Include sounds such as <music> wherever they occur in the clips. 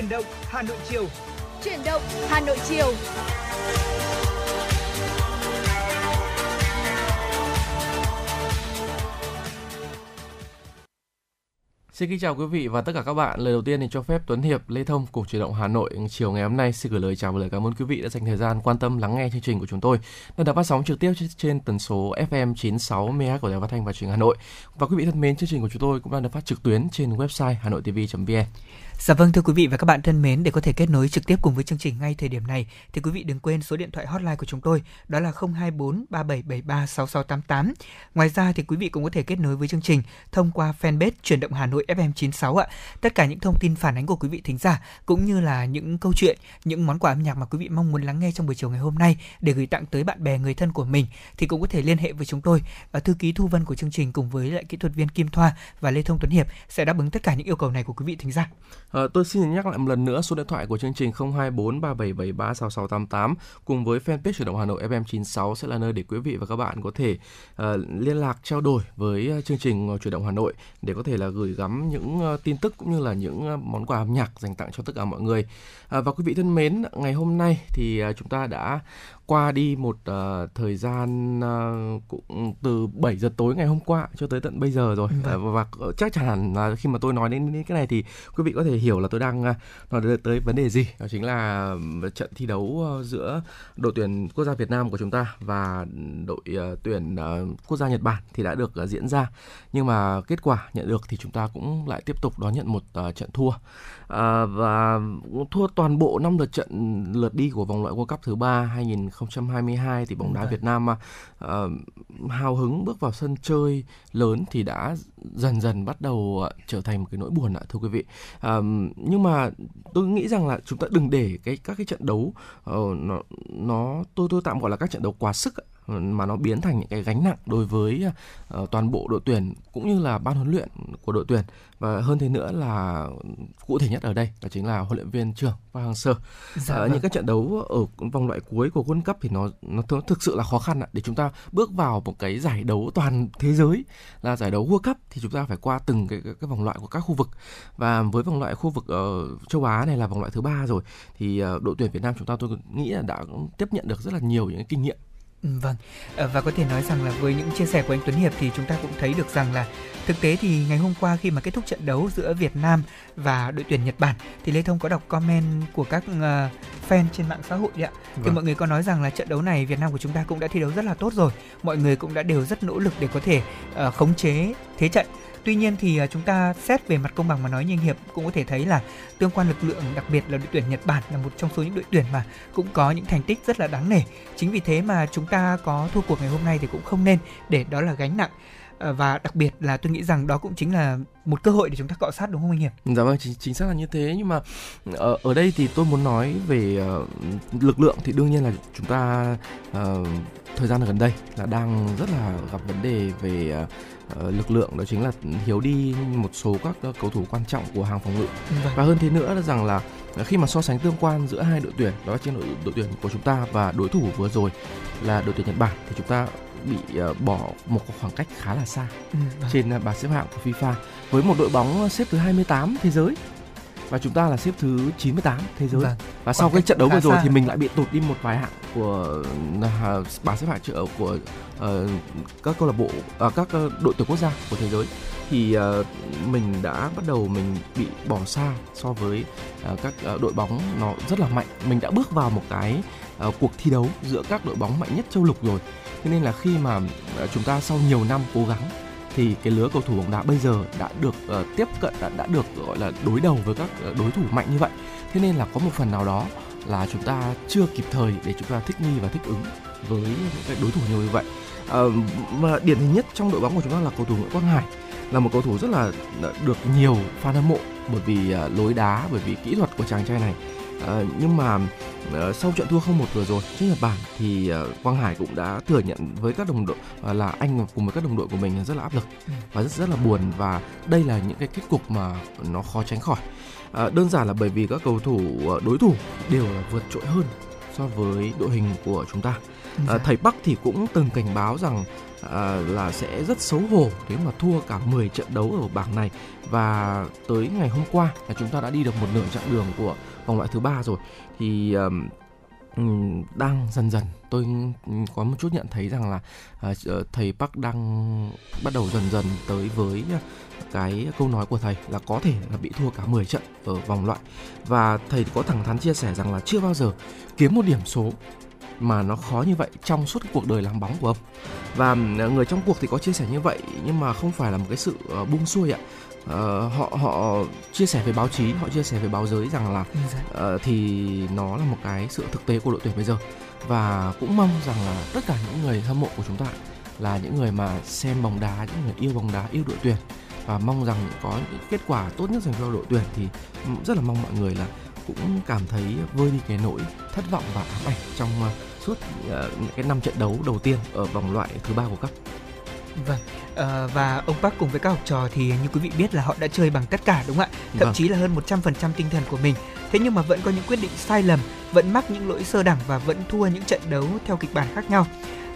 Chuyển động Hà Nội chiều. Chuyển động Hà Nội chiều. Xin kính chào quý vị và tất cả các bạn. Lời đầu tiên thì cho phép Tuấn Hiệp, Lê Thông cùng chuyển động Hà Nội chiều ngày hôm nay xin gửi lời chào và lời cảm ơn quý vị đã dành thời gian quan tâm lắng nghe chương trình của chúng tôi. Đang được phát sóng trực tiếp trên tần số FM 96 MHz của Đài Phát thanh và Truyền hình Hà Nội. Và quý vị thân mến, chương trình của chúng tôi cũng đang được phát trực tuyến trên website hanoitv.vn. Dạ vâng thưa quý vị và các bạn thân mến, để có thể kết nối trực tiếp cùng với chương trình ngay thời điểm này thì quý vị đừng quên số điện thoại hotline của chúng tôi đó là 024 3773 6688. Ngoài ra thì quý vị cũng có thể kết nối với chương trình thông qua fanpage chuyển động Hà Nội FM 96 ạ. Tất cả những thông tin phản ánh của quý vị thính giả cũng như là những câu chuyện, những món quà âm nhạc mà quý vị mong muốn lắng nghe trong buổi chiều ngày hôm nay để gửi tặng tới bạn bè người thân của mình thì cũng có thể liên hệ với chúng tôi. Và thư ký Thu Vân của chương trình cùng với lại kỹ thuật viên Kim Thoa và Lê Thông Tuấn Hiệp sẽ đáp ứng tất cả những yêu cầu này của quý vị thính giả. À, tôi xin nhắc lại một lần nữa số điện thoại của chương trình 024 3773 6688 cùng với fanpage chuyển động Hà Nội FM 96 sẽ là nơi để quý vị và các bạn có thể uh, liên lạc trao đổi với ờ, chương trình chuyển động Hà Nội để có thể là gửi gắm những uh, tin tức cũng như là những uh, món quà âm nhạc dành tặng cho tất cả mọi người. À, và quý vị thân mến, ngày hôm nay thì uh, chúng ta đã qua đi một uh, thời gian uh, cũng từ 7 giờ tối ngày hôm qua cho tới tận bây giờ rồi. Vâng. uh, và chắc chắn là khi mà tôi nói đến, đến cái này thì quý vị có thể hiểu là tôi đang uh, nói tới vấn đề gì. Đó chính là trận thi đấu uh, giữa đội tuyển quốc gia Việt Nam của chúng ta và đội uh, tuyển uh, quốc gia Nhật Bản thì đã được uh, diễn ra. Nhưng mà kết quả nhận được thì chúng ta cũng lại tiếp tục đón nhận một uh, trận thua. À, và thua toàn bộ năm lượt trận lượt đi của vòng loại World Cup thứ ba 2022 thì bóng đá Việt Nam uh, hào hứng bước vào sân chơi lớn thì đã dần dần bắt đầu uh, trở thành một cái nỗi buồn ạ thưa quý vị. Uh, nhưng mà tôi nghĩ rằng là chúng ta đừng để cái các cái trận đấu uh, nó nó tôi tôi tạm gọi là các trận đấu quá sức mà nó biến thành những cái gánh nặng đối với uh, toàn bộ đội tuyển cũng như là ban huấn luyện của đội tuyển. Và hơn thế nữa là cụ thể nhất ở đây đó chính là huấn luyện viên trưởng Park Hang-seo. Dạ, uh, những cái trận đấu ở vòng loại cuối của World Cup thì nó nó thực sự là khó khăn ạ. Để chúng ta bước vào một cái giải đấu toàn thế giới là giải đấu World Cup thì chúng ta phải qua từng cái cái, cái vòng loại của các khu vực. Và với vòng loại khu vực ở châu Á này là vòng loại thứ ba rồi thì uh, đội tuyển Việt Nam chúng ta tôi nghĩ là đã tiếp nhận được rất là nhiều những kinh nghiệm vâng, ờ, và có thể nói rằng là với những chia sẻ của anh Tuấn Hiệp thì chúng ta cũng thấy được rằng là thực tế thì ngày hôm qua khi mà kết thúc trận đấu giữa Việt Nam và đội tuyển Nhật Bản thì Lê Thông có đọc comment của các uh, fan trên mạng xã hội đấy ạ. Vâng. Thì mọi người có nói rằng là trận đấu này Việt Nam của chúng ta cũng đã thi đấu rất là tốt rồi. Mọi người cũng đã đều rất nỗ lực để có thể uh, khống chế thế trận Tuy nhiên thì à, chúng ta xét về mặt công bằng mà nói như anh Hiệp cũng có thể thấy là tương quan lực lượng đặc biệt là đội tuyển Nhật Bản là một trong số những đội tuyển mà cũng có những thành tích rất là đáng nể. Chính vì thế mà chúng ta có thua cuộc ngày hôm nay thì cũng không nên để đó là gánh nặng à, và đặc biệt là tôi nghĩ rằng đó cũng chính là một cơ hội để chúng ta cọ sát đúng không anh Hiệp? Dạ vâng chính, chính xác là như thế nhưng mà ở, ở đây thì tôi muốn nói về uh, lực lượng thì đương nhiên là chúng ta uh, thời gian gần đây là đang rất là gặp vấn đề về uh, Ờ, lực lượng đó chính là thiếu đi một số các ờ, cầu thủ quan trọng của hàng phòng ngự vâng. và hơn thế nữa là rằng là khi mà so sánh tương quan giữa hai đội tuyển đó trên đội, đội tuyển của chúng ta và đối thủ vừa rồi là đội tuyển Nhật Bản thì chúng ta bị uh, bỏ một khoảng cách khá là xa ừ, vâng. trên uh, bảng xếp hạng của FIFA với một đội bóng xếp thứ 28 thế giới và chúng ta là xếp thứ 98 thế giới. Vâng. và sau cái trận đấu vừa rồi thì mình lại bị tụt đi một vài hạng của uh, bảng xếp hạng trợ của uh, các câu lạc bộ uh, các đội tuyển quốc gia của thế giới. Thì uh, mình đã bắt đầu mình bị bỏ xa so với uh, các uh, đội bóng nó rất là mạnh. Mình đã bước vào một cái uh, cuộc thi đấu giữa các đội bóng mạnh nhất châu lục rồi. Thế nên là khi mà uh, chúng ta sau nhiều năm cố gắng thì cái lứa cầu thủ bóng đá bây giờ đã được uh, tiếp cận đã, đã được gọi là đối đầu với các ờ, đối thủ mạnh như vậy. Thế nên là có một phần nào đó là chúng ta chưa kịp thời để chúng ta thích nghi và thích ứng với những cái đối thủ như vậy. À, mà điển hình nhất trong đội bóng của chúng ta là cầu thủ Nguyễn Quang Hải là một cầu thủ rất là được nhiều fan hâm mộ bởi vì uh, lối đá bởi vì kỹ thuật của chàng trai này. À, nhưng mà uh, sau trận thua 0-1 vừa rồi trước Nhật Bản thì uh, Quang Hải cũng đã thừa nhận với các đồng đội uh, là anh cùng với các đồng đội của mình rất là áp lực ừ. và rất rất là buồn và đây là những cái kết cục mà nó khó tránh khỏi đơn giản là bởi vì các cầu thủ đối thủ đều là vượt trội hơn so với đội hình của chúng ta Dạ. thầy Bắc thì cũng từng cảnh báo rằng à, là sẽ rất xấu hổ nếu mà thua cả 10 trận đấu ở bảng này và tới ngày hôm qua là chúng ta đã đi được một nửa chặng đường của vòng loại thứ ba rồi thì um, đang dần dần tôi có một chút nhận thấy rằng là uh, thầy Park đang bắt đầu dần dần tới với cái câu nói của thầy là có thể là bị thua cả 10 trận ở vòng loại. Và thầy có thẳng thắn chia sẻ rằng là chưa bao giờ kiếm một điểm số mà nó khó như vậy trong suốt cuộc đời làm bóng của ông. Và người trong cuộc thì có chia sẻ như vậy nhưng mà không phải là một cái sự ờ, buông xuôi ạ uh, họ họ chia sẻ với báo chí họ chia sẻ với báo giới rằng là uh, thì nó là một cái sự thực tế của đội tuyển bây giờ. Và cũng mong rằng là tất cả những người hâm mộ của chúng ta là những người mà xem bóng đá những người yêu bóng đá yêu đội tuyển. Và mong rằng có những kết quả tốt nhất dành cho đội tuyển thì rất là mong mọi người là cũng cảm thấy vơi đi cái nỗi thất vọng và ám ảnh trong uh, suốt những cái năm trận đấu đầu tiên ở vòng loại thứ ba của cấp. Vâng, à, và ông Park cùng với các học trò thì như quý vị biết là họ đã chơi bằng tất cả đúng không ạ? Thậm vâng. chí là hơn 100% tinh thần của mình. Thế nhưng mà vẫn có những quyết định sai lầm, vẫn mắc những lỗi sơ đẳng và vẫn thua những trận đấu theo kịch bản khác nhau.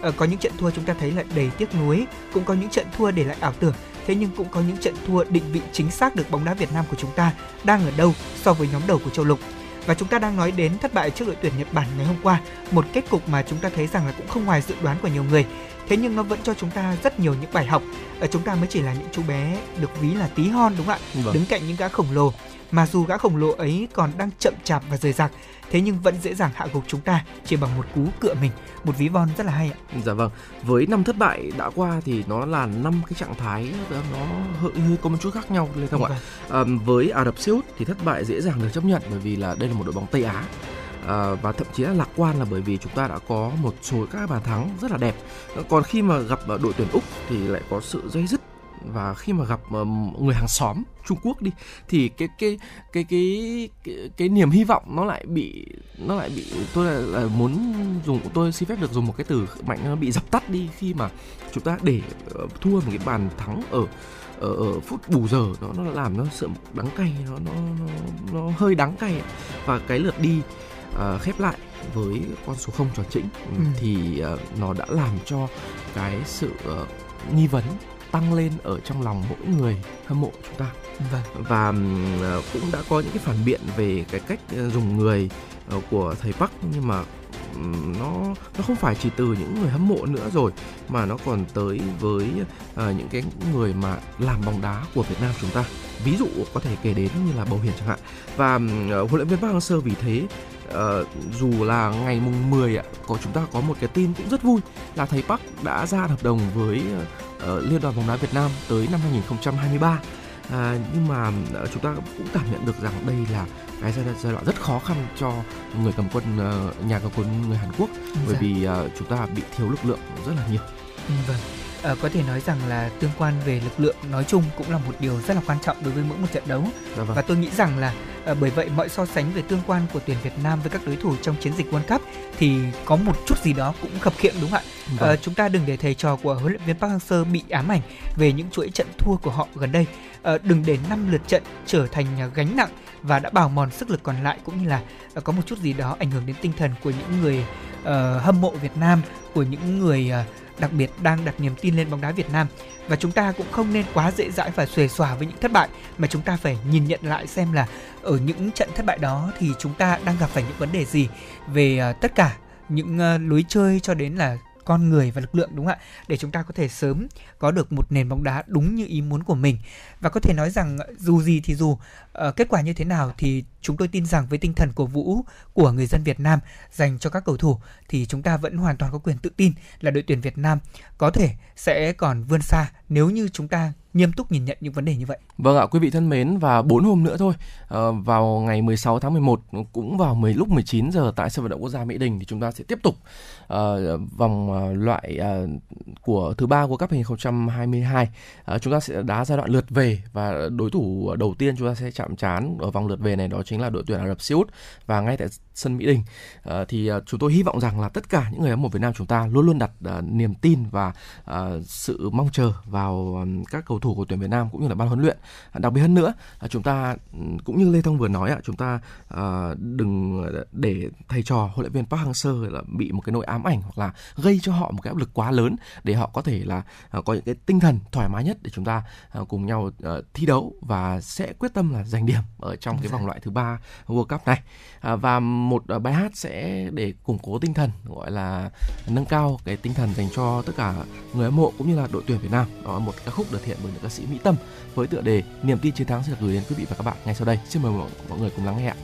À, có những trận thua chúng ta thấy là đầy tiếc nuối, cũng có những trận thua để lại ảo tưởng. Thế nhưng cũng có những trận thua định vị chính xác được bóng đá Việt Nam của chúng ta đang ở đâu so với nhóm đầu của châu lục. Và chúng ta đang nói đến thất bại trước đội tuyển Nhật Bản ngày hôm qua, một kết cục mà chúng ta thấy rằng là cũng không ngoài dự đoán của nhiều người. Thế nhưng nó vẫn cho chúng ta rất nhiều những bài học. Ở chúng ta mới chỉ là những chú bé được ví là tí hon đúng không ạ? Vâng. Đứng cạnh những gã khổng lồ mà dù gã khổng lồ ấy còn đang chậm chạp và rời rạc thế nhưng vẫn dễ dàng hạ gục chúng ta chỉ bằng một cú cựa mình một ví von rất là hay ạ dạ vâng với năm thất bại đã qua thì nó là năm cái trạng thái nó hơi, hơi có một chút khác nhau lên không vâng. ạ à, với Ả Rập Xê Út thì thất bại dễ dàng được chấp nhận bởi vì là đây là một đội bóng Tây Á à, và thậm chí là lạc quan là bởi vì chúng ta đã có một số các bàn thắng rất là đẹp. Còn khi mà gặp ờ, đội tuyển úc thì lại có sự dây dứt. Và khi mà gặp ờ, người hàng xóm Trung Quốc đi thì cái cái cái cái cái, cái niềm hy vọng nó lại bị nó lại bị tôi là, là muốn dùng tôi xin phép được dùng một cái từ mạnh nó bị dập tắt đi khi mà chúng ta để thua một cái bàn thắng ở ở, ở phút bù giờ. Nó nó làm nó sự đắng cay nó nó nó, nó hơi đắng cay. Và cái lượt đi uh, khép lại với con số không tròn chỉnh ừ. thì uh, nó đã làm cho cái sự uh, nghi vấn tăng lên ở trong lòng mỗi người hâm mộ chúng ta vâng. và uh, cũng đã có những cái phản biện về cái cách dùng người uh, của thầy Park nhưng mà nó nó không phải chỉ từ những người hâm mộ nữa rồi mà nó còn tới với uh, những cái người mà làm bóng đá của Việt Nam chúng ta ví dụ có thể kể đến như là Bầu Hiền chẳng hạn và uh, huấn luyện viên Park Hang-seo vì thế uh, dù là ngày mùng 10 ạ có chúng ta có một cái tin cũng rất vui là thầy Park đã ra hợp đồng với uh, Liên đoàn bóng đá Việt Nam tới năm 2023 à, nhưng mà chúng ta cũng cảm nhận được rằng đây là cái giai đoạn, giai đoạn rất khó khăn cho người cầm quân nhà cầm quân người Hàn Quốc dạ. bởi vì uh, chúng ta bị thiếu lực lượng rất là nhiều. Vâng à, có thể nói rằng là tương quan về lực lượng nói chung cũng là một điều rất là quan trọng đối với mỗi một trận đấu dạ vâng. và tôi nghĩ rằng là à, bởi vậy mọi so sánh về tương quan của tuyển Việt Nam với các đối thủ trong chiến dịch World Cup thì có một chút gì đó cũng khập khiễng đúng không ạ? Vâng. À, chúng ta đừng để thầy trò của huấn luyện viên Park Hang-seo bị ám ảnh về những chuỗi trận thua của họ gần đây. À, đừng để năm lượt trận trở thành gánh nặng và đã bào mòn sức lực còn lại cũng như là có một chút gì đó ảnh hưởng đến tinh thần của những người uh, hâm mộ Việt Nam, của những người uh, đặc biệt đang đặt niềm tin lên bóng đá Việt Nam. Và chúng ta cũng không nên quá dễ dãi và xuề xòa với những thất bại, mà chúng ta phải nhìn nhận lại xem là ở những trận thất bại đó thì chúng ta đang gặp phải những vấn đề gì về à, tất cả những à, lối chơi cho đến là con người và lực lượng đúng không ạ để chúng ta có thể sớm có được một nền bóng đá đúng như ý muốn của mình và có thể nói rằng ờ, dù gì thì dù uh, kết quả như thế nào thì chúng tôi tin rằng với tinh thần cổ vũ của người dân Việt Nam dành cho các cầu thủ thì chúng ta vẫn hoàn toàn có quyền tự tin là đội tuyển Việt Nam có thể sẽ còn vươn xa nếu như chúng ta nghiêm túc nhìn nhận những vấn đề như vậy. Vâng ạ, quý vị thân mến và 4 hôm nữa thôi, à, vào ngày 16 tháng 11 cũng vào 10 lúc 19 giờ tại sân vận động quốc gia Mỹ Đình thì chúng ta sẽ tiếp tục uh, vòng uh, loại uh, của thứ ba của cấp 2022. Uh, chúng ta sẽ đá giai đoạn lượt về và đối thủ đầu tiên chúng ta sẽ chạm trán ở vòng lượt về này đó chính là đội tuyển Ả Rập Xê Út và ngay tại sân Mỹ Đình uh, thì uh, chúng tôi hy vọng rằng là tất cả những người hâm mộ Việt Nam chúng ta luôn luôn đặt uh, niềm tin và uh, sự mong chờ vào um, các cầu thủ của tuyển Việt Nam cũng như là ban huấn luyện. Đặc biệt hơn nữa, chúng ta cũng như Lê Thông vừa nói ạ, chúng ta đừng để thầy trò huấn luyện viên Park Hang-seo là bị một cái nỗi ám ảnh hoặc là gây cho họ một cái áp lực quá lớn để họ có thể là có những cái tinh thần thoải mái nhất để chúng ta cùng nhau thi đấu và sẽ quyết tâm là giành điểm ở trong cái vòng loại thứ ba World Cup này. Và một à, bài hát sẽ để củng cố tinh thần, gọi là nâng cao cái tinh thần dành cho tất cả người hâm mộ cũng như là đội tuyển Việt Nam. Đó là một ca khúc được thiện bởi nữ ca sĩ Mỹ Tâm với tựa đề niềm tin chiến thắng sẽ được gửi đến quý vị và các bạn ngay sau đây. Xin mời mọi người cùng lắng nghe ạ.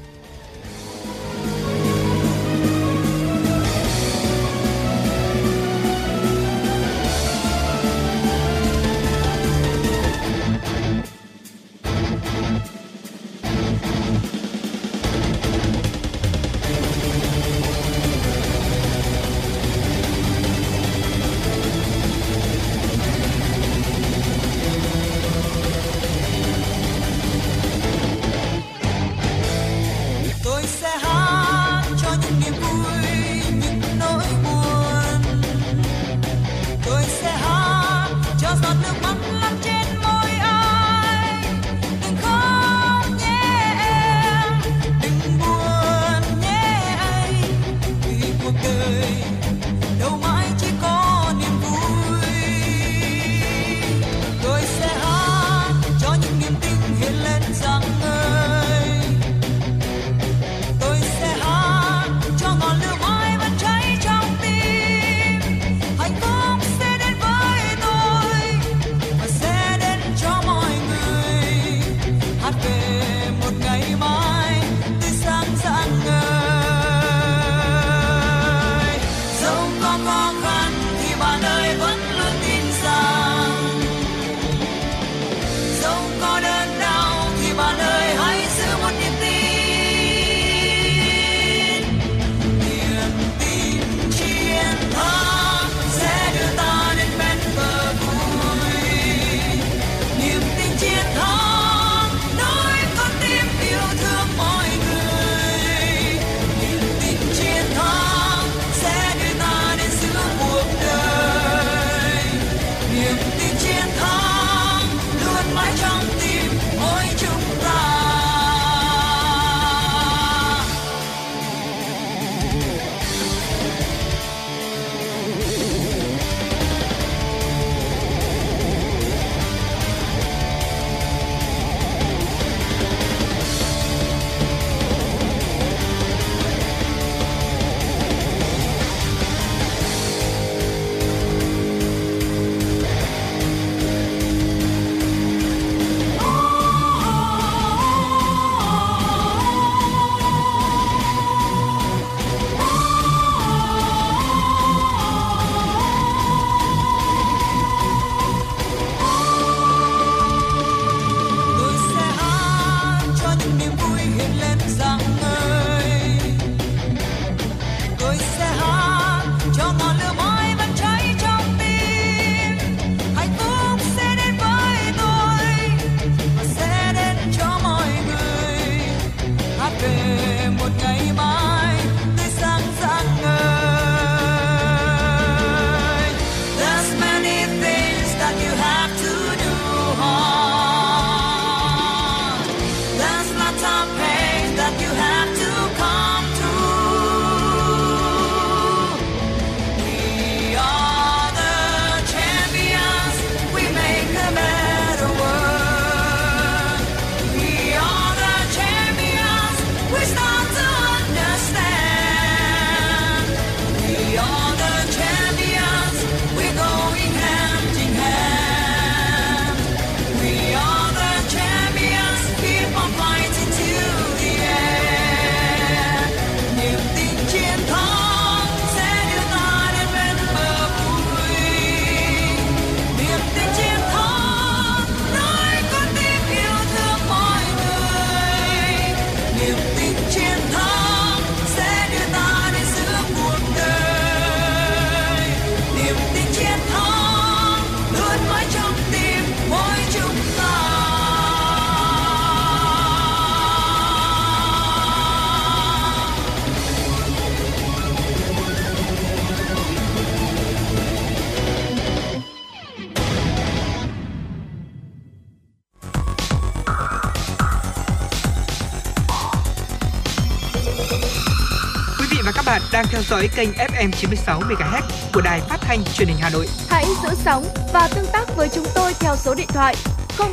Đang theo dõi kênh FM 96 MHz của đài phát thanh truyền hình Hà Nội. Hãy giữ sóng và tương tác với chúng tôi theo số điện thoại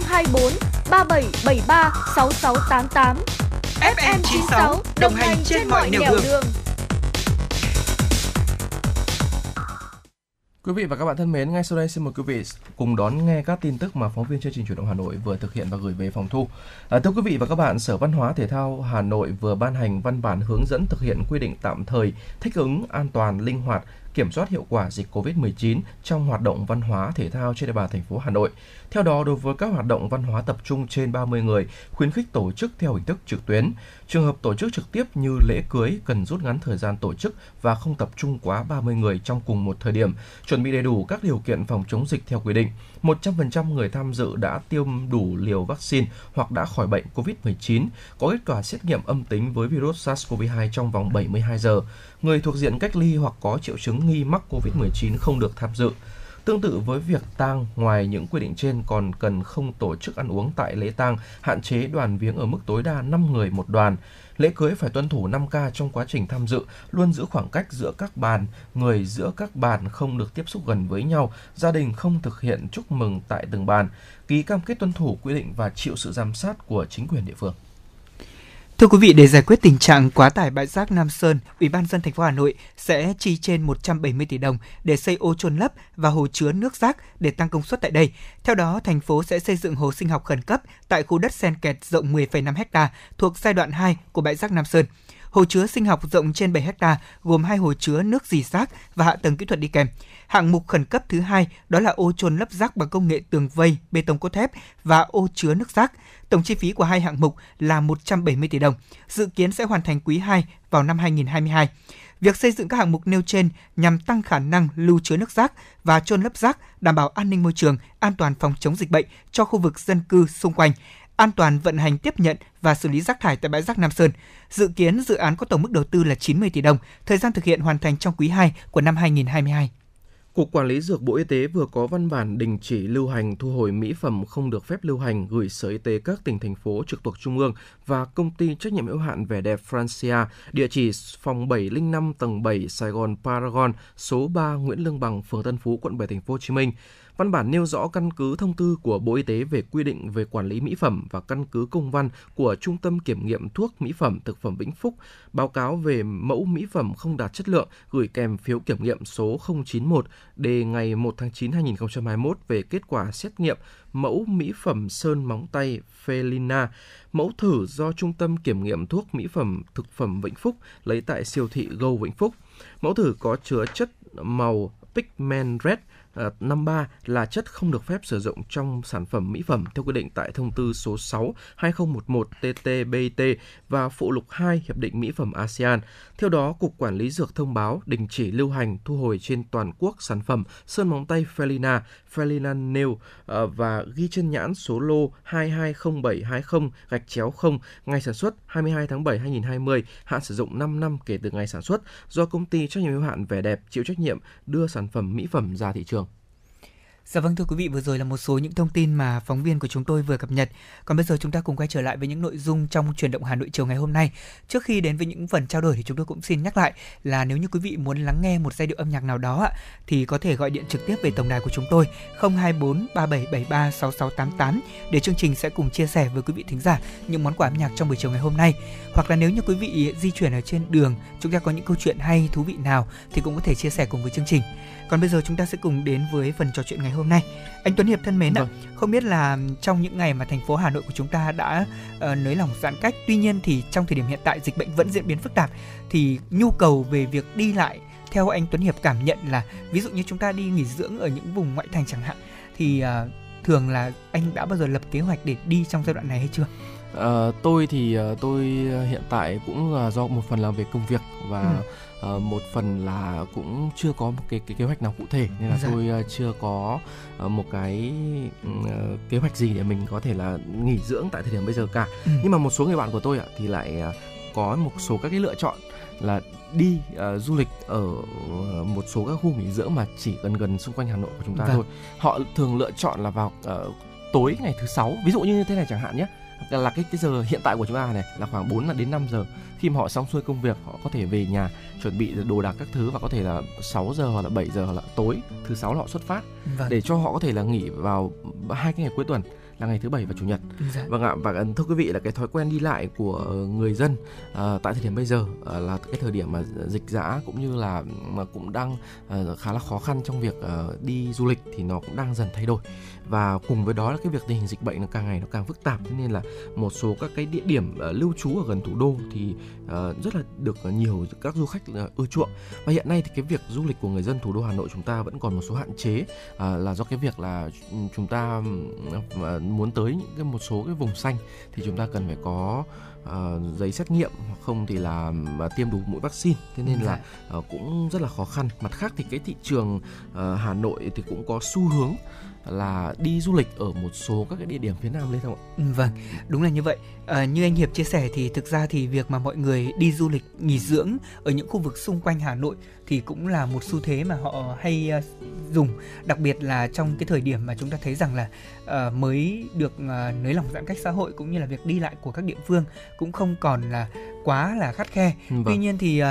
024 3773 6688. FM 96 đồng hành trên mọi nẻo đường. đường. Quý vị và các bạn thân mến, ngay sau đây xin mời quý vị cùng đón nghe các tin tức mà phóng viên chương trình Chuyển động Hà Nội vừa thực hiện và gửi về phòng thu. À, thưa quý vị và các bạn, Sở Văn hóa Thể thao Hà Nội vừa ban hành văn bản hướng dẫn thực hiện quy định tạm thời thích ứng an toàn linh hoạt kiểm soát hiệu quả dịch COVID-19 trong hoạt động văn hóa thể thao trên địa bàn thành phố Hà Nội. Theo đó, đối với các hoạt động văn hóa tập trung trên 30 người, khuyến khích tổ chức theo hình thức trực tuyến. Trường hợp tổ chức trực tiếp như lễ cưới cần rút ngắn thời gian tổ chức và không tập trung quá 30 người trong cùng một thời điểm, chuẩn bị đầy đủ các điều kiện phòng chống dịch theo quy định. 100% người tham dự đã tiêm đủ liều vaccine hoặc đã khỏi bệnh COVID-19, có kết quả xét nghiệm âm tính với virus SARS-CoV-2 trong vòng 72 giờ. Người thuộc diện cách ly hoặc có triệu chứng nghi mắc COVID-19 không được tham dự. Tương tự với việc tang, ngoài những quy định trên còn cần không tổ chức ăn uống tại lễ tang, hạn chế đoàn viếng ở mức tối đa 5 người một đoàn. Lễ cưới phải tuân thủ 5K trong quá trình tham dự, luôn giữ khoảng cách giữa các bàn, người giữa các bàn không được tiếp xúc gần với nhau, gia đình không thực hiện chúc mừng tại từng bàn, ký cam kết tuân thủ quy định và chịu sự giám sát của chính quyền địa phương. Thưa quý vị, để giải quyết tình trạng quá tải bãi rác Nam Sơn, Ủy ban dân thành phố Hà Nội sẽ chi trên 170 tỷ đồng để xây ô trôn lấp và hồ chứa nước rác để tăng công suất tại đây. Theo đó, thành phố sẽ xây dựng hồ sinh học khẩn cấp tại khu đất sen kẹt rộng 10,5 ha thuộc giai đoạn 2 của bãi rác Nam Sơn. Hồ chứa sinh học rộng trên 7 ha gồm hai hồ chứa nước dì rác và hạ tầng kỹ thuật đi kèm. Hạng mục khẩn cấp thứ hai đó là ô trôn lấp rác bằng công nghệ tường vây, bê tông cốt thép và ô chứa nước rác. Tổng chi phí của hai hạng mục là 170 tỷ đồng, dự kiến sẽ hoàn thành quý 2 vào năm 2022. Việc xây dựng các hạng mục nêu trên nhằm tăng khả năng lưu chứa nước rác và trôn lấp rác, đảm bảo an ninh môi trường, an toàn phòng chống dịch bệnh cho khu vực dân cư xung quanh, an toàn vận hành tiếp nhận và xử lý rác thải tại bãi rác Nam Sơn. Dự kiến dự án có tổng mức đầu tư là 90 tỷ đồng, thời gian thực hiện hoàn thành trong quý 2 của năm 2022. Cục Quản lý Dược Bộ Y tế vừa có văn bản đình chỉ lưu hành thu hồi mỹ phẩm không được phép lưu hành gửi Sở Y tế các tỉnh thành phố trực thuộc Trung ương và công ty trách nhiệm hữu hạn vẻ đẹp Francia, địa chỉ phòng 705 tầng 7 Sài Gòn Paragon, số 3 Nguyễn Lương Bằng, phường Tân Phú, quận 7 thành phố Hồ Chí Minh. Văn bản nêu rõ căn cứ thông tư của Bộ Y tế về quy định về quản lý mỹ phẩm và căn cứ công văn của Trung tâm Kiểm nghiệm Thuốc Mỹ phẩm Thực phẩm Vĩnh Phúc báo cáo về mẫu mỹ phẩm không đạt chất lượng gửi kèm phiếu kiểm nghiệm số 091 đề ngày 1 tháng 9 2021 về kết quả xét nghiệm mẫu mỹ phẩm sơn móng tay Felina, mẫu thử do Trung tâm Kiểm nghiệm Thuốc Mỹ phẩm Thực phẩm Vĩnh Phúc lấy tại siêu thị Go Vĩnh Phúc. Mẫu thử có chứa chất màu pigment red Ờ, 53 là chất không được phép sử dụng trong sản phẩm mỹ phẩm theo quy định tại thông tư số 6 2011 TT-BT và phụ lục 2 Hiệp định Mỹ phẩm ASEAN. Theo đó, Cục Quản lý Dược thông báo đình chỉ lưu hành thu hồi trên toàn quốc sản phẩm sơn móng tay Felina, Felina Nail ờ, và ghi trên nhãn số lô 220720 gạch chéo 0 ngày sản xuất 22 tháng 7 2020, hạn sử dụng 5 năm kể từ ngày sản xuất do công ty trách nhiệm hữu hạn vẻ đẹp chịu trách nhiệm đưa sản phẩm mỹ phẩm ra thị trường. Dạ vâng thưa quý vị, vừa rồi là một số những thông tin mà phóng viên của chúng tôi vừa cập nhật. Còn bây giờ chúng ta cùng quay trở lại với những nội dung trong chuyển động Hà Nội chiều ngày hôm nay. Trước khi đến với những phần trao đổi thì chúng tôi cũng xin nhắc lại là nếu như quý vị muốn lắng nghe một giai điệu âm nhạc nào đó ạ thì có thể gọi điện trực tiếp về tổng đài của chúng tôi 024 3773 6688 để chương trình sẽ cùng chia sẻ với quý vị thính giả những món quà âm nhạc trong buổi chiều ngày hôm nay. Hoặc là nếu như quý vị di chuyển ở trên đường, chúng ta có những câu chuyện hay thú vị nào thì cũng có thể chia sẻ cùng với chương trình. Còn bây giờ chúng ta sẽ cùng đến với phần trò chuyện ngày hôm nay. Anh Tuấn Hiệp thân mến vâng. ạ, không biết là trong những ngày mà thành phố Hà Nội của chúng ta đã uh, nới lỏng giãn cách, tuy nhiên thì trong thời điểm hiện tại dịch bệnh vẫn diễn biến phức tạp thì nhu cầu về việc đi lại theo anh Tuấn Hiệp cảm nhận là ví dụ như chúng ta đi nghỉ dưỡng ở những vùng ngoại thành chẳng hạn thì uh, thường là anh đã bao giờ lập kế hoạch để đi trong giai đoạn này hay chưa? À, tôi thì tôi hiện tại cũng uh, do một phần làm việc công việc và ừ uh, một phần là cũng chưa có một cái cái kế hoạch nào cụ thể nên là dạ. tôi uh, chưa có uh, một cái uh, kế hoạch gì để mình có thể là nghỉ dưỡng tại thời điểm bây giờ cả ừ. nhưng mà một số người bạn của tôi ạ thì lại uh, có một số các cái lựa chọn là đi uh, du lịch ở một số các khu nghỉ dưỡng mà chỉ gần gần xung quanh Hà Nội của chúng ta vâng. thôi. Họ thường lựa chọn là vào uh, tối ngày thứ sáu, ví dụ như thế này chẳng hạn nhé là cái cái giờ hiện tại của chúng ta này là khoảng 4 đến 5 giờ khi mà họ xong xuôi công việc họ có thể về nhà chuẩn bị đồ đạc các thứ và có thể là 6 giờ hoặc là 7 giờ hoặc là tối thứ sáu họ xuất phát vâng. để cho họ có thể là nghỉ vào hai cái ngày cuối tuần là ngày thứ bảy và chủ nhật. Dạ. Vâng ạ và thưa quý vị là cái thói quen đi lại của người dân à, tại thời điểm bây giờ à, là cái thời điểm mà dịch dã cũng như là mà cũng đang à, khá là khó khăn trong việc à, đi du lịch thì nó cũng đang dần thay đổi và cùng với đó là cái việc tình hình dịch bệnh nó càng ngày nó càng phức tạp nên là một số các cái địa điểm uh, lưu trú ở gần thủ đô thì uh, rất là được nhiều các du khách uh, ưa chuộng. Và hiện nay thì cái việc du lịch của người dân thủ đô Hà Nội chúng ta vẫn còn một số hạn chế uh, là do cái việc là chúng ta uh, muốn tới những cái một số cái vùng xanh thì chúng ta cần phải có uh, giấy xét nghiệm hoặc không thì là uh, tiêm đủ mũi vaccine. Thế nên là uh, cũng rất là khó khăn. Mặt khác thì cái thị trường uh, Hà Nội thì cũng có xu hướng là đi du lịch ở một số các cái địa điểm phía nam lên không ạ? Ừ, vâng, đúng là như vậy. À, như anh Hiệp chia sẻ thì thực ra thì việc mà mọi người đi du lịch nghỉ dưỡng ở những khu vực xung quanh Hà Nội thì cũng là một xu thế mà họ hay uh, dùng, đặc biệt là trong cái thời điểm mà chúng ta thấy rằng là uh, mới được uh, nới lỏng giãn cách xã hội cũng như là việc đi lại của các địa phương cũng không còn là quá là khắt khe. Vâng. Tuy nhiên thì uh,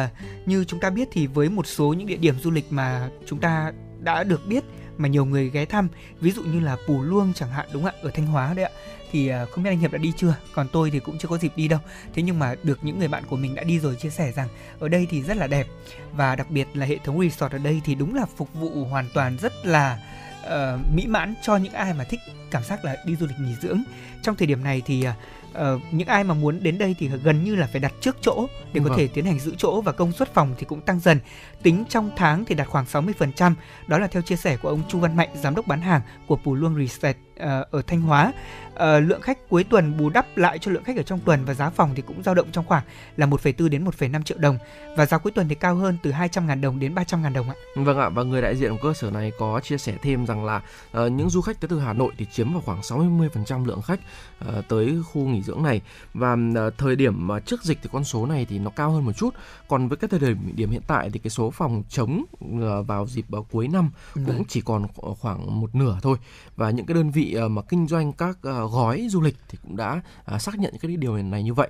như chúng ta biết thì với một số những địa điểm du lịch mà chúng ta đã được biết mà nhiều người ghé thăm ví dụ như là Pù Luông chẳng hạn đúng không ạ? Ở Thanh Hóa đấy ạ. Thì à, không biết anh Hiệp đã đi chưa? Còn tôi thì cũng chưa có dịp đi đâu. Thế nhưng mà được những người bạn của mình đã đi rồi chia sẻ rằng ở đây thì rất là đẹp. Và đặc biệt là hệ thống resort ở đây thì đúng là phục vụ hoàn toàn rất là uh, mỹ mãn cho những ai mà thích cảm giác là đi du lịch nghỉ dưỡng. Trong thời điểm này thì uh, những ai mà muốn đến đây thì gần như là phải đặt trước chỗ để có vâng. thể tiến hành giữ chỗ và công suất phòng thì cũng tăng dần. Tính trong tháng thì đạt khoảng 60%. Đó là theo chia sẻ của ông Chu Văn Mạnh, giám đốc bán hàng của Pù Luông Reset uh, ờ, ở Thanh Hóa uh, lượng khách cuối tuần bù đắp lại cho lượng khách ở trong tuần và giá phòng thì cũng dao động trong khoảng là 1,4 đến 1,5 triệu đồng và giá cuối tuần thì cao hơn từ 200.000 đồng đến 300.000 đồng ạ. Vâng ạ và người đại diện của cơ sở này có chia sẻ thêm rằng là uh, những du khách tới từ Hà Nội thì chiếm vào khoảng 60% lượng khách uh, tới khu nghỉ dưỡng này và uh, thời điểm uh, trước dịch thì con số này thì nó cao hơn một chút còn với cái thời điểm điểm hiện tại thì cái số phòng trống uh, vào dịp uh, cuối năm cũng Đấy. chỉ còn khoảng một nửa thôi và những cái đơn vị uh, mà kinh doanh các gói du lịch thì cũng đã à, xác nhận cái điều này như vậy.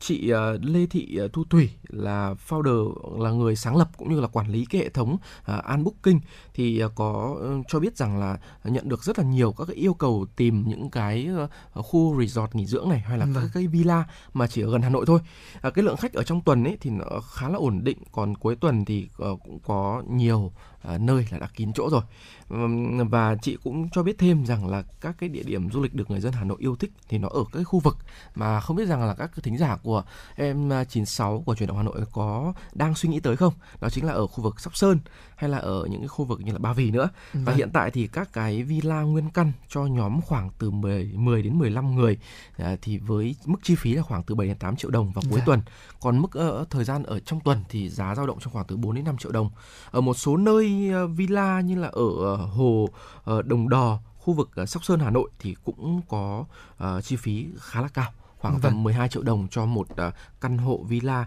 Chị Lê Thị Thu Thủy là founder là người sáng lập cũng như là quản lý cái hệ thống An Booking thì à, có ừ, cho biết rằng là nhận được rất là nhiều các cái yêu cầu tìm những cái uh, khu resort nghỉ dưỡng này hay là vâng. các cái villa mà chỉ ở gần Hà Nội thôi. À, cái lượng khách ở trong tuần ấy thì nó khá là ổn định còn cuối tuần thì cũng có nhiều nơi là đã kín chỗ rồi. Và chị cũng cho biết thêm rằng là các cái địa điểm du lịch được người dân Hà Nội yêu thích thì nó ở các khu vực mà không biết rằng là các thính giả của em 96 của truyền động Hà Nội có đang suy nghĩ tới không? Đó chính là ở khu vực Sóc Sơn hay là ở những cái khu vực như là Ba Vì nữa. Và vâng. hiện tại thì các cái villa nguyên căn cho nhóm khoảng từ 10 10 đến 15 người à, thì với mức chi phí là khoảng từ 7 đến 8 triệu đồng vào cuối dạ. tuần. Còn mức ở thời gian ở trong tuần thì giá dao động trong khoảng từ 4 đến 5 triệu đồng. Ở một số nơi ờ, villa như là ở hồ ờ, Đồng Đò, khu vực ờ, Sóc Sơn Hà Nội thì cũng có chi phí khá là cao khoảng vâng. tầm 12 triệu đồng cho một căn hộ villa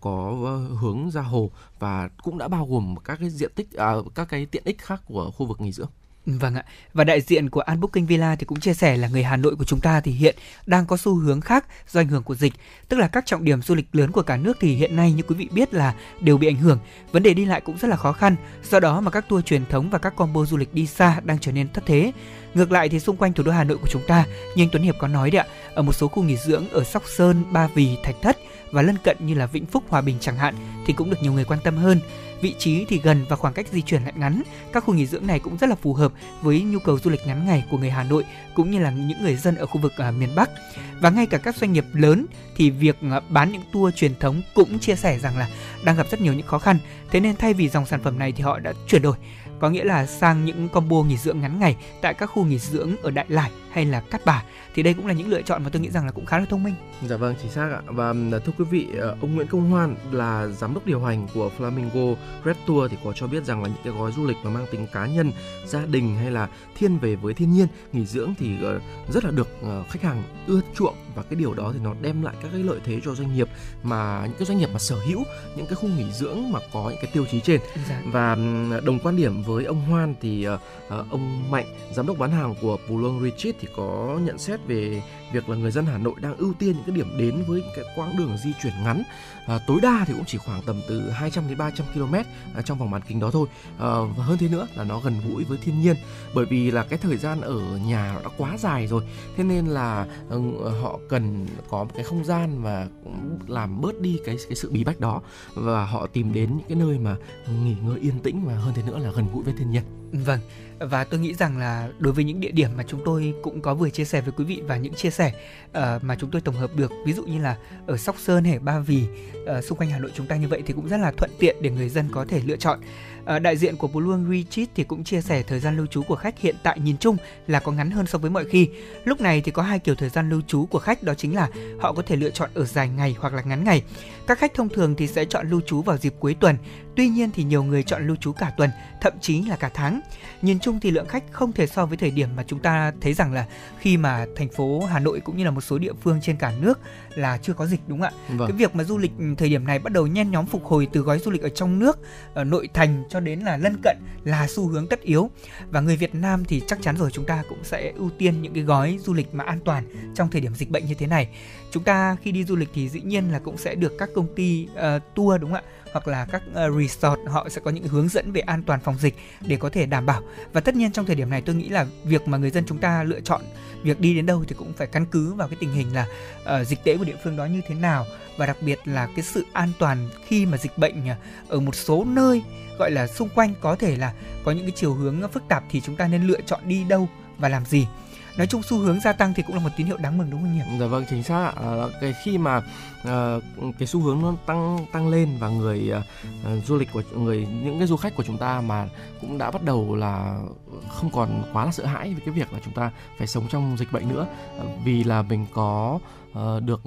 có hướng ra hồ và cũng đã bao gồm các cái diện tích uh, các cái tiện ích khác của khu vực nghỉ dưỡng. Vâng ạ. Và đại diện của An Booking Villa thì cũng chia sẻ là người Hà Nội của chúng ta thì hiện đang có xu hướng khác do ảnh hưởng của dịch. Tức là các trọng điểm du lịch lớn của cả nước thì hiện nay như quý vị biết là đều bị ảnh hưởng. Vấn đề đi lại cũng rất là khó khăn. Do đó mà các tour truyền thống và các combo du lịch đi xa đang trở nên thất thế. Ngược lại thì xung quanh thủ đô Hà Nội của chúng ta, như anh Tuấn Hiệp có nói đấy ạ, ở một số khu nghỉ dưỡng ở Sóc Sơn, Ba Vì, Thạch Thất và lân cận như là Vĩnh Phúc, Hòa Bình chẳng hạn thì cũng được nhiều người quan tâm hơn vị trí thì gần và khoảng cách di chuyển lại ngắn. Các khu nghỉ dưỡng này cũng rất là phù hợp với nhu cầu du lịch ngắn ngày của người Hà Nội cũng như là những người dân ở khu vực uh, miền Bắc. Và ngay cả các doanh nghiệp lớn thì việc uh, bán những tour truyền thống cũng chia sẻ rằng là đang gặp rất nhiều những khó khăn. Thế nên thay vì dòng sản phẩm này thì họ đã chuyển đổi có nghĩa là sang những combo nghỉ dưỡng ngắn ngày tại các khu nghỉ dưỡng ở Đại Lải hay là Cát Bà thì đây cũng là những lựa chọn mà tôi nghĩ rằng là cũng khá là thông minh. Dạ vâng, chính xác ạ. Và thưa quý vị, ờ, ông Nguyễn Công Hoan là giám đốc điều hành của Flamingo Red Tour thì có cho biết rằng là những cái gói du lịch mà mang tính cá nhân, gia đình hay là thiên về với thiên nhiên, nghỉ dưỡng thì ờ, rất là được ờ, khách hàng ưa chuộng và cái điều đó thì nó đem lại các cái lợi thế cho doanh nghiệp mà những cái doanh nghiệp mà sở hữu những cái khu nghỉ dưỡng mà có những cái tiêu chí trên dạ. và đồng quan điểm với ông Hoan thì ông Mạnh giám đốc bán hàng của Pulong Retreat thì có nhận xét về việc là người dân Hà Nội đang ưu tiên những cái điểm đến với những cái quãng đường di chuyển ngắn. À, tối đa thì cũng chỉ khoảng tầm từ 200 đến 300 km à, trong vòng bán kính đó thôi. À, và hơn thế nữa là nó gần gũi với thiên nhiên bởi vì là cái thời gian ở nhà nó đã quá dài rồi. Thế nên là ừ, họ cần có một cái không gian và làm bớt đi cái cái sự bí bách đó và họ tìm đến những cái nơi mà nghỉ ngơi yên tĩnh và hơn thế nữa là gần gũi với thiên nhiên. Vâng và tôi nghĩ rằng là đối với những địa điểm mà chúng tôi cũng có vừa chia sẻ với quý vị và những chia sẻ uh, mà chúng tôi tổng hợp được ví dụ như là ở Sóc Sơn hay Ba Vì uh, xung quanh Hà Nội chúng ta như vậy thì cũng rất là thuận tiện để người dân có thể lựa chọn À, đại diện của Blue Retreat thì cũng chia sẻ thời gian lưu trú của khách hiện tại nhìn chung là có ngắn hơn so với mọi khi. Lúc này thì có hai kiểu thời gian lưu trú của khách đó chính là họ có thể lựa chọn ở dài ngày hoặc là ngắn ngày. Các khách thông thường thì sẽ chọn lưu trú vào dịp cuối tuần, tuy nhiên thì nhiều người chọn lưu trú cả tuần, thậm chí là cả tháng. Nhìn chung thì lượng khách không thể so với thời điểm mà chúng ta thấy rằng là khi mà thành phố Hà Nội cũng như là một số địa phương trên cả nước là chưa có dịch đúng không ạ? Vâng. Cái việc mà du lịch thời điểm này bắt đầu nhen nhóm phục hồi từ gói du lịch ở trong nước, ở nội thành cho đến là lân cận là xu hướng tất yếu và người Việt Nam thì chắc chắn rồi chúng ta cũng sẽ ưu tiên những cái gói du lịch mà an toàn trong thời điểm dịch bệnh như thế này chúng ta khi đi du lịch thì dĩ nhiên là cũng sẽ được các công ty uh, tour đúng không ạ hoặc là các uh, resort họ sẽ có những hướng dẫn về an toàn phòng dịch để có thể đảm bảo. Và tất nhiên trong thời điểm này tôi nghĩ là việc mà người dân chúng ta lựa chọn việc đi đến đâu thì cũng phải căn cứ vào cái tình hình là uh, dịch tễ của địa phương đó như thế nào. Và đặc biệt là cái sự an toàn khi mà dịch bệnh ờ, ở một số nơi gọi là xung quanh có thể là có những cái chiều hướng phức tạp thì chúng ta nên lựa chọn đi đâu và làm gì nói chung xu hướng gia tăng thì cũng là một tín hiệu đáng mừng đúng không nhỉ? Dạ vâng chính xác ạ. À, cái khi mà à, cái xu hướng nó tăng tăng lên và người à, du lịch của người những cái du khách của chúng ta mà cũng đã bắt đầu là không còn quá là sợ hãi với cái việc là chúng ta phải sống trong dịch bệnh nữa vì là mình có được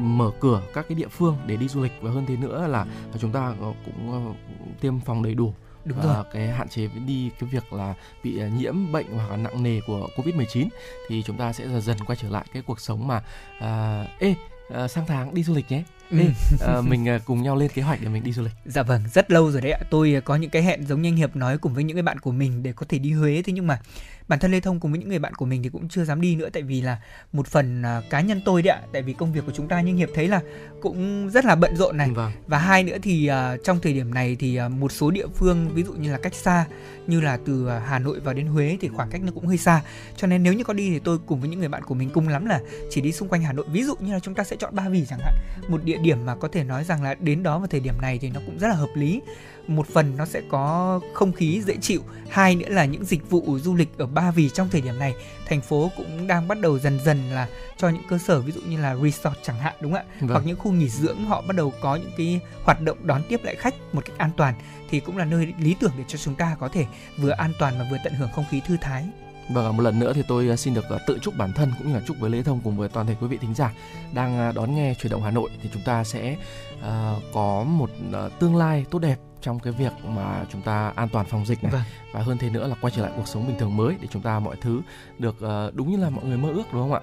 mở cửa các cái địa phương để đi du lịch và hơn thế nữa là chúng ta cũng tiêm phòng đầy đủ Đúng rồi. cái hạn chế đi cái việc là bị à, nhiễm bệnh hoặc là nặng nề của Covid-19 thì chúng ta sẽ dần dần quay trở lại cái cuộc sống mà à, ê à, sang tháng đi du lịch nhé Ê, à, mình à, cùng nhau lên kế hoạch để mình đi du lịch. Dạ vâng, rất lâu rồi đấy ạ. Tôi có những cái hẹn giống như anh Hiệp nói cùng với những cái bạn của mình để có thể đi Huế thế nhưng mà bản thân Lê Thông cùng với những người bạn của mình thì cũng chưa dám đi nữa tại vì là một phần uh, cá nhân tôi đấy ạ. Tại vì công việc của chúng ta nhưng hiệp thấy là cũng rất là bận rộn này. Vâng. và hai nữa thì uh, trong thời điểm này thì uh, một số địa phương ví dụ như là cách xa như là từ uh, Hà Nội vào đến Huế thì khoảng cách nó cũng hơi xa. Cho nên nếu như có đi thì tôi cùng với những người bạn của mình cùng lắm là chỉ đi xung quanh Hà Nội. Ví dụ như là chúng ta sẽ chọn Ba Vì chẳng hạn. Một địa điểm mà có thể nói rằng là đến đó vào thời điểm này thì nó cũng rất là hợp lý một phần nó sẽ có không khí dễ chịu. Hai nữa là những dịch vụ du lịch ở ba vì trong thời điểm này thành phố cũng đang bắt đầu dần dần là cho những cơ sở ví dụ như là resort chẳng hạn đúng không ạ? Vâng. hoặc những khu nghỉ dưỡng họ bắt đầu có những cái hoạt động đón tiếp lại khách một cách an toàn thì cũng là nơi lý tưởng để cho chúng ta có thể vừa an toàn và vừa tận hưởng không khí thư thái. Vâng, một lần nữa thì tôi à, xin được à, tự chúc bản thân cũng như là chúc với Lê Thông cùng với toàn thể quý vị thính giả đang à, đón nghe chuyển động Hà Nội. Thì chúng ta sẽ uh, có một uh, tương lai tốt đẹp trong cái việc mà chúng ta an toàn phòng dịch này vâng. và hơn thế nữa là quay trở lại cuộc sống bình thường mới để chúng ta mọi thứ được uh, đúng như là mọi người mơ ước đúng không ạ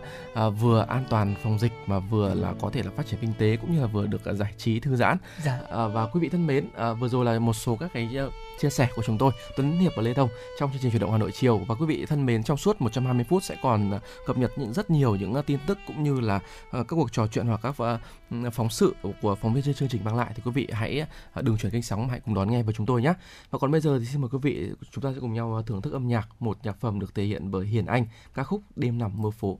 uh, vừa an toàn phòng dịch mà vừa là có thể là phát triển kinh tế cũng như là vừa được uh, giải trí thư giãn dạ. uh, và quý vị thân mến uh, vừa rồi là một số các cái chia sẻ của chúng tôi Tuấn Hiệp và Lê Thông trong chương trình chuyển động Hà Nội chiều và quý vị thân mến, trong suốt 120 phút sẽ còn à, cập nhật những rất nhiều những à, tin tức cũng như là à, các cuộc trò chuyện hoặc các ừ, phóng sự của phóng viên chương trình mang lại thì quý vị hãy đừng chuyển kênh sóng hãy cùng đón nghe với chúng tôi nhé. Và còn bây giờ thì xin mời quý vị, chúng ta sẽ cùng nhau thưởng thức âm nhạc, một nhạc phẩm được thể hiện bởi Hiền Anh, ca khúc Đêm nằm mơ phố.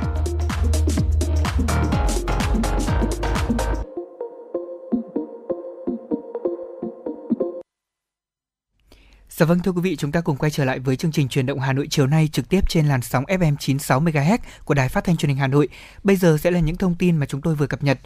Dạ vâng thưa quý vị, chúng ta cùng quay trở lại với chương trình truyền động Hà Nội chiều nay trực tiếp trên làn sóng FM 96 MHz của Đài Phát thanh Truyền hình Hà Nội. Bây giờ sẽ là những thông tin mà chúng tôi vừa cập nhật.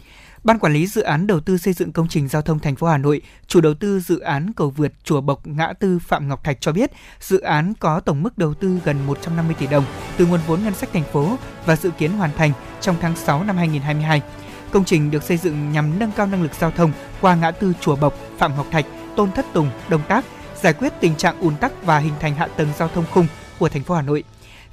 Ban quản lý dự án đầu tư xây dựng công trình giao thông thành phố Hà Nội, chủ đầu tư dự án cầu vượt Chùa Bộc ngã tư Phạm Ngọc Thạch cho biết, dự án có tổng mức đầu tư gần 150 tỷ đồng từ nguồn vốn ngân sách thành phố và dự kiến hoàn thành trong tháng 6 năm 2022. Công trình được xây dựng nhằm nâng cao năng lực giao thông qua ngã tư Chùa Bộc, Phạm Ngọc Thạch, Tôn Thất Tùng, Đông Tác, giải quyết tình trạng ùn tắc và hình thành hạ tầng giao thông khung của thành phố Hà Nội.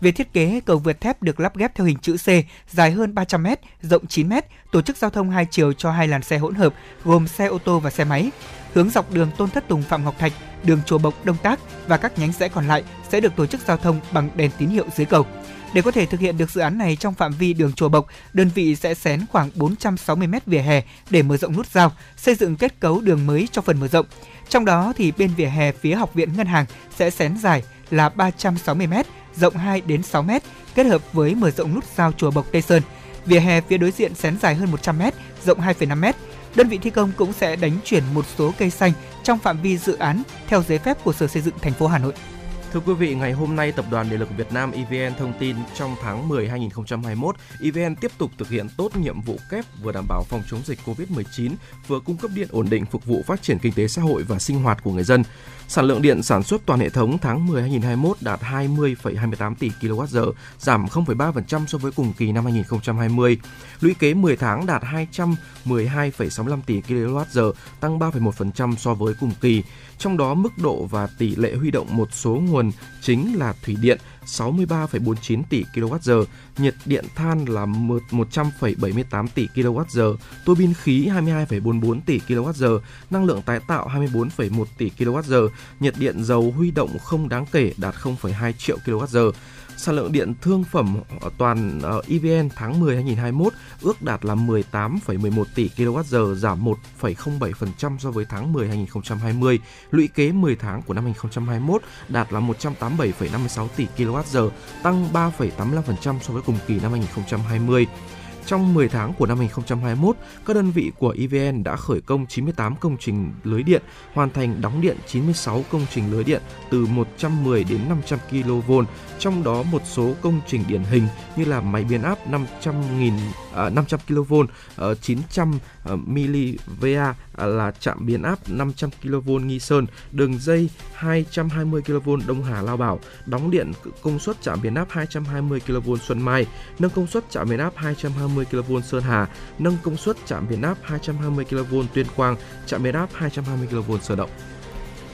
Về thiết kế, cầu vượt thép được lắp ghép theo hình chữ C, dài hơn 300 m, rộng 9 m, tổ chức giao thông hai chiều cho hai làn xe hỗn hợp gồm xe ô tô và xe máy. Hướng dọc đường Tôn Thất Tùng Phạm Ngọc Thạch, đường Chùa Bộc Đông Tác và các nhánh rẽ còn lại sẽ được tổ chức giao thông bằng đèn tín hiệu dưới cầu. Để có thể thực hiện được dự án này trong phạm vi đường Chùa Bộc, đơn vị sẽ xén khoảng 460 m vỉa hè để mở rộng nút giao, xây dựng kết cấu đường mới cho phần mở rộng. Trong đó thì bên vỉa hè phía Học viện Ngân hàng sẽ xén dài là 360 m, rộng 2 đến 6 m, kết hợp với mở rộng nút giao Chùa Bộc Tây Sơn. Vỉa hè phía đối diện xén dài hơn 100 m, rộng 2,5 m. Đơn vị thi công cũng sẽ đánh chuyển một số cây xanh trong phạm vi dự án theo giấy phép của Sở Xây dựng thành phố Hà Nội. Thưa quý vị, ngày hôm nay Tập đoàn Điện lực Việt Nam EVN thông tin trong tháng 10 2021, EVN tiếp tục thực hiện tốt nhiệm vụ kép vừa đảm bảo phòng chống dịch COVID-19, vừa cung cấp điện ổn định phục vụ phát triển kinh tế xã hội và sinh hoạt của người dân. Sản lượng điện sản xuất toàn hệ thống tháng 10 2021 đạt 20,28 tỷ kWh, giảm 0,3% so với cùng kỳ năm 2020. Lũy kế 10 tháng đạt 212,65 tỷ kWh, tăng 3,1% so với cùng kỳ. Trong đó mức độ và tỷ lệ huy động một số nguồn chính là thủy điện 63,49 tỷ kWh, nhiệt điện than là 100,78 tỷ kWh, tua bin khí 22,44 tỷ kWh, năng lượng tái tạo 24,1 tỷ kWh, nhiệt điện dầu huy động không đáng kể đạt 0,2 triệu kWh. Sản lượng điện thương phẩm toàn ờ, EVN tháng 10 2021 ước đạt là 18,11 tỷ kWh, giảm 1,07% so với tháng 10 2020. Lũy kế 10 tháng của năm 2021 đạt là 187,56 tỷ kWh, tăng 3,85% so với cùng kỳ năm 2020. Trong 10 tháng của năm 2021, các đơn vị của EVN đã khởi công 98 công trình lưới điện, hoàn thành đóng điện 96 công trình lưới điện từ 110 đến 500 kV, trong đó một số công trình điển hình như là máy biến áp 500.000 à, 500 kV, uh, 900 mVA là trạm biến áp 500 kV Nghi Sơn, đường dây 220 kV Đông Hà Lao Bảo, đóng điện công suất trạm biến áp 220 kV Xuân Mai, nâng công suất trạm biến áp 220 kV Sơn Hà, nâng công suất trạm biến áp 220 kV Tuyên Quang, trạm biến áp 220 kV Sở Động.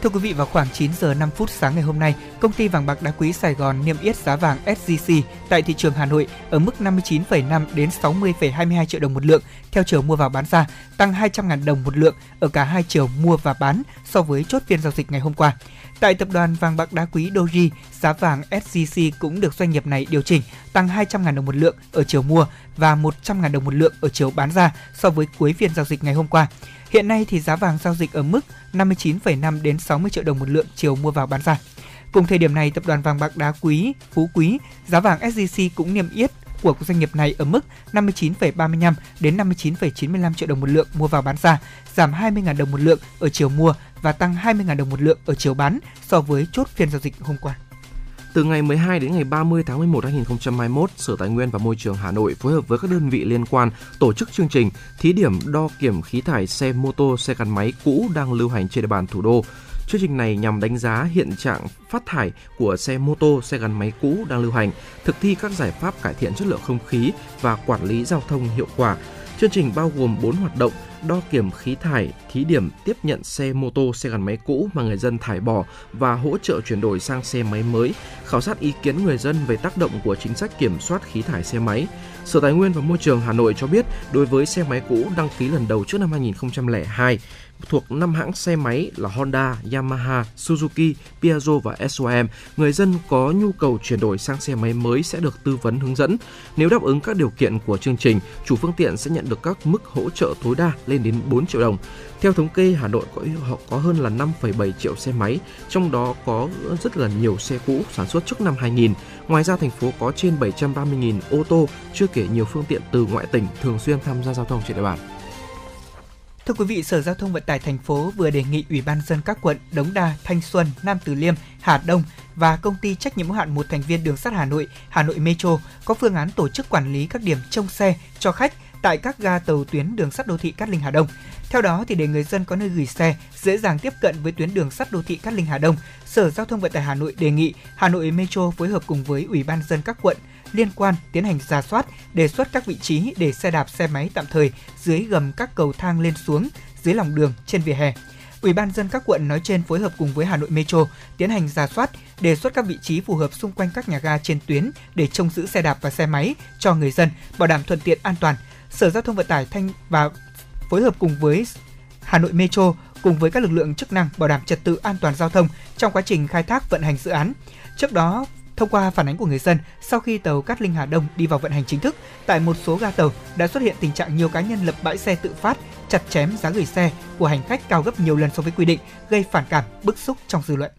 Thưa quý vị, vào khoảng 9 giờ 5 phút sáng ngày hôm nay, công ty vàng bạc đá quý Sài Gòn niêm yết giá vàng SJC tại thị trường Hà Nội ở mức 59,5 đến 60,22 triệu đồng một lượng theo chiều mua vào bán ra, tăng 200.000 đồng một lượng ở cả hai chiều mua và bán so với chốt phiên giao dịch ngày hôm qua. Tại tập đoàn vàng bạc đá quý Doji, giá vàng SJC cũng được doanh nghiệp này điều chỉnh tăng 200.000 đồng một lượng ở chiều mua và 100.000 đồng một lượng ở chiều bán ra so với cuối phiên giao dịch ngày hôm qua. Hiện nay thì giá vàng giao dịch ở mức 59,5 đến 60 triệu đồng một lượng chiều mua vào bán ra. Cùng thời điểm này, tập đoàn vàng bạc đá quý Phú Quý, giá vàng SJC cũng niêm yết của doanh nghiệp này ở mức 59,35 đến 59,95 triệu đồng một lượng mua vào bán ra, giảm 20.000 đồng một lượng ở chiều mua và tăng 20.000 đồng một lượng ở chiều bán so với chốt phiên giao dịch hôm qua. Từ ngày 12 đến ngày 30 tháng 11 năm 2021, Sở Tài nguyên và Môi trường Hà Nội phối hợp với các đơn vị liên quan tổ chức chương trình thí điểm đo kiểm khí thải xe mô tô, xe gắn máy cũ đang lưu hành trên địa bàn thủ đô. Chương trình này nhằm đánh giá hiện trạng phát thải của xe mô tô, xe gắn máy cũ đang lưu hành, thực thi các giải pháp cải thiện chất lượng không khí và quản lý giao thông hiệu quả. Chương trình bao gồm 4 hoạt động đo kiểm khí thải, thí điểm tiếp nhận xe mô tô, xe gắn máy cũ mà người dân thải bỏ và hỗ trợ chuyển đổi sang xe máy mới, khảo sát ý kiến người dân về tác động của chính sách kiểm soát khí thải xe máy. Sở Tài nguyên và Môi trường Hà Nội cho biết, đối với xe máy cũ đăng ký lần đầu trước năm 2002, thuộc năm hãng xe máy là Honda, Yamaha, Suzuki, Piaggio và SOM, người dân có nhu cầu chuyển đổi sang xe máy mới sẽ được tư vấn hướng dẫn. Nếu đáp ứng các điều kiện của chương trình, chủ phương tiện sẽ nhận được các mức hỗ trợ tối đa lên đến 4 triệu đồng. Theo thống kê, Hà Nội có họ có hơn là 5,7 triệu xe máy, trong đó có rất là nhiều xe cũ sản xuất trước năm 2000. Ngoài ra, thành phố có trên 730.000 ô tô, chưa kể nhiều phương tiện từ ngoại tỉnh thường xuyên tham gia giao thông trên địa bàn. Thưa quý vị, Sở Giao thông Vận tải thành phố vừa đề nghị Ủy ban dân các quận Đống Đa, Thanh Xuân, Nam Từ Liêm, Hà Đông và công ty trách nhiệm hữu hạn một thành viên đường sắt Hà Nội, Hà Nội Metro có phương án tổ chức quản lý các điểm trông xe cho khách tại các ga tàu tuyến đường sắt đô thị Cát Linh Hà Đông. Theo đó thì để người dân có nơi gửi xe, dễ dàng tiếp cận với tuyến đường sắt đô thị Cát Linh Hà Đông, Sở Giao thông Vận tải Hà Nội đề nghị Hà Nội Metro phối hợp cùng với Ủy ban dân các quận liên quan tiến hành ra soát, đề xuất các vị trí để xe đạp xe máy tạm thời dưới gầm các cầu thang lên xuống, dưới lòng đường, trên vỉa hè. Ủy ban dân các quận nói trên phối hợp cùng với Hà Nội Metro tiến hành ra soát, đề xuất các vị trí phù hợp xung quanh các nhà ga trên tuyến để trông giữ xe đạp và xe máy cho người dân, bảo đảm thuận tiện an toàn. Sở Giao thông Vận tải Thanh và phối hợp cùng với Hà Nội Metro cùng với các lực lượng chức năng bảo đảm trật tự an toàn giao thông trong quá trình khai thác vận hành dự án. Trước đó, Thông qua phản ánh của người dân, sau khi tàu Cát Linh Hà Đông đi vào vận hành chính thức, tại một số ga tàu đã xuất hiện tình trạng nhiều cá nhân lập bãi xe tự phát, chặt chém giá gửi xe của hành khách cao gấp nhiều lần so với quy định, gây phản cảm, bức xúc trong dư luận.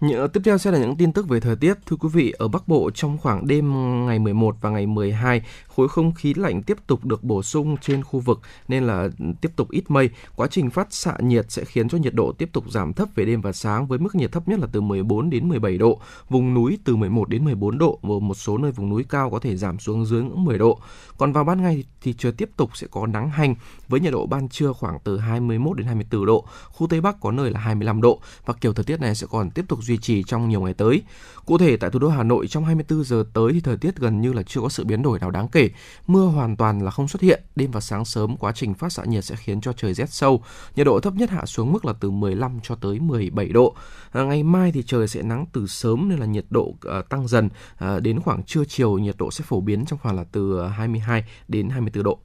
Những, tiếp theo sẽ là những tin tức về thời tiết. Thưa quý vị, ở Bắc Bộ trong khoảng đêm ngày 11 và ngày 12, khối không khí lạnh tiếp tục được bổ sung trên khu vực nên là tiếp tục ít mây. Quá trình phát xạ nhiệt sẽ khiến cho nhiệt độ tiếp tục giảm thấp về đêm và sáng với mức nhiệt thấp nhất là từ 14 đến 17 độ, vùng núi từ 11 đến 14 độ và một số nơi vùng núi cao có thể giảm xuống dưới ngưỡng 10 độ. Còn vào ban ngày thì trời tiếp tục sẽ có nắng hành với nhiệt độ ban trưa khoảng từ 21 đến 24 độ, khu Tây Bắc có nơi là 25 độ và kiểu thời tiết này sẽ còn tiếp tục duy trì trong nhiều ngày tới. Cụ thể tại thủ đô Hà Nội trong 24 giờ tới thì thời tiết gần như là chưa có sự biến đổi nào đáng kể. Mưa hoàn toàn là không xuất hiện. Đêm và sáng sớm quá trình phát xạ nhiệt sẽ khiến cho trời rét sâu. Nhiệt độ thấp nhất hạ xuống mức là từ 15 cho tới 17 độ. À, ngày mai thì trời sẽ nắng từ sớm nên là nhiệt độ uh, tăng dần À, đến khoảng trưa chiều nhiệt độ sẽ phổ biến trong khoảng là từ à, 22 đến 24 độ.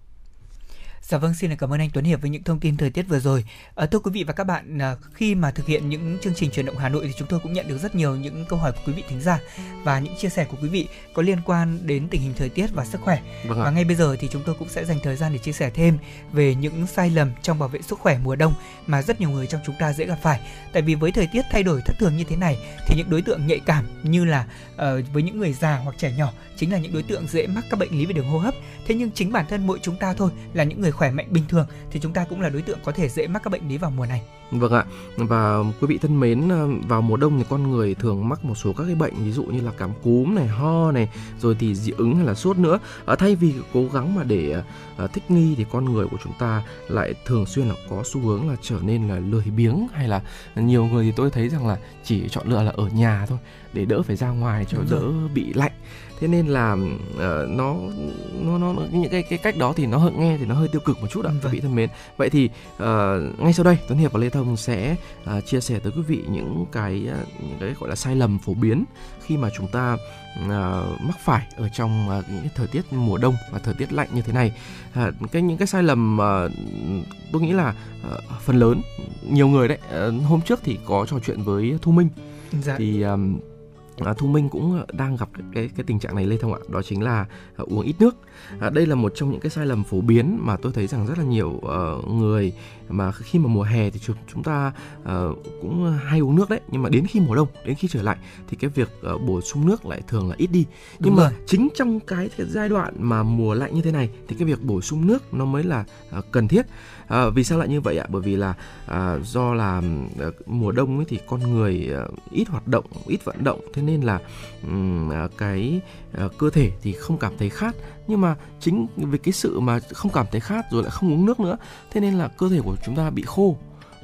Dạ vâng, xin cảm ơn anh Tuấn Hiệp với những thông tin thời tiết vừa rồi. À, thưa quý vị và các bạn, à, khi mà thực hiện những chương trình truyền động Hà Nội thì chúng tôi cũng nhận được rất nhiều những câu hỏi của quý vị thính giả và những chia sẻ của quý vị có liên quan đến tình hình thời tiết và sức khỏe. Vâng và ngay bây giờ thì chúng tôi cũng sẽ dành thời gian để chia sẻ thêm về những sai lầm trong bảo vệ sức khỏe mùa đông mà rất nhiều người trong chúng ta dễ gặp phải. Tại vì với thời tiết thay đổi thất thường như thế này thì những đối tượng nhạy cảm như là uh, với những người già hoặc trẻ nhỏ chính là những đối tượng dễ mắc các bệnh lý về đường hô hấp. Thế nhưng chính bản thân mỗi chúng ta thôi là những người khỏe mạnh bình thường thì chúng ta cũng là đối tượng có thể dễ mắc các bệnh lý vào mùa này. Vâng ạ. Và quý vị thân mến, ờ, vào mùa đông thì con người thường mắc một số các cái bệnh ví dụ như là cảm cúm này, ho này, rồi thì dị ứng hay là sốt nữa. À, thay vì cố gắng mà để à, thích nghi thì con người của chúng ta lại thường xuyên là có xu hướng là trở nên là lười biếng hay là nhiều người thì tôi thấy rằng là chỉ chọn lựa là ở nhà thôi để đỡ phải ra ngoài cho đỡ bị lạnh thế nên là uh, nó nó nó những cái cái cách đó thì nó hơi nghe thì nó hơi tiêu cực một chút ạ vâng. quý vị thân mến vậy thì uh, ngay sau đây Tuấn Hiệp và Lê Thông sẽ uh, chia sẻ tới quý vị những cái uh, những cái gọi là sai lầm phổ biến khi mà chúng ta uh, mắc phải ở trong uh, những cái thời tiết mùa đông và thời tiết lạnh như thế này uh, cái những cái sai lầm uh, tôi nghĩ là uh, phần lớn nhiều người đấy uh, hôm trước thì có trò chuyện với Thu Minh dạ. thì um, à, thu minh cũng đang gặp cái cái tình trạng này lê thông ạ. Đó chính là à, uống ít nước. À, đây là một trong những cái sai lầm phổ biến mà tôi thấy rằng rất là nhiều uh, người mà khi mà mùa hè thì chúng chúng ta uh, cũng hay uống nước đấy. Nhưng mà đến khi mùa đông đến khi trở lại thì cái việc uh, bổ sung nước lại thường là ít đi. Nhưng Đúng mà rồi. chính trong cái, giai đoạn mà mùa lạnh như thế này thì cái việc bổ sung nước nó mới là uh, cần thiết. À, vì sao lại như vậy ạ? Bởi vì là à, do là à, mùa đông ấy thì con người à, ít hoạt động, ít vận động, thế nên nên là um, cái à, cơ thể thì không cảm thấy khát. Nhưng mà chính vì cái sự mà không cảm thấy khát rồi lại không uống nước nữa, thế nên là cơ thể của chúng ta bị khô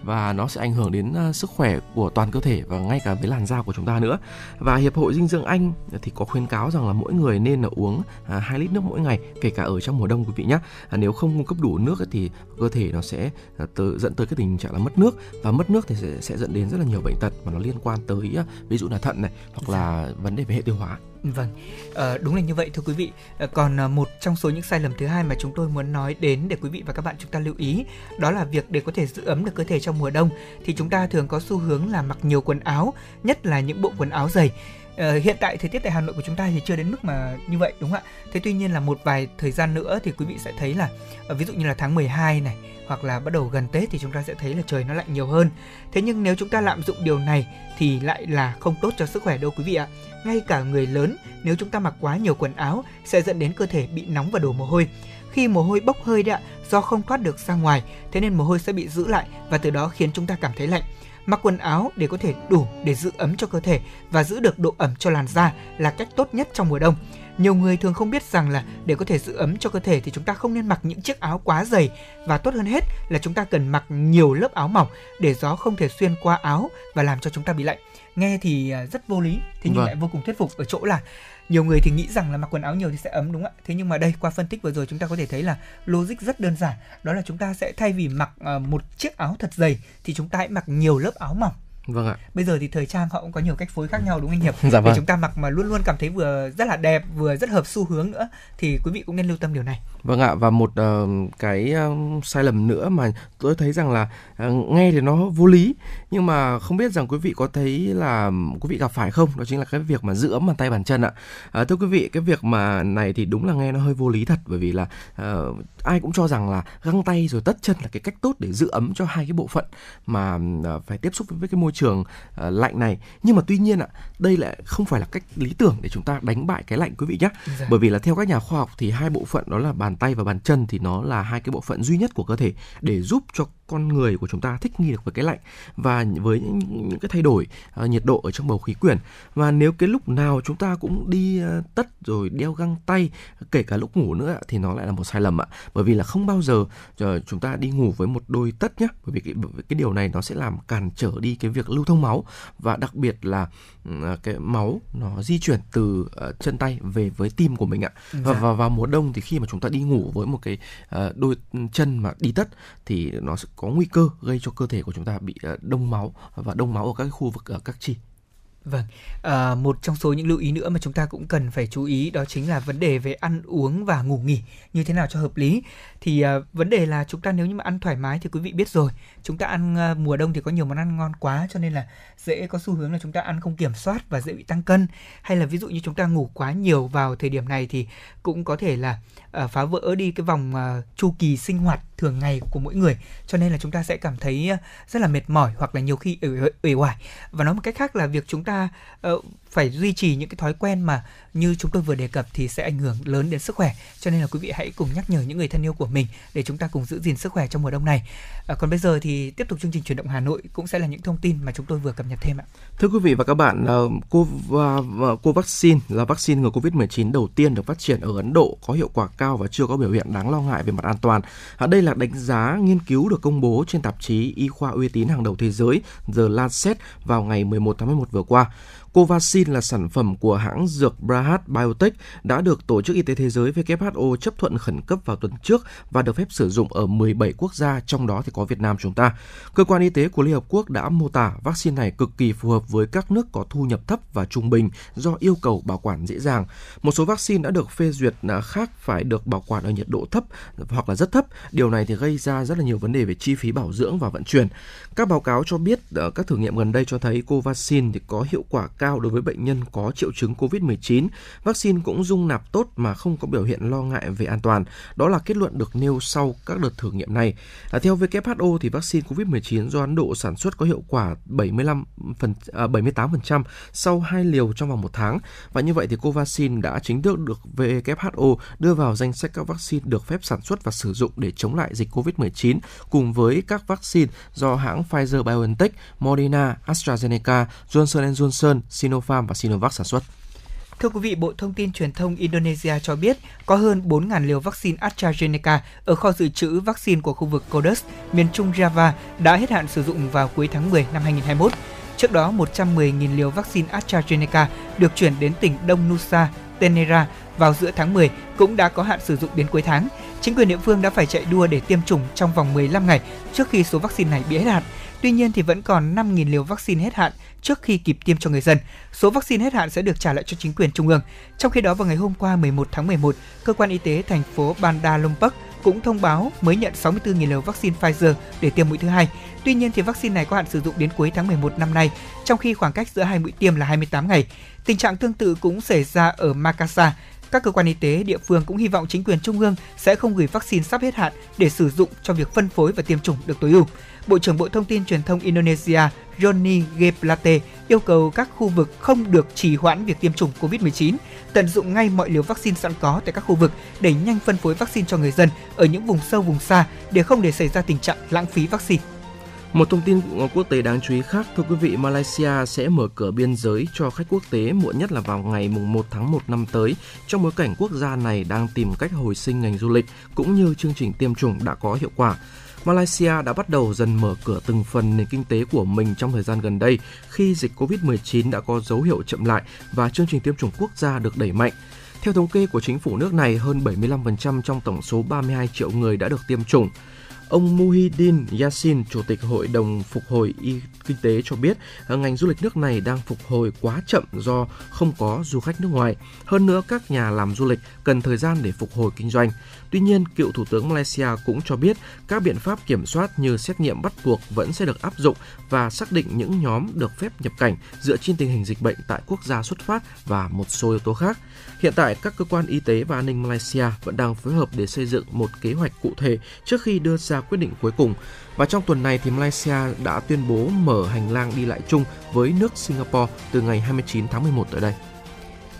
và nó sẽ ảnh hưởng đến uh, sức khỏe của toàn cơ thể và ngay cả với làn da của chúng ta nữa. Và hiệp hội dinh dưỡng Anh thì có khuyến cáo rằng là mỗi người nên là uống uh, à, 2 lít nước mỗi ngày, kể cả ở trong mùa đông quý vị nhé. Uh, nếu không cung cấp đủ nước thì cơ thể nó sẽ uh, tới, dẫn tới cái tình trạng là mất nước và mất nước thì sẽ, sẽ dẫn đến rất là nhiều bệnh tật mà nó liên quan tới ví dụ là thận này hoặc là vấn đề về hệ tiêu hóa. Vâng, à, đúng là như vậy thưa quý vị. À, còn à, một trong số những sai lầm thứ hai mà chúng tôi muốn nói đến để quý vị và các bạn chúng ta lưu ý, đó là việc để có thể giữ ấm được cơ thể trong mùa đông thì chúng ta thường có xu hướng là mặc nhiều quần áo, nhất là những bộ quần áo dày. À, hiện tại thời tiết tại Hà Nội của chúng ta thì chưa đến mức mà như vậy đúng không ạ? Thế tuy nhiên là một vài thời gian nữa thì quý vị sẽ thấy là ví dụ như là tháng 12 này hoặc là bắt đầu gần Tết thì chúng ta sẽ thấy là trời nó lạnh nhiều hơn. Thế nhưng nếu chúng ta lạm dụng điều này thì lại là không tốt cho sức khỏe đâu quý vị ạ. Ngay cả người lớn nếu chúng ta mặc quá nhiều quần áo sẽ dẫn đến cơ thể bị nóng và đổ mồ hôi. Khi mồ hôi bốc hơi đấy ạ, do không thoát được ra ngoài, thế nên mồ hôi sẽ bị giữ lại và từ đó khiến chúng ta cảm thấy lạnh. Mặc quần áo để có thể đủ để giữ ấm cho cơ thể và giữ được độ ẩm cho làn da là cách tốt nhất trong mùa đông. Nhiều người thường không biết rằng là để có thể giữ ấm cho cơ thể thì chúng ta không nên mặc những chiếc áo quá dày và tốt hơn hết là chúng ta cần mặc nhiều lớp áo mỏng để gió không thể xuyên qua áo và làm cho chúng ta bị lạnh. Nghe thì à, rất vô lý, thế nhưng Vâng. lại vô cùng thuyết phục ở chỗ là nhiều người thì nghĩ rằng là mặc quần áo nhiều thì sẽ ấm đúng không ạ? Thế nhưng mà đây qua phân tích vừa rồi chúng ta có thể thấy là logic rất đơn giản, đó là chúng ta sẽ thay vì mặc à, một chiếc áo thật dày thì chúng ta hãy mặc nhiều lớp áo mỏng. Vâng ạ. Bây giờ thì thời trang họ cũng có nhiều cách phối khác nhau đúng không anh Hiệp? <laughs> Dạ Để vâng. chúng ta mặc mà luôn luôn cảm thấy vừa rất là đẹp, vừa rất hợp xu hướng nữa thì quý vị cũng nên lưu tâm điều này. Vâng ạ và một ờ, cái ờ, sai lầm nữa mà tôi thấy rằng là ờ, nghe thì nó vô lý nhưng mà không biết rằng quý vị có thấy là quý vị gặp phải không đó chính là cái việc mà giữ ấm bàn tay bàn chân ạ. À, thưa quý vị cái việc mà này thì đúng là nghe nó hơi vô lý thật bởi vì là ờ, ai cũng cho rằng là găng tay rồi tất chân là cái cách tốt để giữ ấm cho hai cái bộ phận mà ờ, phải tiếp xúc với cái môi trường ờ, lạnh này nhưng mà tuy nhiên ạ đây lại không phải là cách lý tưởng để chúng ta đánh bại cái lạnh quý vị nhé Dạ. bởi vì là theo các nhà khoa học thì hai bộ phận đó là bàn tay và bàn chân thì nó là hai cái bộ phận duy nhất của cơ thể để giúp cho con người của chúng ta thích nghi được với cái lạnh và với những, những cái thay đổi ờ, nhiệt độ ở trong bầu khí quyển. Và nếu cái lúc nào chúng ta cũng đi ờ, tất rồi đeo găng tay kể cả lúc ngủ nữa thì nó lại là một sai lầm ạ. Bởi vì là không bao giờ ờ, chúng ta đi ngủ với một đôi tất nhé bởi vì cái, bởi vì cái điều này nó sẽ làm cản trở đi cái việc lưu thông máu. Và đặc biệt là ừ, cái máu nó di chuyển từ ờ, chân tay về với tim của mình ạ. Và Dạ. vào vào mùa đông thì khi mà chúng ta đi ngủ với một cái ờ, đôi chân mà đi tất thì nó sẽ có nguy cơ gây cho cơ thể của chúng ta bị ờ, đông máu và đông máu ở các khu vực ở các chi Vâng, à, một trong số những lưu ý nữa mà chúng ta cũng cần phải chú ý đó chính là vấn đề về ăn uống và ngủ nghỉ như thế nào cho hợp lý. Thì uh, vấn đề là chúng ta nếu như mà ăn thoải mái thì quý vị biết rồi, chúng ta ăn uh, mùa đông thì có nhiều món ăn ngon quá cho nên là dễ có xu hướng là chúng ta ăn không kiểm soát và dễ bị tăng cân. Hay là ví dụ như chúng ta ngủ quá nhiều vào thời điểm này thì cũng có thể là uh, phá vỡ đi cái vòng uh, chu kỳ sinh hoạt thường ngày của mỗi người. Cho nên là chúng ta sẽ cảm thấy uh, rất là mệt mỏi hoặc là nhiều khi uể oải và nói một cách khác là việc chúng ta uh, phải duy trì những cái thói quen mà như chúng tôi vừa đề cập thì sẽ ảnh hưởng lớn đến sức khỏe cho nên là quý vị hãy cùng nhắc nhở những người thân yêu của mình để chúng ta cùng giữ gìn sức khỏe trong mùa đông này à, còn bây giờ thì tiếp tục chương trình chuyển động Hà Nội cũng sẽ là những thông tin mà chúng tôi vừa cập nhật thêm ạ Thưa quý vị và các bạn, à, cô và cô vaccine là vaccine ngừa Covid-19 đầu tiên được phát triển ở Ấn Độ có hiệu quả cao và chưa có biểu hiện đáng lo ngại về mặt an toàn. À, đây là đánh giá nghiên cứu được công bố trên tạp chí y khoa uy tín hàng đầu thế giới The Lancet vào ngày 11 tháng 11 vừa qua. Covaxin là sản phẩm của hãng dược Brahat Biotech đã được Tổ chức Y tế Thế giới WHO chấp thuận khẩn cấp vào tuần trước và được phép sử dụng ở 17 quốc gia, trong đó thì có Việt Nam chúng ta. Cơ quan y tế của Liên Hợp Quốc đã mô tả vaccine này cực kỳ phù hợp với các nước có thu nhập thấp và trung bình do yêu cầu bảo quản dễ dàng. Một số vaccine đã được phê duyệt à, khác phải được bảo quản ở nhiệt độ thấp hoặc là rất thấp. Điều này thì gây ra rất là nhiều vấn đề về chi phí bảo dưỡng và vận chuyển. Các báo cáo cho biết à, các thử nghiệm gần đây cho thấy Covaxin thì có hiệu quả cao cao đối với bệnh nhân có triệu chứng COVID-19. Vaccine cũng dung nạp tốt mà không có biểu hiện lo ngại về an toàn. Đó là kết luận được nêu sau các đợt thử nghiệm này. À, theo WHO thì vaccine COVID-19 do Ấn Độ sản xuất có hiệu quả 75 phần, à, 78% sau hai liều trong vòng một tháng. Và như vậy thì Covaxin đã chính thức được WHO đưa vào danh sách các vaccine được phép sản xuất và sử dụng để chống lại dịch COVID-19 cùng với các vaccine do hãng Pfizer-BioNTech, Moderna, AstraZeneca, Johnson Johnson, Sinopharm và Sinovac sản xuất. Thưa quý vị, Bộ Thông tin Truyền thông Indonesia cho biết có hơn 4.000 liều vaccine AstraZeneca ở kho dự trữ vaccine của khu vực Kodes, miền trung Java đã hết hạn sử dụng vào cuối tháng 10 năm 2021. Trước đó, 110.000 liều vaccine AstraZeneca được chuyển đến tỉnh Đông Nusa Tenera vào giữa tháng 10 cũng đã có hạn sử dụng đến cuối tháng. Chính quyền địa phương đã phải chạy đua để tiêm chủng trong vòng 15 ngày trước khi số vaccine này bị hết hạn. Tuy nhiên thì vẫn còn 5.000 liều vaccine hết hạn trước khi kịp tiêm cho người dân. Số vaccine hết hạn sẽ được trả lại cho chính quyền trung ương. Trong khi đó vào ngày hôm qua 11 tháng 11, cơ quan y tế thành phố Bandar Lombok cũng thông báo mới nhận 64.000 liều vaccine Pfizer để tiêm mũi thứ hai. Tuy nhiên thì vaccine này có hạn sử dụng đến cuối tháng 11 năm nay, trong khi khoảng cách giữa hai mũi tiêm là 28 ngày. Tình trạng tương tự cũng xảy ra ở Makassar. Các cơ quan y tế địa phương cũng hy vọng chính quyền trung ương sẽ không gửi vaccine sắp hết hạn để sử dụng cho việc phân phối và tiêm chủng được tối ưu. Bộ trưởng Bộ Thông tin Truyền thông Indonesia Johnny G. Plate yêu cầu các khu vực không được trì hoãn việc tiêm chủng COVID-19, tận dụng ngay mọi liều vaccine sẵn có tại các khu vực để nhanh phân phối vaccine cho người dân ở những vùng sâu vùng xa để không để xảy ra tình trạng lãng phí vaccine. Một thông tin quốc tế đáng chú ý khác, thưa quý vị, Malaysia sẽ mở cửa biên giới cho khách quốc tế muộn nhất là vào ngày 1 tháng 1 năm tới, trong bối cảnh quốc gia này đang tìm cách hồi sinh ngành du lịch cũng như chương trình tiêm chủng đã có hiệu quả. Malaysia đã bắt đầu dần mở cửa từng phần nền kinh tế của mình trong thời gian gần đây khi dịch Covid-19 đã có dấu hiệu chậm lại và chương trình tiêm chủng quốc gia được đẩy mạnh. Theo thống kê của chính phủ nước này, hơn 75% trong tổng số 32 triệu người đã được tiêm chủng. Ông Muhyiddin Yassin, Chủ tịch Hội đồng Phục hồi Y Kinh tế cho biết ngành du lịch nước này đang phục hồi quá chậm do không có du khách nước ngoài. Hơn nữa, các nhà làm du lịch cần thời gian để phục hồi kinh doanh. Tuy nhiên, cựu Thủ tướng Malaysia cũng cho biết các biện pháp kiểm soát như xét nghiệm bắt buộc vẫn sẽ được áp dụng và xác định những nhóm được phép nhập cảnh dựa trên tình hình dịch bệnh tại quốc gia xuất phát và một số yếu tố khác. Hiện tại, các cơ quan y tế và an ninh Malaysia vẫn đang phối hợp để xây dựng một kế hoạch cụ thể trước khi đưa ra quyết định cuối cùng. Và trong tuần này thì Malaysia đã tuyên bố mở hành lang đi lại chung với nước Singapore từ ngày 29 tháng 11 tới đây.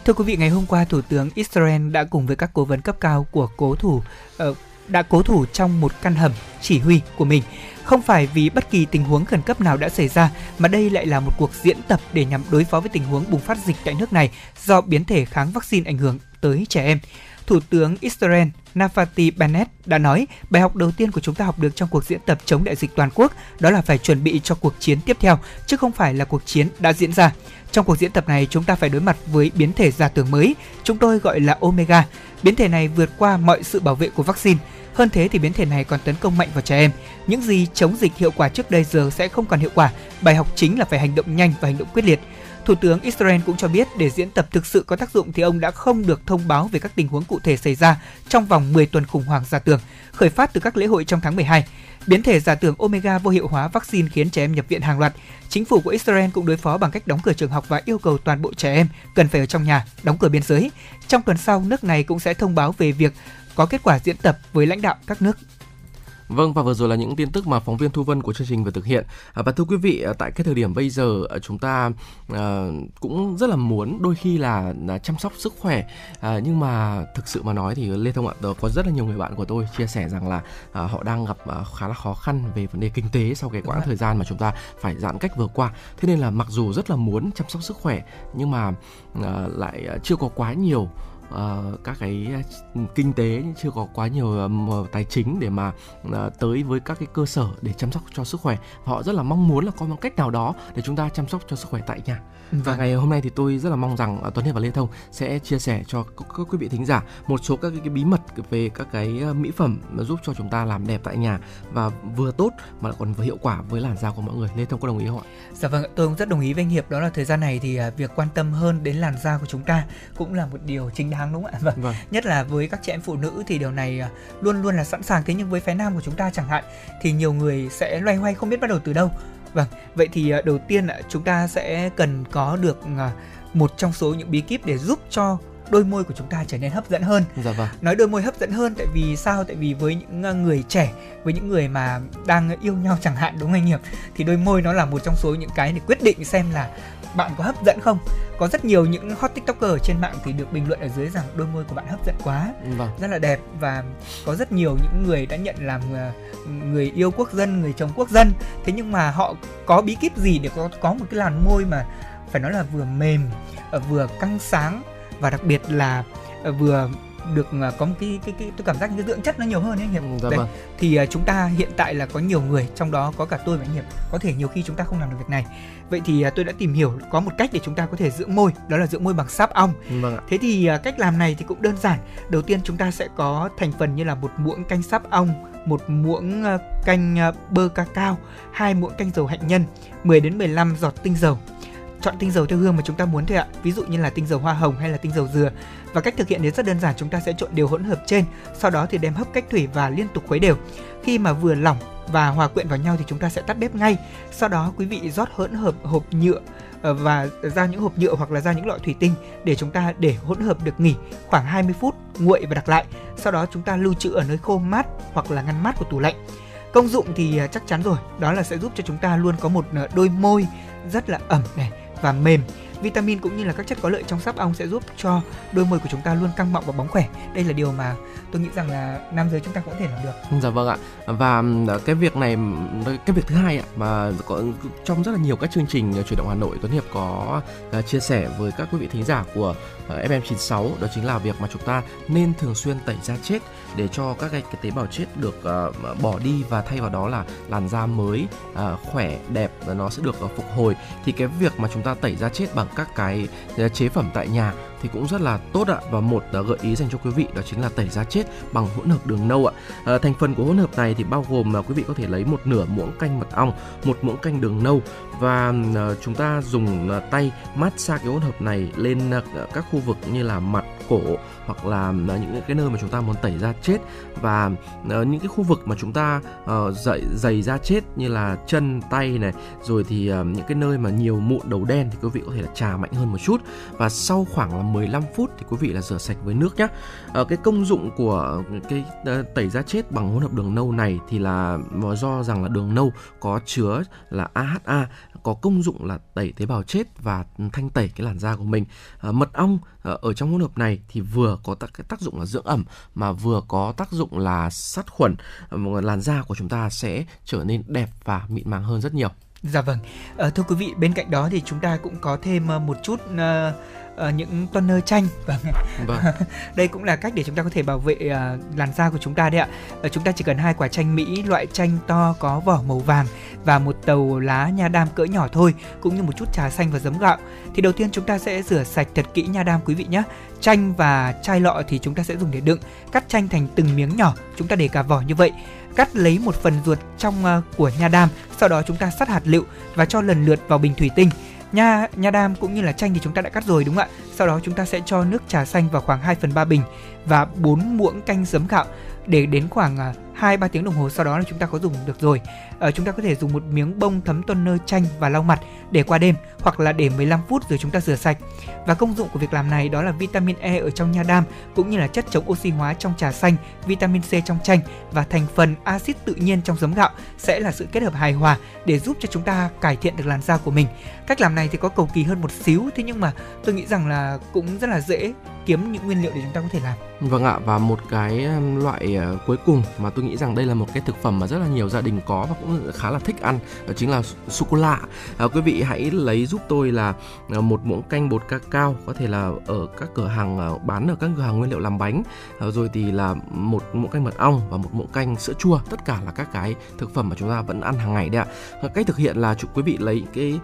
Thưa quý vị, ngày hôm qua Thủ tướng Israel đã cùng với các cố vấn cấp cao của cố thủ uh, đã cố thủ trong một căn hầm chỉ huy của mình. Không phải vì bất kỳ tình huống khẩn cấp nào đã xảy ra, mà đây lại là một cuộc diễn tập để nhằm đối phó với tình huống bùng phát dịch tại nước này do biến thể kháng vaccine ảnh hưởng tới trẻ em. Thủ tướng Israel Nafati Bennett đã nói, bài học đầu tiên của chúng ta học được trong cuộc diễn tập chống đại dịch toàn quốc đó là phải chuẩn bị cho cuộc chiến tiếp theo, chứ không phải là cuộc chiến đã diễn ra. Trong cuộc diễn tập này, chúng ta phải đối mặt với biến thể giả tưởng mới, chúng tôi gọi là Omega. Biến thể này vượt qua mọi sự bảo vệ của vaccine. Hơn thế thì biến thể này còn tấn công mạnh vào trẻ em. Những gì chống dịch hiệu quả trước đây giờ sẽ không còn hiệu quả. Bài học chính là phải hành động nhanh và hành động quyết liệt. Thủ tướng Israel cũng cho biết để diễn tập thực sự có tác dụng thì ông đã không được thông báo về các tình huống cụ thể xảy ra trong vòng 10 tuần khủng hoảng giả tưởng, khởi phát từ các lễ hội trong tháng 12. Biến thể giả tưởng Omega vô hiệu hóa vaccine khiến trẻ em nhập viện hàng loạt. Chính phủ của Israel cũng đối phó bằng cách đóng cửa trường học và yêu cầu toàn bộ trẻ em cần phải ở trong nhà, đóng cửa biên giới. Trong tuần sau, nước này cũng sẽ thông báo về việc có kết quả diễn tập với lãnh đạo các nước Vâng và vừa rồi là những tin tức mà phóng viên Thu Vân của chương trình vừa thực hiện. À, và thưa quý vị, à, tại cái thời điểm bây giờ à, chúng ta à, cũng rất là muốn đôi khi là, là chăm sóc sức khỏe à, nhưng mà thực sự mà nói thì Lê Thông ạ, có rất là nhiều người bạn của tôi chia sẻ rằng là à, họ đang gặp à, khá là khó khăn về vấn đề kinh tế sau cái quãng thời gian mà chúng ta phải giãn cách vừa qua. Thế nên là mặc dù rất là muốn chăm sóc sức khỏe nhưng mà à, lại chưa có quá nhiều uh, các cái ờ, kinh tế chưa có quá nhiều um, tài chính để mà uh, tới với các cái cơ sở để chăm sóc cho sức khỏe họ rất là mong muốn là có một cách nào đó để chúng ta chăm sóc cho sức khỏe tại nhà và vâng. ngày hôm nay thì tôi rất là mong rằng uh, Tuấn Hiệp và Lê Thông sẽ chia sẻ cho các, các quý vị thính giả một số các cái, cái bí mật về các cái mỹ phẩm mà giúp cho chúng ta làm đẹp tại nhà và vừa tốt mà còn vừa hiệu quả với làn da của mọi người. Lê Thông có đồng ý không ạ? Dạ vâng, tôi cũng rất đồng ý với anh Hiệp đó là thời gian này thì việc quan tâm hơn đến làn da của chúng ta cũng là một điều chính đáng đúng không ạ? Vâng. vâng. Nhất là với các chị em phụ nữ thì điều này à, luôn luôn là sẵn sàng thế nhưng với phái nam của chúng ta chẳng hạn thì nhiều người sẽ loay hoay không biết bắt đầu từ đâu. Vâng, vậy thì à, đầu tiên chúng ta sẽ cần có được à, một trong số những bí kíp để giúp cho đôi môi của chúng ta trở nên hấp dẫn hơn. Dạ vâng. Nói đôi môi hấp dẫn hơn tại vì sao? Tại vì với những người trẻ, với những người mà đang yêu nhau chẳng hạn đúng không anh Hiệp thì đôi môi nó là một trong số những cái để quyết định xem là bạn có hấp dẫn không có rất nhiều những hot tiktoker trên mạng thì được bình luận ở dưới rằng đôi môi của bạn hấp dẫn quá vâng. rất là đẹp và có rất nhiều những người đã nhận làm ờ, người yêu quốc dân người chồng quốc dân thế nhưng mà họ có bí kíp gì để có có một cái làn môi mà phải nói là vừa mềm ờ, vừa căng sáng và đặc biệt là ờ, vừa được có một cái cái, cái tôi cảm giác cái dưỡng chất nó nhiều hơn ấy hiệp. Dạ Đấy. Vâng. thì uh, chúng ta hiện tại là có nhiều người trong đó có cả tôi và anh hiệp. Có thể nhiều khi chúng ta không làm được việc này. Vậy thì uh, tôi đã tìm hiểu có một cách để chúng ta có thể dưỡng môi đó là dưỡng môi bằng sáp ong. Vâng thế thì uh, cách làm này thì cũng đơn giản. Đầu tiên chúng ta sẽ có thành phần như là một muỗng canh sáp ong một muỗng canh bơ ca cao hai muỗng canh dầu hạnh nhân 10 đến 15 giọt tinh dầu. Chọn tinh dầu theo hương mà chúng ta muốn thôi ạ. Ví dụ như là tinh dầu hoa hồng hay là tinh dầu dừa và cách thực hiện thì rất đơn giản, chúng ta sẽ trộn đều hỗn hợp trên, sau đó thì đem hấp cách thủy và liên tục khuấy đều. Khi mà vừa lỏng và hòa quyện vào nhau thì chúng ta sẽ tắt bếp ngay, sau đó quý vị rót hỗn hợp, hộp nhựa ờ, và ra những hộp nhựa hoặc là ra những loại thủy tinh để chúng ta để hỗn hợp được nghỉ khoảng 20 phút, nguội và đặt lại. Sau đó chúng ta lưu trữ ở nơi khô mát hoặc là ngăn mát của tủ lạnh. Công dụng thì à, chắc chắn rồi, đó là sẽ giúp cho chúng ta luôn có một ờ, đôi môi rất là ẩm này và mềm vitamin cũng như là các chất có lợi trong sáp ong sẽ giúp cho đôi môi của chúng ta luôn căng mọng và bóng khỏe. Đây là điều mà tôi nghĩ rằng là nam giới chúng ta cũng có thể làm được. Dạ vâng ạ. Và ờ, cái việc này, cái việc thứ hai ạ, mà có trong rất là nhiều các chương trình ờ, chuyển động Hà Nội, Tuấn Hiệp có ờ, chia sẻ với các quý vị thính giả của FM96 đó chính là việc mà chúng ta nên thường xuyên tẩy da chết để cho các cái, cái tế bào chết được uh, bỏ đi và thay vào đó là làn da mới uh, khỏe đẹp và nó sẽ được uh, phục hồi. Thì cái việc mà chúng ta tẩy da chết bằng các cái ờ, chế phẩm tại nhà thì cũng rất là tốt ạ. Và một uh, gợi ý dành cho quý vị đó chính là tẩy da chết bằng hỗn hợp đường nâu ạ. Uh, thành phần của hỗn hợp này thì bao gồm là quý vị có thể lấy một nửa muỗng canh mật ong một muỗng canh đường nâu và uh, chúng ta dùng uh, tay massage cái hỗn hợp này lên uh, các khu vực như là mặt cổ hoặc là ờ, những cái nơi mà chúng ta muốn tẩy da chết và ờ, những cái khu vực mà chúng ta uh, dậy dày da chết như là chân tay này rồi thì uh, những cái nơi mà nhiều mụn đầu đen thì quý vị có thể là trà mạnh hơn một chút và sau khoảng là 15 phút thì quý vị là rửa sạch với nước nhé. Uh, cái công dụng của cái uh, tẩy da chết bằng hỗn hợp đường nâu này thì là do rằng là đường nâu có chứa là AHA có công dụng là tẩy tế bào chết và thanh tẩy cái làn da của mình. À, mật ong à, ở trong hỗn hợp này thì vừa có tác, cái tác dụng là dưỡng ẩm mà vừa có tác dụng là sát khuẩn. À, làn da của chúng ta sẽ trở nên đẹp và mịn màng hơn rất nhiều. Dạ vâng. À, thưa quý vị, bên cạnh đó thì chúng ta cũng có thêm một chút uh, uh, những toner chanh. Vâng, vâng. <laughs> đây cũng là cách để chúng ta có thể bảo vệ uh, làn da của chúng ta đấy ạ. Uh, chúng ta chỉ cần hai quả chanh mỹ loại chanh to có vỏ màu vàng và một tàu lá nha đam cỡ nhỏ thôi cũng như một chút trà xanh và giấm gạo. Thì đầu tiên chúng ta sẽ rửa sạch thật kỹ nha đam quý vị nhé. Chanh và chai lọ thì chúng ta sẽ dùng để đựng cắt chanh thành từng miếng nhỏ chúng ta để cả vỏ như vậy cắt lấy một phần ruột trong uh, của nha đam sau đó chúng ta sắt hạt lựu và cho lần lượt vào bình thủy tinh Nha nha đam cũng như là chanh thì chúng ta đã cắt rồi đúng không ạ? Sau đó chúng ta sẽ cho nước trà xanh vào khoảng 2 phần 3 bình và 4 muỗng canh giấm gạo để đến khoảng uh, 2 3 tiếng đồng hồ sau đó là chúng ta có dùng được rồi. À, chúng ta có thể dùng một miếng bông thấm toner chanh và lau mặt để qua đêm hoặc là để 15 phút rồi chúng ta rửa sạch. Và công dụng của việc làm này đó là vitamin E ở trong nha đam cũng như là chất chống oxy hóa trong trà xanh, vitamin C trong chanh và thành phần axit tự nhiên trong giấm gạo sẽ là sự kết hợp hài hòa để giúp cho chúng ta cải thiện được làn da của mình. Cách làm này thì có cầu kỳ hơn một xíu thế nhưng mà tôi nghĩ rằng là cũng rất là dễ kiếm những nguyên liệu để chúng ta có thể làm. Vâng ạ và một cái loại ờ, cuối cùng mà tôi nghĩ rằng đây là một cái thực phẩm mà rất là nhiều gia đình có và cũng khá là thích ăn đó chính là sô cô la à, quý vị hãy lấy giúp tôi là à, một muỗng canh bột cacao có thể là ở các cửa hàng à, bán ở các cửa hàng nguyên liệu làm bánh. À, rồi thì là một muỗng canh mật ong và một muỗng canh sữa chua. Tất cả là các cái thực phẩm mà chúng ta vẫn ăn hàng ngày đấy ạ. À, cách thực hiện là chủ quý vị lấy cái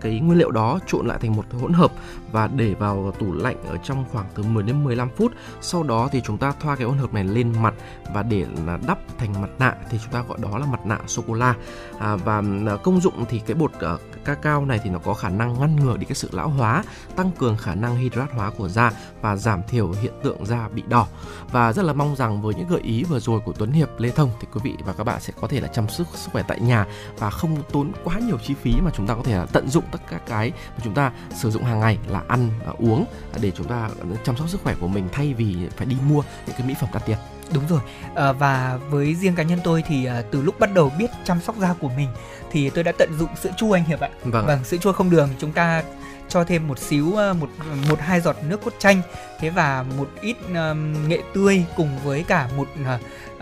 cái nguyên liệu đó trộn lại thành một hỗn hợp và để vào tủ lạnh ở trong khoảng từ 10 đến 15 phút. Sau đó thì chúng ta thoa cái hỗn hợp này lên mặt và để là đắp thành mặt nạ thì chúng ta gọi đó là mặt nạ sô cô la. À, và à, công dụng thì cái bột uh, cacao này thì nó có khả năng ngăn ngừa đi cái sự lão hóa tăng cường khả năng hydrat hóa của da và giảm thiểu hiện tượng da bị đỏ. Và rất là mong rằng với những gợi ý vừa rồi của Tuấn Hiệp Lê Thông thì quý vị và các bạn sẽ có thể là chăm sóc sức khỏe tại nhà và không tốn quá nhiều chi phí mà chúng ta có thể là tận dụng tất cả cái mà chúng ta sử dụng hàng ngày là ăn à, uống để chúng ta chăm sóc sức khỏe của mình thay vì phải đi mua những cái mỹ phẩm đắt tiền đúng rồi. À, và với riêng cá nhân tôi thì à, từ lúc bắt đầu biết chăm sóc da của mình thì tôi đã tận dụng sữa chua anh hiệp ạ. Vâng, vâng sữa chua không đường. Chúng ta cho thêm một xíu ờ, một một hai giọt nước cốt chanh thế và một ít um, nghệ tươi cùng với cả một uh, uh,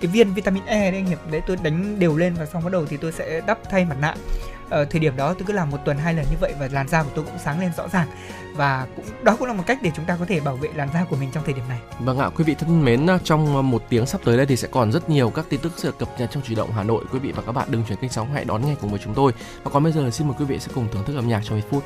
cái viên vitamin E đấy anh hiệp. Đấy tôi đánh đều lên và xong bắt đầu thì tôi sẽ đắp thay mặt nạ ở thời điểm đó tôi cứ làm một tuần hai lần như vậy và làn da của tôi cũng sáng lên rõ ràng và cũng đó cũng là một cách để chúng ta có thể bảo vệ làn da của mình trong thời điểm này. Vâng ạ, quý vị thân mến, à, trong à, một tiếng sắp tới đây thì sẽ còn rất nhiều các tin tức sẽ cập nhật trong chủ động Hà Nội. Quý vị và các bạn đừng chuyển kênh sóng hãy đón nghe cùng với chúng tôi. Và còn bây giờ xin mời quý vị sẽ cùng thưởng thức âm nhạc trong ít phút.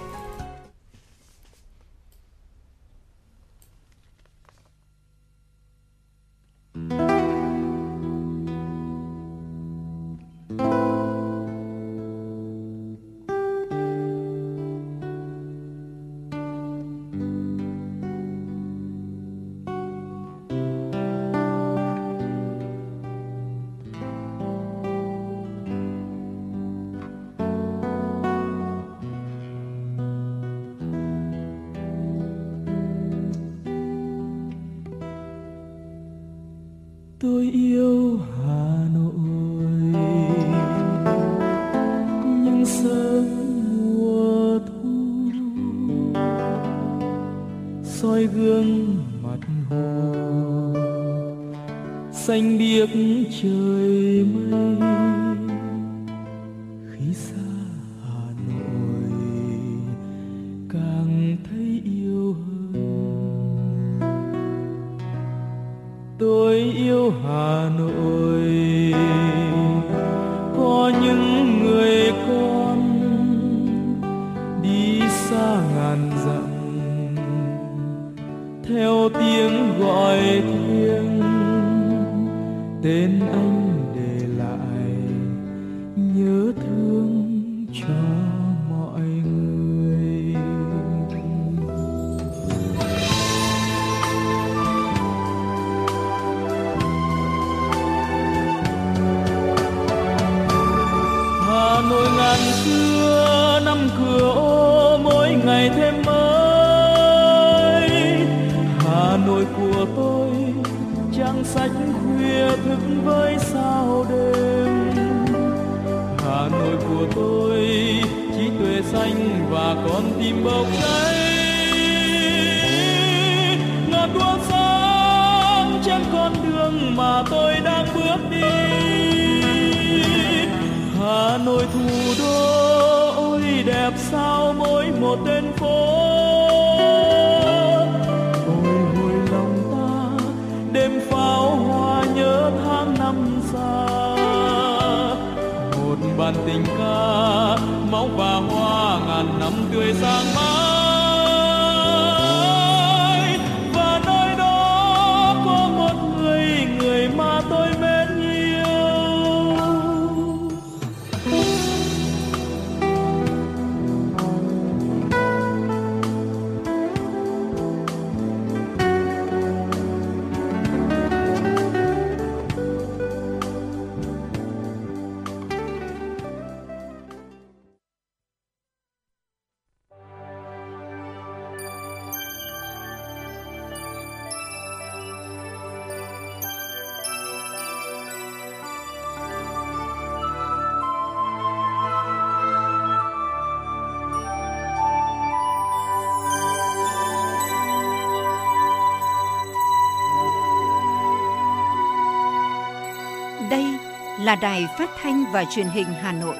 Là đài phát thanh và truyền hình Hà Nội.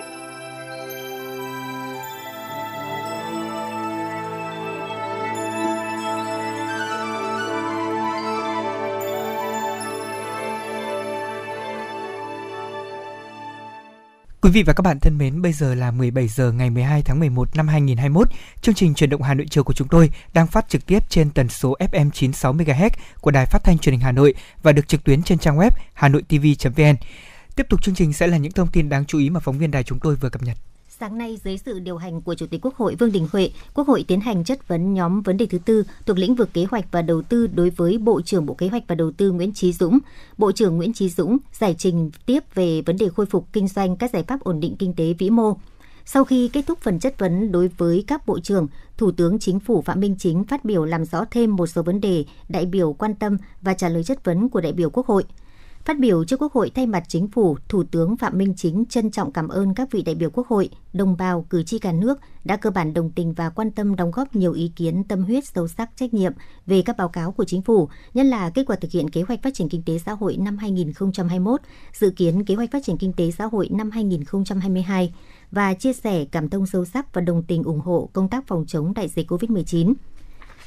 Quý vị và các bạn thân mến, bây giờ là 17 giờ ngày 12 tháng 11 năm 2021. Chương trình truyền động Hà Nội chiều của chúng tôi đang phát trực tiếp trên tần số FM 96 MHz của Đài Phát thanh Truyền hình Hà Nội và được trực tuyến trên trang web hanoitv.vn. Tiếp tục chương trình sẽ là những thông tin đáng chú ý mà phóng viên đài chúng tôi vừa cập nhật. Sáng nay, dưới sự điều hành của Chủ tịch Quốc hội Vương Đình Huệ, Quốc hội tiến hành chất vấn nhóm vấn đề thứ tư thuộc lĩnh vực kế hoạch và đầu tư đối với Bộ trưởng Bộ Kế hoạch và Đầu tư Nguyễn Chí Dũng. Bộ trưởng Nguyễn Chí Dũng giải trình tiếp về vấn đề khôi phục kinh doanh các giải pháp ổn định kinh tế vĩ mô. Sau khi kết thúc phần chất vấn đối với các bộ trưởng, Thủ tướng Chính phủ Phạm Minh Chính phát biểu làm rõ thêm một số vấn đề đại biểu quan tâm và trả lời chất vấn của đại biểu Quốc hội. Phát biểu trước Quốc hội thay mặt Chính phủ, Thủ tướng Phạm Minh Chính trân trọng cảm ơn các vị đại biểu Quốc hội, đồng bào, cử tri cả nước đã cơ bản đồng tình và quan tâm đóng góp nhiều ý kiến tâm huyết sâu sắc trách nhiệm về các báo cáo của Chính phủ, nhất là kết quả thực hiện kế hoạch phát triển kinh tế xã hội năm 2021, dự kiến kế hoạch phát triển kinh tế xã hội năm 2022 và chia sẻ cảm thông sâu sắc và đồng tình ủng hộ công tác phòng chống đại dịch COVID-19.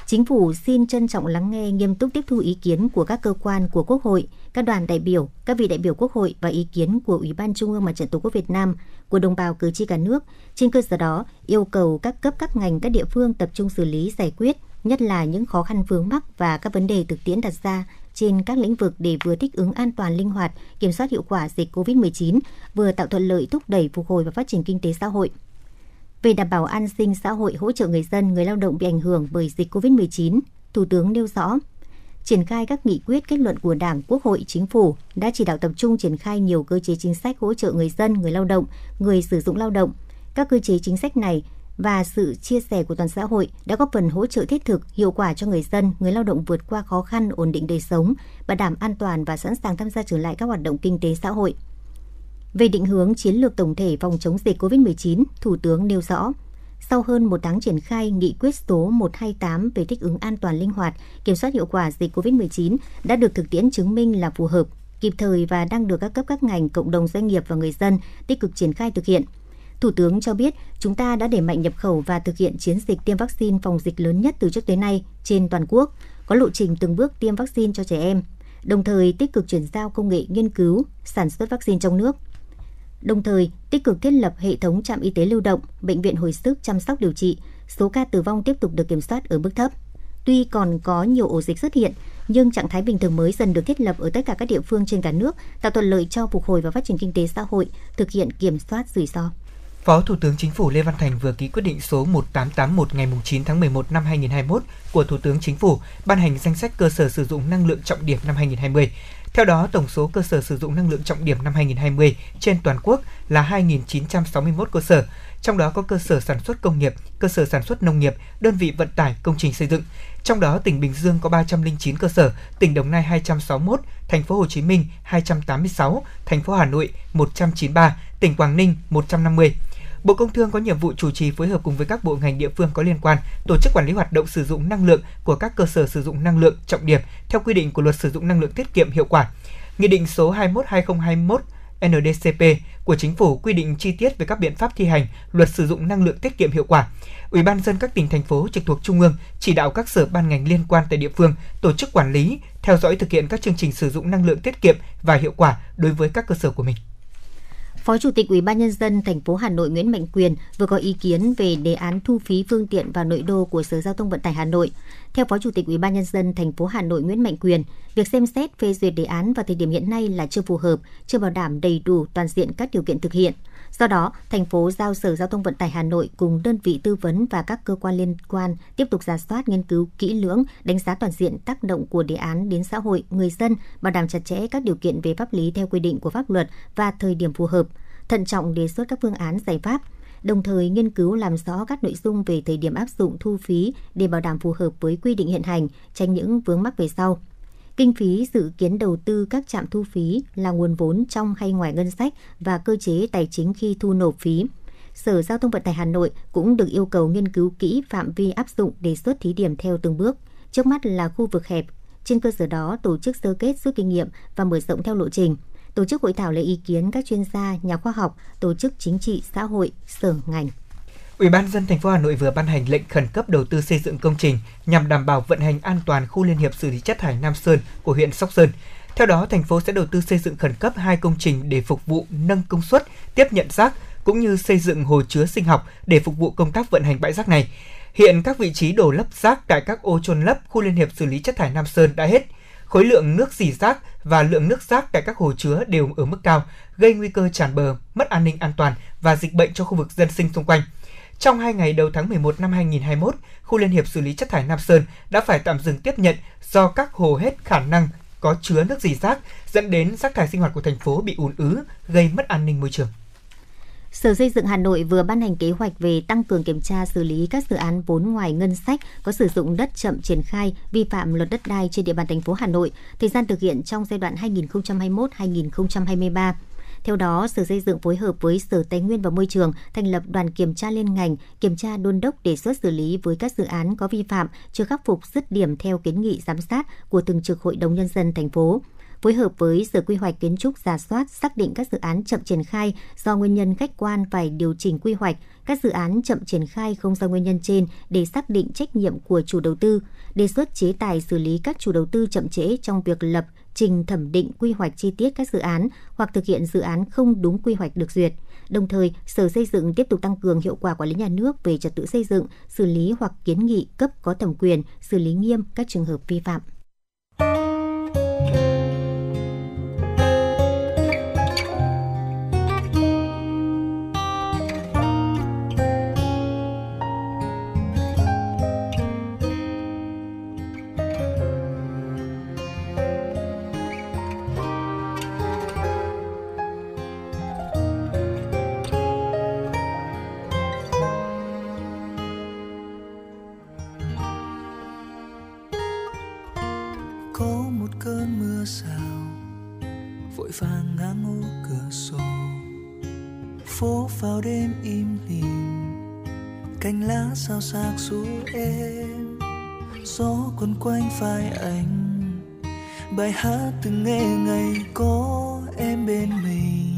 Chính phủ xin trân trọng lắng nghe nghiêm túc tiếp thu ý kiến của các cơ quan của Quốc hội, các đoàn đại biểu, các vị đại biểu Quốc hội và ý kiến của Ủy ban Trung ương Mặt trận Tổ quốc Việt Nam, của đồng bào cử tri cả nước. Trên cơ sở đó, yêu cầu các cấp các ngành các địa phương tập trung xử lý giải quyết, nhất là những khó khăn vướng mắc và các vấn đề thực tiễn đặt ra trên các lĩnh vực để vừa thích ứng an toàn linh hoạt, kiểm soát hiệu quả dịch COVID-19, vừa tạo thuận lợi thúc đẩy phục hồi và phát triển kinh tế xã hội về đảm bảo an sinh xã hội hỗ trợ người dân, người lao động bị ảnh hưởng bởi dịch COVID-19, Thủ tướng nêu rõ, triển khai các nghị quyết kết luận của Đảng, Quốc hội, Chính phủ đã chỉ đạo tập trung triển khai nhiều cơ chế chính sách hỗ trợ người dân, người lao động, người sử dụng lao động. Các cơ chế chính sách này và sự chia sẻ của toàn xã hội đã góp phần hỗ trợ thiết thực, hiệu quả cho người dân, người lao động vượt qua khó khăn, ổn định đời sống, bảo đảm an toàn và sẵn sàng tham gia trở lại các hoạt động kinh tế xã hội. Về định hướng chiến lược tổng thể phòng chống dịch COVID-19, Thủ tướng nêu rõ, Sau hơn một tháng triển khai nghị quyết số 128 về thích ứng an toàn linh hoạt, kiểm soát hiệu quả dịch COVID-19 đã được thực tiễn chứng minh là phù hợp, kịp thời và đang được các cấp các ngành, cộng đồng doanh nghiệp và người dân tích cực triển khai thực hiện. Thủ tướng cho biết chúng ta đã đẩy mạnh nhập khẩu và thực hiện chiến dịch tiêm vaccine phòng dịch lớn nhất từ trước tới nay trên toàn quốc, có lộ trình từng bước tiêm vaccine cho trẻ em, đồng thời tích cực chuyển giao công nghệ nghiên cứu, sản xuất vaccine trong nước. Đồng thời, tích cực thiết lập hệ thống trạm y tế lưu động, bệnh viện hồi sức chăm sóc điều trị, số ca tử vong tiếp tục được kiểm soát ở mức thấp. Tuy còn có nhiều ổ dịch xuất hiện, nhưng trạng thái bình thường mới dần được thiết lập ở tất cả các địa phương trên cả nước, tạo thuận lợi cho phục hồi và phát triển kinh tế xã hội, thực hiện kiểm soát rủi ro. Phó Thủ tướng Chính phủ Lê Văn Thành vừa ký quyết định số 1881 ngày 9 tháng 11 năm 2021 của Thủ tướng Chính phủ ban hành danh sách cơ sở sử dụng năng lượng trọng điểm năm 2020. Theo đó, tổng số cơ sở sử dụng năng lượng trọng điểm năm 2020 trên toàn quốc là 2.961 cơ sở, trong đó có cơ sở sản xuất công nghiệp, cơ sở sản xuất nông nghiệp, đơn vị vận tải, công trình xây dựng. Trong đó, tỉnh Bình Dương có 309 cơ sở, tỉnh Đồng Nai 261, thành phố Hồ Chí Minh 286, thành phố Hà Nội 193, tỉnh Quảng Ninh 150. Bộ Công Thương có nhiệm vụ chủ trì phối hợp cùng với các bộ ngành địa phương có liên quan tổ chức quản lý hoạt động sử dụng năng lượng của các cơ sở sử dụng năng lượng trọng điểm theo quy định của Luật sử dụng năng lượng tiết kiệm hiệu quả. Nghị định số 21/2021 NDCP của Chính phủ quy định chi tiết về các biện pháp thi hành Luật sử dụng năng lượng tiết kiệm hiệu quả. Ủy ban dân các tỉnh thành phố trực thuộc trung ương chỉ đạo các sở ban ngành liên quan tại địa phương tổ chức quản lý, theo dõi thực hiện các chương trình sử dụng năng lượng tiết kiệm và hiệu quả đối với các cơ sở của mình. Phó Chủ tịch Ủy ban nhân dân thành phố Hà Nội Nguyễn Mạnh Quyền vừa có ý kiến về đề án thu phí phương tiện vào nội đô của Sở Giao thông Vận tải Hà Nội. Theo Phó Chủ tịch Ủy ban nhân dân thành phố Hà Nội Nguyễn Mạnh Quyền, việc xem xét phê duyệt đề án vào thời điểm hiện nay là chưa phù hợp, chưa bảo đảm đầy đủ toàn diện các điều kiện thực hiện. Do đó, thành phố giao Sở Giao thông Vận tải Hà Nội cùng đơn vị tư vấn và các cơ quan liên quan tiếp tục giả soát nghiên cứu kỹ lưỡng, đánh giá toàn diện tác động của đề án đến xã hội, người dân, bảo đảm chặt chẽ các điều kiện về pháp lý theo quy định của pháp luật và thời điểm phù hợp, thận trọng đề xuất các phương án giải pháp, đồng thời nghiên cứu làm rõ các nội dung về thời điểm áp dụng thu phí để bảo đảm phù hợp với quy định hiện hành, tránh những vướng mắc về sau. Kinh phí dự kiến đầu tư các trạm thu phí là nguồn vốn trong hay ngoài ngân sách và cơ chế tài chính khi thu nộp phí. Sở Giao thông Vận tải Hà Nội cũng được yêu cầu nghiên cứu kỹ phạm vi áp dụng đề xuất thí điểm theo từng bước. Trước mắt là khu vực hẹp, trên cơ sở đó tổ chức sơ kết rút kinh nghiệm và mở rộng theo lộ trình. Tổ chức hội thảo lấy ý kiến các chuyên gia, nhà khoa học, tổ chức chính trị, xã hội, sở ngành. Ủy ban dân thành phố Hà Nội vừa ban hành lệnh khẩn cấp đầu tư xây dựng công trình nhằm đảm bảo vận hành an toàn khu liên hiệp xử lý chất thải Nam Sơn của huyện Sóc Sơn. Theo đó, thành phố sẽ đầu tư xây dựng khẩn cấp hai công trình để phục vụ nâng công suất tiếp nhận rác cũng như xây dựng hồ chứa sinh học để phục vụ công tác vận hành bãi rác này. Hiện các vị trí đổ lấp rác tại các ô trôn lấp khu liên hiệp xử lý chất thải Nam Sơn đã hết. Khối lượng nước dỉ rác và lượng nước rác tại các hồ chứa đều ở mức cao, gây nguy cơ tràn bờ, mất an ninh an toàn và dịch bệnh cho khu vực dân sinh xung quanh. Trong hai ngày đầu tháng 11 năm 2021, khu Liên hiệp xử lý chất thải Nam Sơn đã phải tạm dừng tiếp nhận do các hồ hết khả năng có chứa nước dỉ rác, dẫn đến rác thải sinh hoạt của thành phố bị ùn ứ, gây mất an ninh môi trường. Sở Xây dựng Hà Nội vừa ban hành kế hoạch về tăng cường kiểm tra xử lý các dự án vốn ngoài ngân sách có sử dụng đất chậm triển khai vi phạm luật đất đai trên địa bàn thành phố Hà Nội, thời gian thực hiện trong giai đoạn 2021-2023. Theo đó, Sở Xây dựng phối hợp với Sở Tài nguyên và Môi trường thành lập đoàn kiểm tra liên ngành, kiểm tra đôn đốc đề xuất xử lý với các dự án có vi phạm chưa khắc phục dứt điểm theo kiến nghị giám sát của Thường trực Hội đồng Nhân dân thành phố. Phối hợp với Sở Quy hoạch Kiến trúc giả soát xác định các dự án chậm triển khai do nguyên nhân khách quan phải điều chỉnh quy hoạch, các dự án chậm triển khai không do nguyên nhân trên để xác định trách nhiệm của chủ đầu tư, đề xuất chế tài xử lý các chủ đầu tư chậm trễ trong việc lập trình thẩm định quy hoạch chi tiết các dự án hoặc thực hiện dự án không đúng quy hoạch được duyệt. Đồng thời, Sở Xây dựng tiếp tục tăng cường hiệu quả quản lý nhà nước về trật tự xây dựng, xử lý hoặc kiến nghị cấp có thẩm quyền, xử lý nghiêm các trường hợp vi phạm. phố vào đêm im lìm. Cành lá sao sạc rũ em gió quấn quanh vai anh bài hát từng nghe ngày có em bên mình.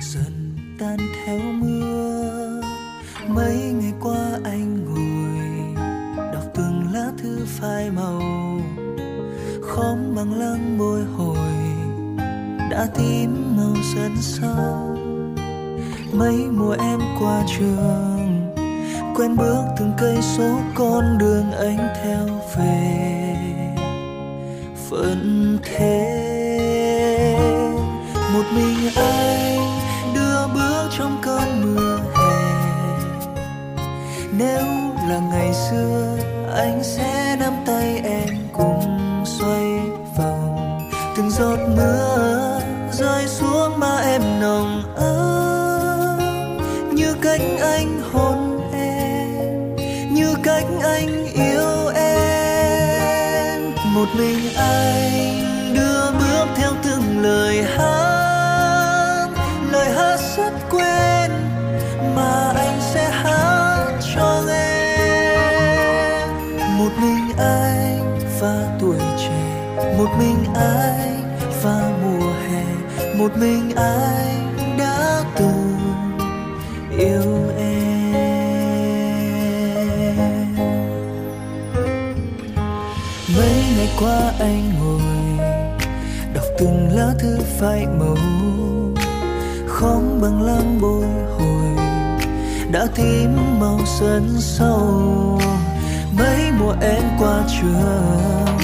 Dần tan theo mưa, mấy ngày qua anh ngồi, đọc từng lá thư phai màu. Khóm bằng lăng bồi hồi đã tìm dần sâu mấy mùa em qua trường, quen bước từng cây số con đường anh theo về. Vẫn thế, một mình anh đưa bước trong cơn mưa hè. Nếu là ngày xưa, anh sẽ nắm tay em cùng xoay vòng. Từng giọt mưa rơi một mình anh đưa bước theo từng lời hát lời hát rất quen mà anh sẽ hát cho nghe. Một mình anh và tuổi trẻ, một mình anh và mùa hè, một mình anh qua anh ngồi, đọc từng lá thư phai màu. Khóm bằng lam bồi hồi, đã tím màu sân sâu. Mấy mùa em qua trường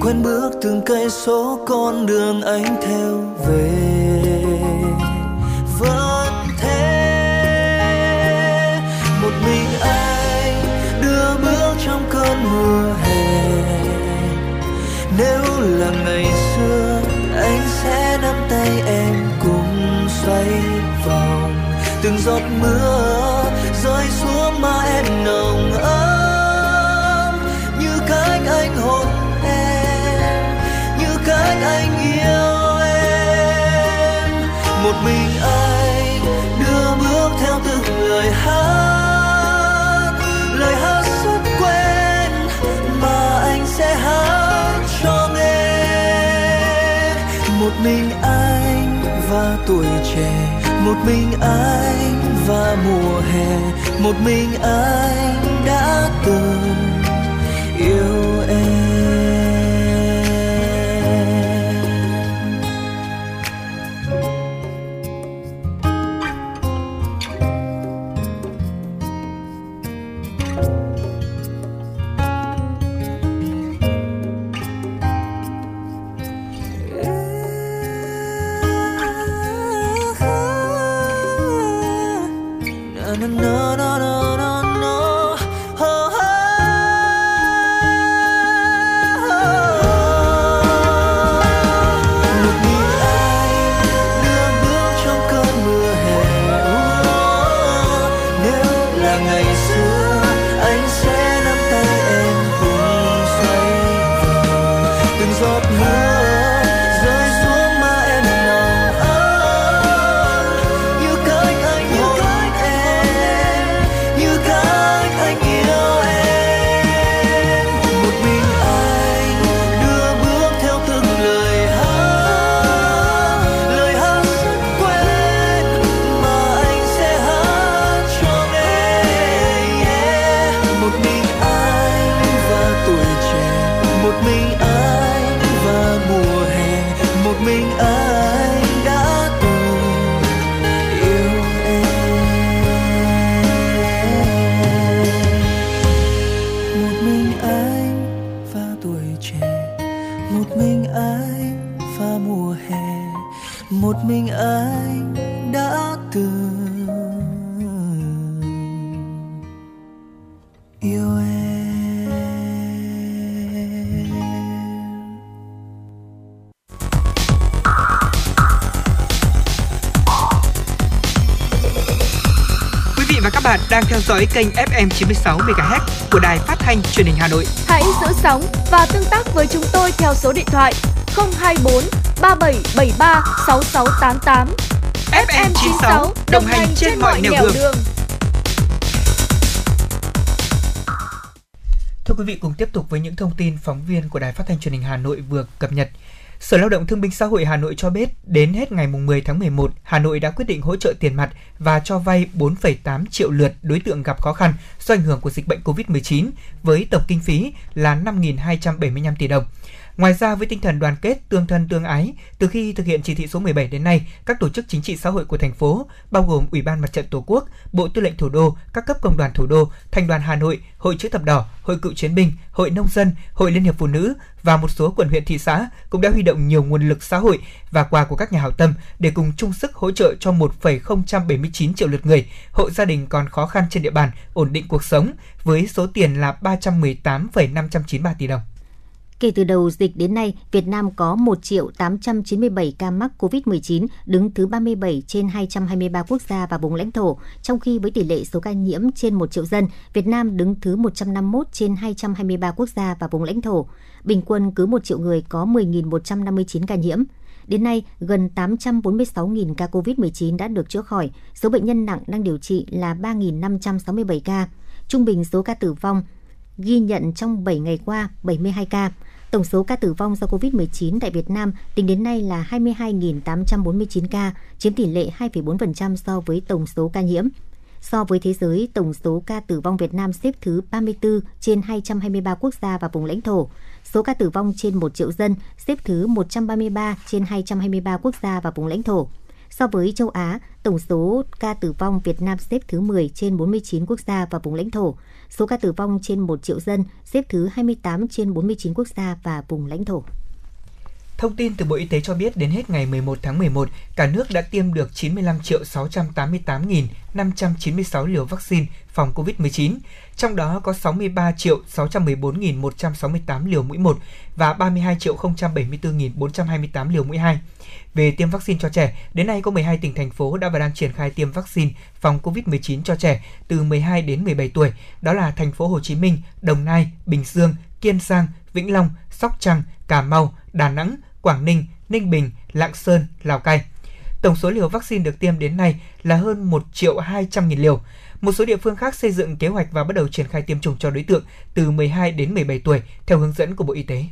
quen bước từng cây số con đường anh theo về. Là ngày xưa anh sẽ nắm tay em cùng xoay vòng. Từng giọt mưa mình anh và tuổi trẻ, một mình anh và mùa hè, một mình anh đã từng đang theo dõi kênh FM 96 MHz của đài phát thanh truyền hình Hà Nội. Hãy giữ sóng và tương tác với chúng tôi theo số điện thoại 024 3773 6688. FM 96 đồng, đồng hành trên, mọi nẻo đường. Thưa quý vị, cùng tiếp tục với những thông tin phóng viên của Đài Phát thanh Truyền hình Hà Nội vừa cập nhật. Sở Lao động Thương binh Xã hội Hà Nội cho biết, đến hết ngày 10 tháng 11, Hà Nội đã quyết định hỗ trợ tiền mặt và cho vay 4,8 triệu lượt đối tượng gặp khó khăn do ảnh hưởng của dịch bệnh COVID-19 với tổng kinh phí là 5.275 tỷ đồng. Ngoài ra với tinh thần đoàn kết, tương thân tương ái, từ khi thực hiện chỉ thị số 17 đến nay, các tổ chức chính trị xã hội của thành phố, bao gồm Ủy ban Mặt trận Tổ quốc, Bộ Tư lệnh Thủ đô, các cấp công đoàn thủ đô, Thành đoàn Hà Nội, Hội chữ thập đỏ, Hội cựu chiến binh, Hội nông dân, Hội Liên hiệp phụ nữ và một số quận huyện thị xã cũng đã huy động nhiều nguồn lực xã hội và quà của các nhà hảo tâm để cùng chung sức hỗ trợ cho 1,079 triệu lượt người, hộ gia đình còn khó khăn trên địa bàn ổn định cuộc sống với số tiền là 318,593 tỷ đồng. Kể từ đầu dịch đến nay, Việt Nam có 1 triệu 897 ca mắc COVID-19, đứng thứ 37 trên 223 quốc gia và vùng lãnh thổ, trong khi với tỷ lệ số ca nhiễm trên 1 triệu dân, Việt Nam đứng thứ 151 trên 223 quốc gia và vùng lãnh thổ. Bình quân cứ 1 triệu người có 10.159 ca nhiễm. Đến nay, gần 846.000 ca COVID-19 đã được chữa khỏi, số bệnh nhân nặng đang điều trị là 3.567 ca. Trung bình số ca tử vong ghi nhận trong 7 ngày qua 72 ca. Tổng số ca tử vong do COVID-19 tại Việt Nam tính đến nay là 22.849 ca, chiếm tỷ lệ 2,4% so với tổng số ca nhiễm. So với thế giới, tổng số ca tử vong Việt Nam xếp thứ 34 trên 223 quốc gia và vùng lãnh thổ. Số ca tử vong trên 1 triệu dân xếp thứ 133 trên 223 quốc gia và vùng lãnh thổ. So với châu Á, tổng số ca tử vong Việt Nam xếp thứ 10 trên 49 quốc gia và vùng lãnh thổ. Số ca tử vong trên 1 triệu dân xếp thứ 28 trên 49 quốc gia và vùng lãnh thổ. Thông tin từ Bộ Y tế cho biết đến hết ngày 11 tháng 11, cả nước đã tiêm được 95 triệu 688.596 liều vaccine phòng COVID-19, trong đó có 63 triệu 614.168 liều mũi 1 và 32 triệu 074.428 liều mũi 2. Về tiêm vaccine cho trẻ, đến nay có 12 tỉnh thành phố đã và đang triển khai tiêm vaccine phòng COVID-19 cho trẻ từ 12 đến 17 tuổi, đó là thành phố Hồ Chí Minh, Đồng Nai, Bình Dương, Kiên Giang, Vĩnh Long, Sóc Trăng, Cà Mau, Đà Nẵng, Quảng Ninh, Ninh Bình, Lạng Sơn, Lào Cai. Tổng số liều vaccine được tiêm đến nay là hơn 1 triệu 200 nghìn liều. Một số địa phương khác xây dựng kế hoạch và bắt đầu triển khai tiêm chủng cho đối tượng từ 12 đến 17 tuổi theo hướng dẫn của Bộ Y tế.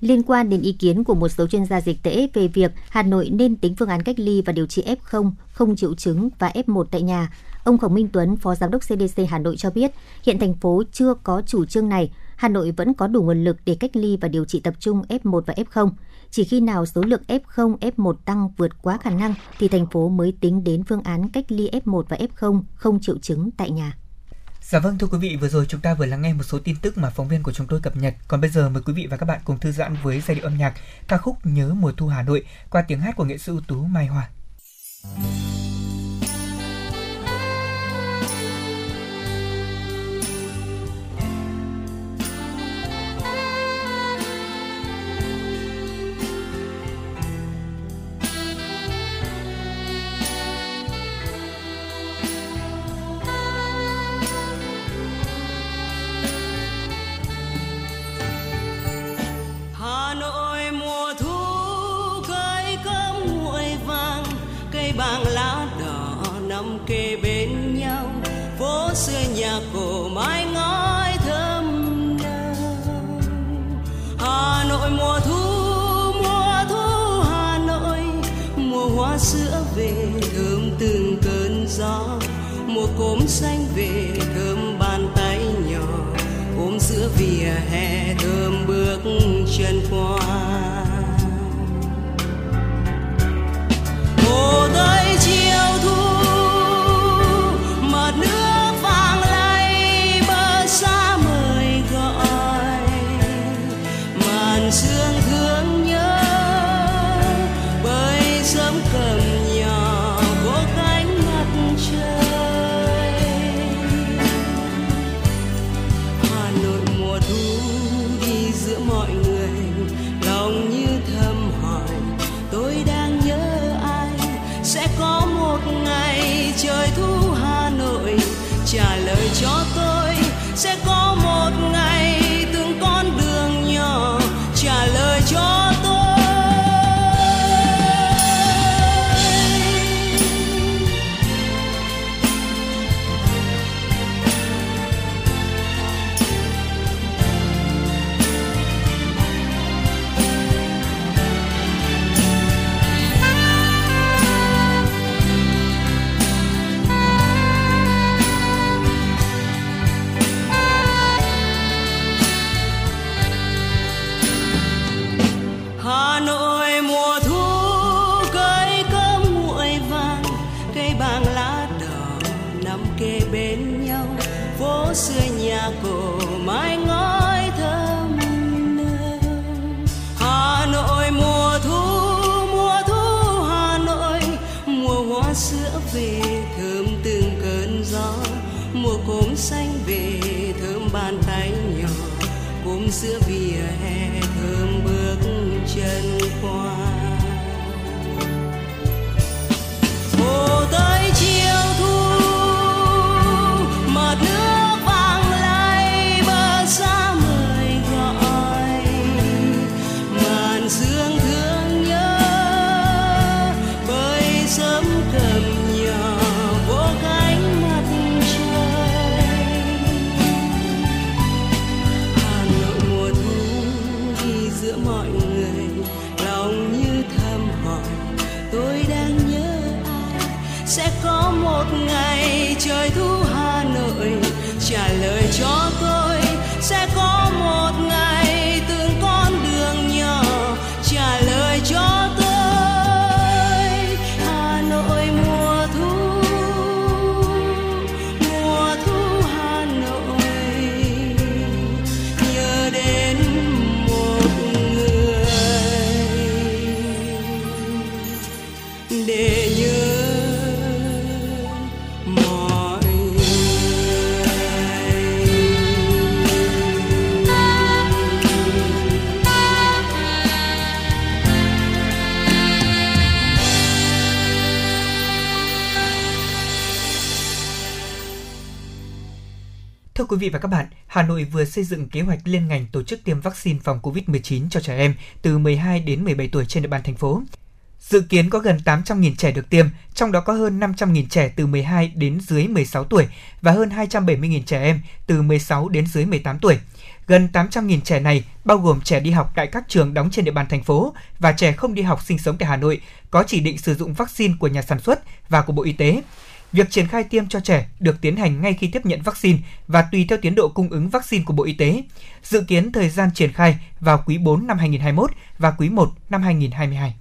Liên quan đến ý kiến của một số chuyên gia dịch tễ về việc Hà Nội nên tính phương án cách ly và điều trị F0 không triệu chứng và F1 tại nhà, ông Khổng Minh Tuấn, Phó Giám đốc CDC Hà Nội cho biết, hiện thành phố chưa có chủ trương này, Hà Nội vẫn có đủ nguồn lực để cách ly và điều trị tập trung F1 và F0. Chỉ khi nào số lượng F0, F1 tăng vượt quá khả năng thì thành phố mới tính đến phương án cách ly F1 và F0 không triệu chứng tại nhà. Dạ vâng thưa quý vị, vừa rồi chúng ta vừa lắng nghe một số tin tức mà phóng viên của chúng tôi cập nhật. Còn bây giờ mời quý vị và các bạn cùng thư giãn với giai điệu âm nhạc ca khúc Nhớ mùa thu Hà Nội qua tiếng hát của nghệ sĩ ưu tú Mai Hoa. Xanh về quý vị và các bạn, Hà Nội vừa xây dựng kế hoạch liên ngành tổ chức tiêm vaccine phòng COVID-19 cho trẻ em từ 12 đến 17 tuổi trên địa bàn thành phố. Dự kiến có gần 800.000 trẻ được tiêm, trong đó có hơn 500.000 trẻ từ 12 đến dưới 16 tuổi và hơn 270.000 trẻ em từ 16 đến dưới 18 tuổi. Gần 800.000 trẻ này bao gồm trẻ đi học tại các trường đóng trên địa bàn thành phố và trẻ không đi học sinh sống tại Hà Nội có chỉ định sử dụng vaccine của nhà sản xuất và của Bộ Y tế. Việc triển khai tiêm cho trẻ được tiến hành ngay khi tiếp nhận vaccine và tùy theo tiến độ cung ứng vaccine của Bộ Y tế. Dự kiến thời gian triển khai vào quý 4 năm 2021 và quý 1 năm 2022.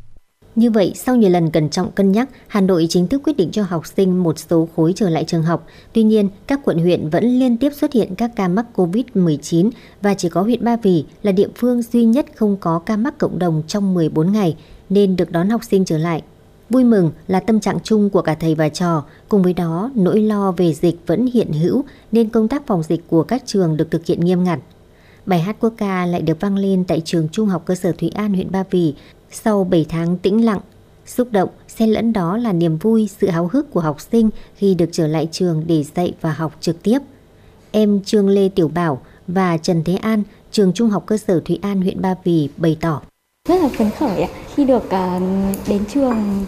Như vậy, sau nhiều lần cẩn trọng cân nhắc, Hà Nội chính thức quyết định cho học sinh một số khối trở lại trường học. Tuy nhiên, các quận huyện vẫn liên tiếp xuất hiện các ca mắc COVID-19 và chỉ có huyện Ba Vì là địa phương duy nhất không có ca mắc cộng đồng trong 14 ngày nên được đón học sinh trở lại. Vui mừng là tâm trạng chung của cả thầy và trò, cùng với đó nỗi lo về dịch vẫn hiện hữu nên công tác phòng dịch của các trường được thực hiện nghiêm ngặt. Bài hát quốc ca lại được vang lên tại trường Trung học cơ sở Thủy An huyện Ba Vì sau 7 tháng tĩnh lặng. Xúc động, xen lẫn đó là niềm vui, sự háo hức của học sinh khi được trở lại trường để dạy và học trực tiếp. Em Trương Lê Tiểu Bảo và Trần Thế An, trường Trung học cơ sở Thủy An huyện Ba Vì bày tỏ rất là phấn khởi ạ khi được à, đến trường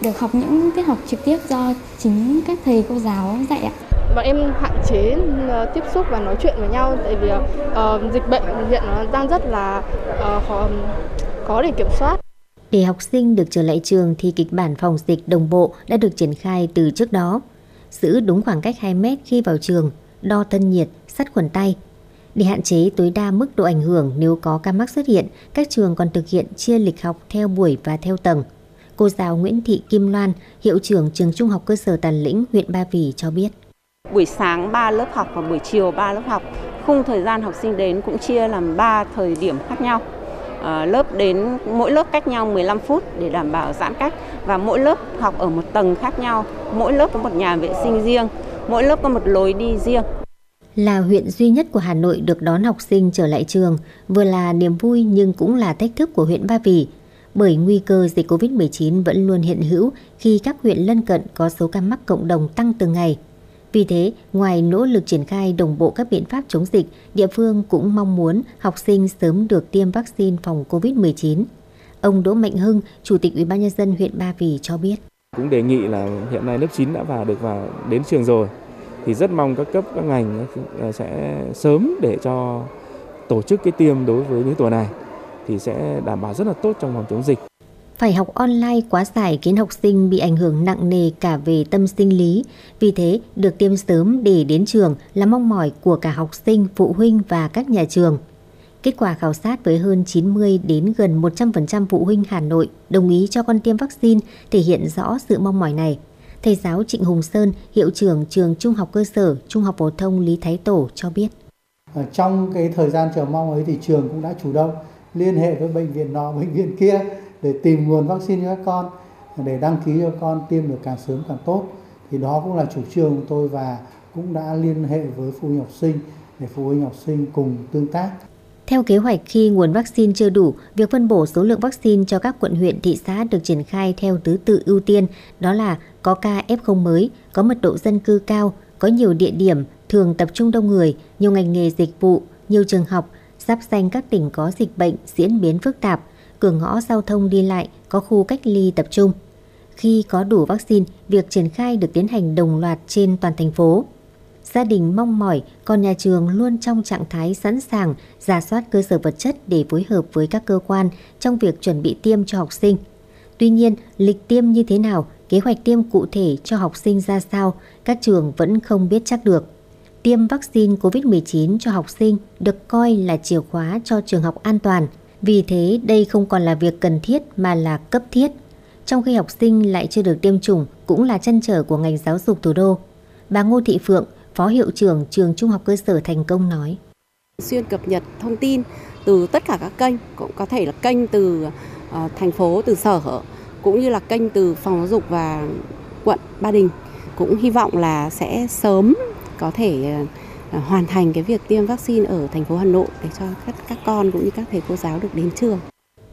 được học những tiết học trực tiếp do chính các thầy cô giáo dạy ạ bọn em hạn chế ờ, tiếp xúc và nói chuyện với nhau tại vì ờ, dịch bệnh hiện nó đang rất là ờ, khó, khó để kiểm soát Để học sinh được trở lại trường thì kịch bản phòng dịch đồng bộ đã được triển khai từ trước đó. Giữ đúng khoảng cách 2 mét khi vào trường, đo thân nhiệt, sát khuẩn tay. Để hạn chế tối đa mức độ ảnh hưởng nếu có ca mắc xuất hiện, các trường còn thực hiện chia lịch học theo buổi và theo tầng. Cô giáo Nguyễn Thị Kim Loan, hiệu trưởng trường Trung học cơ sở Tàn Lĩnh, huyện Ba Vì cho biết. Buổi sáng 3 lớp học và buổi chiều 3 lớp học. Khung thời gian học sinh đến cũng chia làm 3 thời điểm khác nhau. À, lớp đến mỗi lớp cách nhau 15 phút để đảm bảo giãn cách và mỗi lớp học ở một tầng khác nhau, mỗi lớp có một nhà vệ sinh riêng, mỗi lớp có một lối đi riêng. Là huyện duy nhất của Hà Nội được đón học sinh trở lại trường, vừa là niềm vui nhưng cũng là thách thức của huyện Ba Vì. Bởi nguy cơ dịch COVID-19 vẫn luôn hiện hữu khi các huyện lân cận có số ca mắc cộng đồng tăng từng ngày. Vì thế, ngoài nỗ lực triển khai đồng bộ các biện pháp chống dịch, địa phương cũng mong muốn học sinh sớm được tiêm vaccine phòng COVID-19. Ông Đỗ Mạnh Hưng, Chủ tịch Ủy ban nhân dân huyện Ba Vì cho biết. Cũng đề nghị là hiện nay lớp 9 đã vào được vào đến trường rồi thì rất mong các cấp các ngành à, sẽ sớm để cho tổ chức cái tiêm đối với những tuổi này thì sẽ đảm bảo rất là tốt trong phòng chống dịch. Phải học online quá dài khiến học sinh bị ảnh hưởng nặng nề cả về tâm sinh lý. Vì thế, được tiêm sớm để đến trường là mong mỏi của cả học sinh, phụ huynh và các nhà trường. Kết quả khảo sát với hơn 90 đến gần 100% phụ huynh Hà Nội đồng ý cho con tiêm vaccine thể hiện rõ sự mong mỏi này. Thầy giáo Trịnh Hùng Sơn, hiệu trưởng trường Trung học cơ sở Trung học phổ thông Lý Thái Tổ cho biết. Ở trong cái thời gian chờ mong ấy thì trường cũng đã chủ động liên hệ với bệnh viện nọ, <laughs> bệnh viện kia để tìm nguồn vaccine cho các con để đăng ký cho con tiêm được càng sớm càng tốt. Thì đó cũng là chủ trương của tôi và cũng đã liên hệ với phụ huynh học sinh để phụ huynh học sinh cùng tương tác. Theo kế hoạch khi nguồn vaccine chưa đủ, việc phân bổ số lượng vaccine cho các quận huyện thị xã được triển khai theo thứ tự ưu tiên, đó là có ca F0 mới, có mật độ dân cư cao, có nhiều địa điểm thường tập trung đông người, nhiều ngành nghề dịch vụ, nhiều trường học, giáp danh các tỉnh có dịch bệnh diễn biến phức tạp, cửa ngõ giao thông đi lại, có khu cách ly tập trung. Khi có đủ vaccine, việc triển khai được tiến hành đồng loạt trên toàn thành phố. Gia đình mong mỏi, còn nhà trường luôn trong trạng thái sẵn sàng giả soát cơ sở vật chất để phối hợp với các cơ quan trong việc chuẩn bị tiêm cho học sinh. Tuy nhiên, lịch tiêm như thế nào, kế hoạch tiêm cụ thể cho học sinh ra sao, các trường vẫn không biết chắc được. Tiêm vaccine COVID-19 cho học sinh được coi là chìa khóa cho trường học an toàn. Vì thế, đây không còn là việc cần thiết mà là cấp thiết. Trong khi học sinh lại chưa được tiêm chủng cũng là chăn trở của ngành giáo dục thủ đô. Bà Ngô Thị Phượng, Phó Hiệu trưởng Trường Trung học cơ sở Thành Công nói. Xuyên cập nhật thông tin từ tất cả các kênh, cũng có thể là kênh từ uh, thành phố, từ sở, cũng như là kênh từ phòng giáo dục và quận Ba Đình. Cũng hy vọng là sẽ sớm có thể uh, hoàn thành cái việc tiêm vaccine ở thành phố Hà Nội để cho các, các con cũng như các thầy cô giáo được đến trường.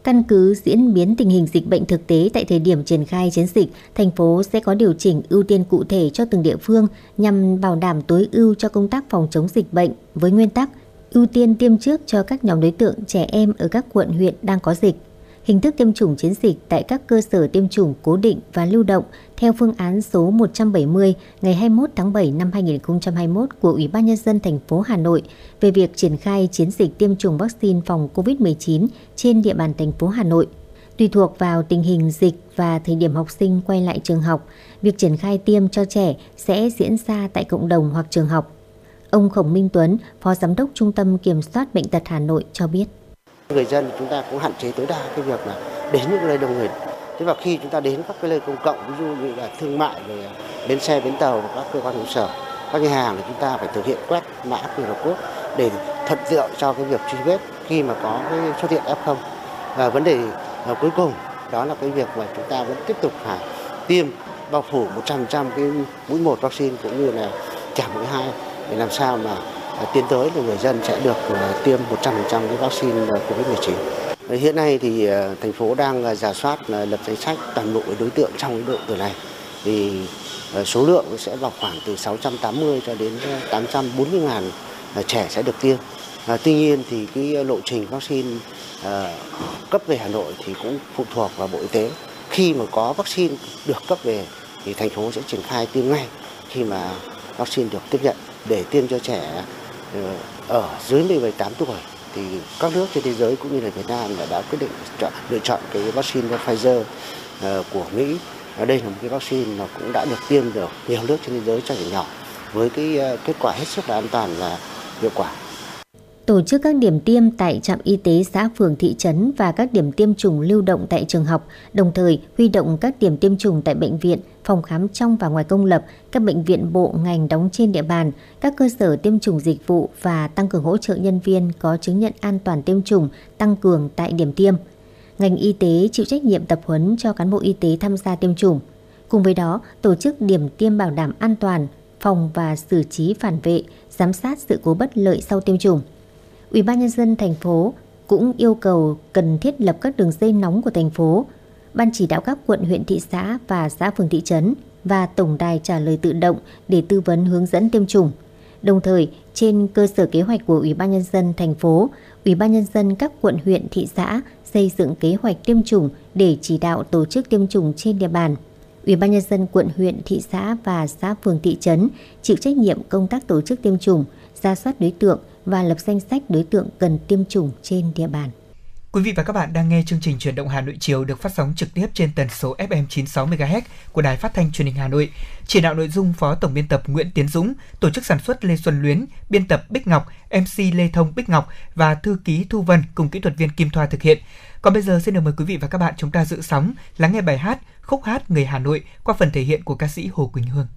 Căn cứ diễn biến tình hình dịch bệnh thực tế tại thời điểm triển khai chiến dịch, thành phố sẽ có điều chỉnh ưu tiên cụ thể cho từng địa phương nhằm bảo đảm tối ưu cho công tác phòng chống dịch bệnh với nguyên tắc ưu tiên tiêm trước cho các nhóm đối tượng trẻ em ở các quận huyện đang có dịch. Hình thức tiêm chủng chiến dịch tại các cơ sở tiêm chủng cố định và lưu động theo phương án số 170 ngày 21 tháng 7 năm 2021 của Ủy ban Nhân dân thành phố Hà Nội về việc triển khai chiến dịch tiêm chủng vaccine phòng COVID-19 trên địa bàn thành phố Hà Nội. Tùy thuộc vào tình hình dịch và thời điểm học sinh quay lại trường học, việc triển khai tiêm cho trẻ sẽ diễn ra tại cộng đồng hoặc trường học. Ông Khổng Minh Tuấn, Phó Giám đốc Trung tâm Kiểm soát Bệnh tật Hà Nội cho biết. Người dân chúng ta cũng hạn chế tối đa cái việc là đến những nơi đông người. Thế và khi chúng ta đến các cái nơi công cộng ví dụ như là thương mại về à, bến xe bến tàu và các cơ quan trụ sở, các nhà hàng thì chúng ta phải thực hiện quét mã QR code để thuận tiện cho cái việc truy vết khi mà có cái xuất hiện F0. Và vấn đề à, cuối cùng đó là cái việc mà chúng ta vẫn tiếp tục phải tiêm bao phủ 100% cái mũi một vaccine cũng như là trả mũi hai để làm sao mà tiến tới là người dân sẽ được ờ, tiêm 100% cái vaccine ờ, COVID-19. Hiện nay thì ờ, thành phố đang giả soát lập danh sách toàn bộ đối tượng trong cái độ tuổi này thì số lượng sẽ vào khoảng từ 680 cho đến 840 ngàn trẻ sẽ được tiêm. À, tuy nhiên thì cái lộ trình vaccine à, cấp về Hà Nội thì cũng phụ thuộc vào Bộ Y tế. Khi mà có vaccine được cấp về thì thành phố sẽ triển khai tiêm ngay khi mà vaccine được tiếp nhận để tiêm cho trẻ Ờ, ở dưới 18 tuổi thì các nước trên thế giới cũng như là Việt Nam đã quyết định chọn, lựa chọn cái vaccine Pfizer ờ, của Mỹ. Đây là một cái vaccine mà cũng đã được tiêm được nhiều nước trên thế giới cho trẻ nhỏ với cái ờ, kết quả hết sức là an toàn và hiệu quả tổ chức các điểm tiêm tại trạm y tế xã phường thị trấn và các điểm tiêm chủng lưu động tại trường học, đồng thời huy động các điểm tiêm chủng tại bệnh viện, phòng khám trong và ngoài công lập, các bệnh viện bộ ngành đóng trên địa bàn, các cơ sở tiêm chủng dịch vụ và tăng cường hỗ trợ nhân viên có chứng nhận an toàn tiêm chủng tăng cường tại điểm tiêm. Ngành y tế chịu trách nhiệm tập huấn cho cán bộ y tế tham gia tiêm chủng. Cùng với đó, tổ chức điểm tiêm bảo đảm an toàn, phòng và xử trí phản vệ, giám sát sự cố bất lợi sau tiêm chủng. Ủy ban nhân dân thành phố cũng yêu cầu cần thiết lập các đường dây nóng của thành phố, ban chỉ đạo các quận huyện thị xã và xã phường thị trấn và tổng đài trả lời tự động để tư vấn hướng dẫn tiêm chủng. Đồng thời, trên cơ sở kế hoạch của Ủy ban nhân dân thành phố, Ủy ban nhân dân các quận huyện thị xã xây dựng kế hoạch tiêm chủng để chỉ đạo tổ chức tiêm chủng trên địa bàn. Ủy ban nhân dân quận huyện thị xã và xã phường thị trấn chịu trách nhiệm công tác tổ chức tiêm chủng, ra soát đối tượng, và lập danh sách đối tượng cần tiêm chủng trên địa bàn. Quý vị và các bạn đang nghe chương trình Chuyển động Hà Nội chiều được phát sóng trực tiếp trên tần số FM 96 MHz của Đài Phát thanh Truyền hình Hà Nội. Chỉ đạo nội dung Phó Tổng biên tập Nguyễn Tiến Dũng, tổ chức sản xuất Lê Xuân Luyến, biên tập Bích Ngọc, MC Lê Thông Bích Ngọc và thư ký Thu Vân cùng kỹ thuật viên Kim Thoa thực hiện. Còn bây giờ xin được mời quý vị và các bạn chúng ta dự sóng lắng nghe bài hát Khúc hát người Hà Nội qua phần thể hiện của ca sĩ Hồ Quỳnh Hương.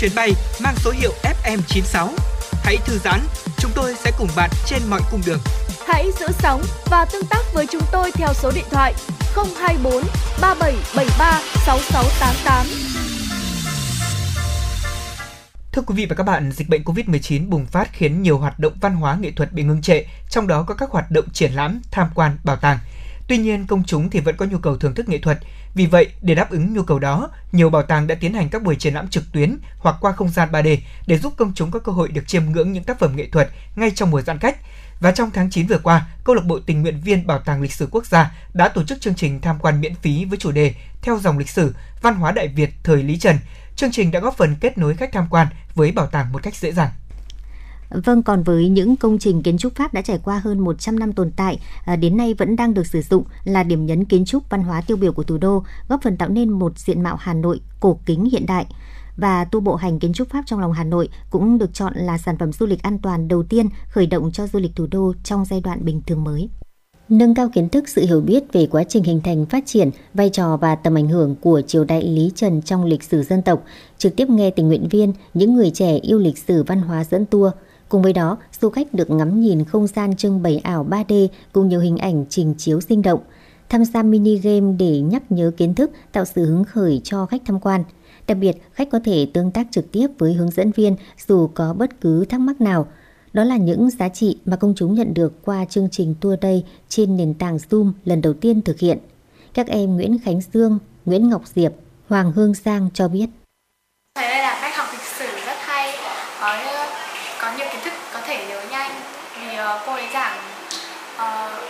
Chuyến bay mang số hiệu FM96. Hãy thư giãn, chúng tôi sẽ cùng bạn trên mọi cung đường. Hãy giữ sóng và tương tác với chúng tôi theo số điện thoại 024 3773 6688. Thưa quý vị và các bạn, dịch bệnh COVID-19 bùng phát khiến nhiều hoạt động văn hóa nghệ thuật bị ngưng trệ, trong đó có các hoạt động triển lãm, tham quan, bảo tàng. Tuy nhiên, công chúng thì vẫn có nhu cầu thưởng thức nghệ thuật. Vì vậy, để đáp ứng nhu cầu đó, nhiều bảo tàng đã tiến hành các buổi triển lãm trực tuyến hoặc qua không gian 3D để giúp công chúng có cơ hội được chiêm ngưỡng những tác phẩm nghệ thuật ngay trong mùa giãn cách. Và trong tháng 9 vừa qua, câu lạc bộ tình nguyện viên Bảo tàng Lịch sử Quốc gia đã tổ chức chương trình tham quan miễn phí với chủ đề Theo dòng lịch sử, văn hóa Đại Việt thời Lý Trần. Chương trình đã góp phần kết nối khách tham quan với bảo tàng một cách dễ dàng. Vâng, còn với những công trình kiến trúc Pháp đã trải qua hơn 100 năm tồn tại, à, đến nay vẫn đang được sử dụng là điểm nhấn kiến trúc văn hóa tiêu biểu của thủ đô, góp phần tạo nên một diện mạo Hà Nội cổ kính hiện đại. Và tu bộ hành kiến trúc Pháp trong lòng Hà Nội cũng được chọn là sản phẩm du lịch an toàn đầu tiên khởi động cho du lịch thủ đô trong giai đoạn bình thường mới. Nâng cao kiến thức sự hiểu biết về quá trình hình thành, phát triển, vai trò và tầm ảnh hưởng của triều đại Lý Trần trong lịch sử dân tộc, trực tiếp nghe tình nguyện viên, những người trẻ yêu lịch sử văn hóa dẫn tour. Cùng với đó, du khách được ngắm nhìn không gian trưng bày ảo 3D cùng nhiều hình ảnh trình chiếu sinh động, tham gia mini game để nhắc nhớ kiến thức, tạo sự hứng khởi cho khách tham quan. Đặc biệt, khách có thể tương tác trực tiếp với hướng dẫn viên dù có bất cứ thắc mắc nào. Đó là những giá trị mà công chúng nhận được qua chương trình tour đây trên nền tảng Zoom lần đầu tiên thực hiện. Các em Nguyễn Khánh Dương, Nguyễn Ngọc Diệp, Hoàng Hương Giang cho biết. Đây là cách học lịch sử rất hay, có có nhiều kiến thức có thể nhớ nhanh vì uh, cô ấy giảng uh,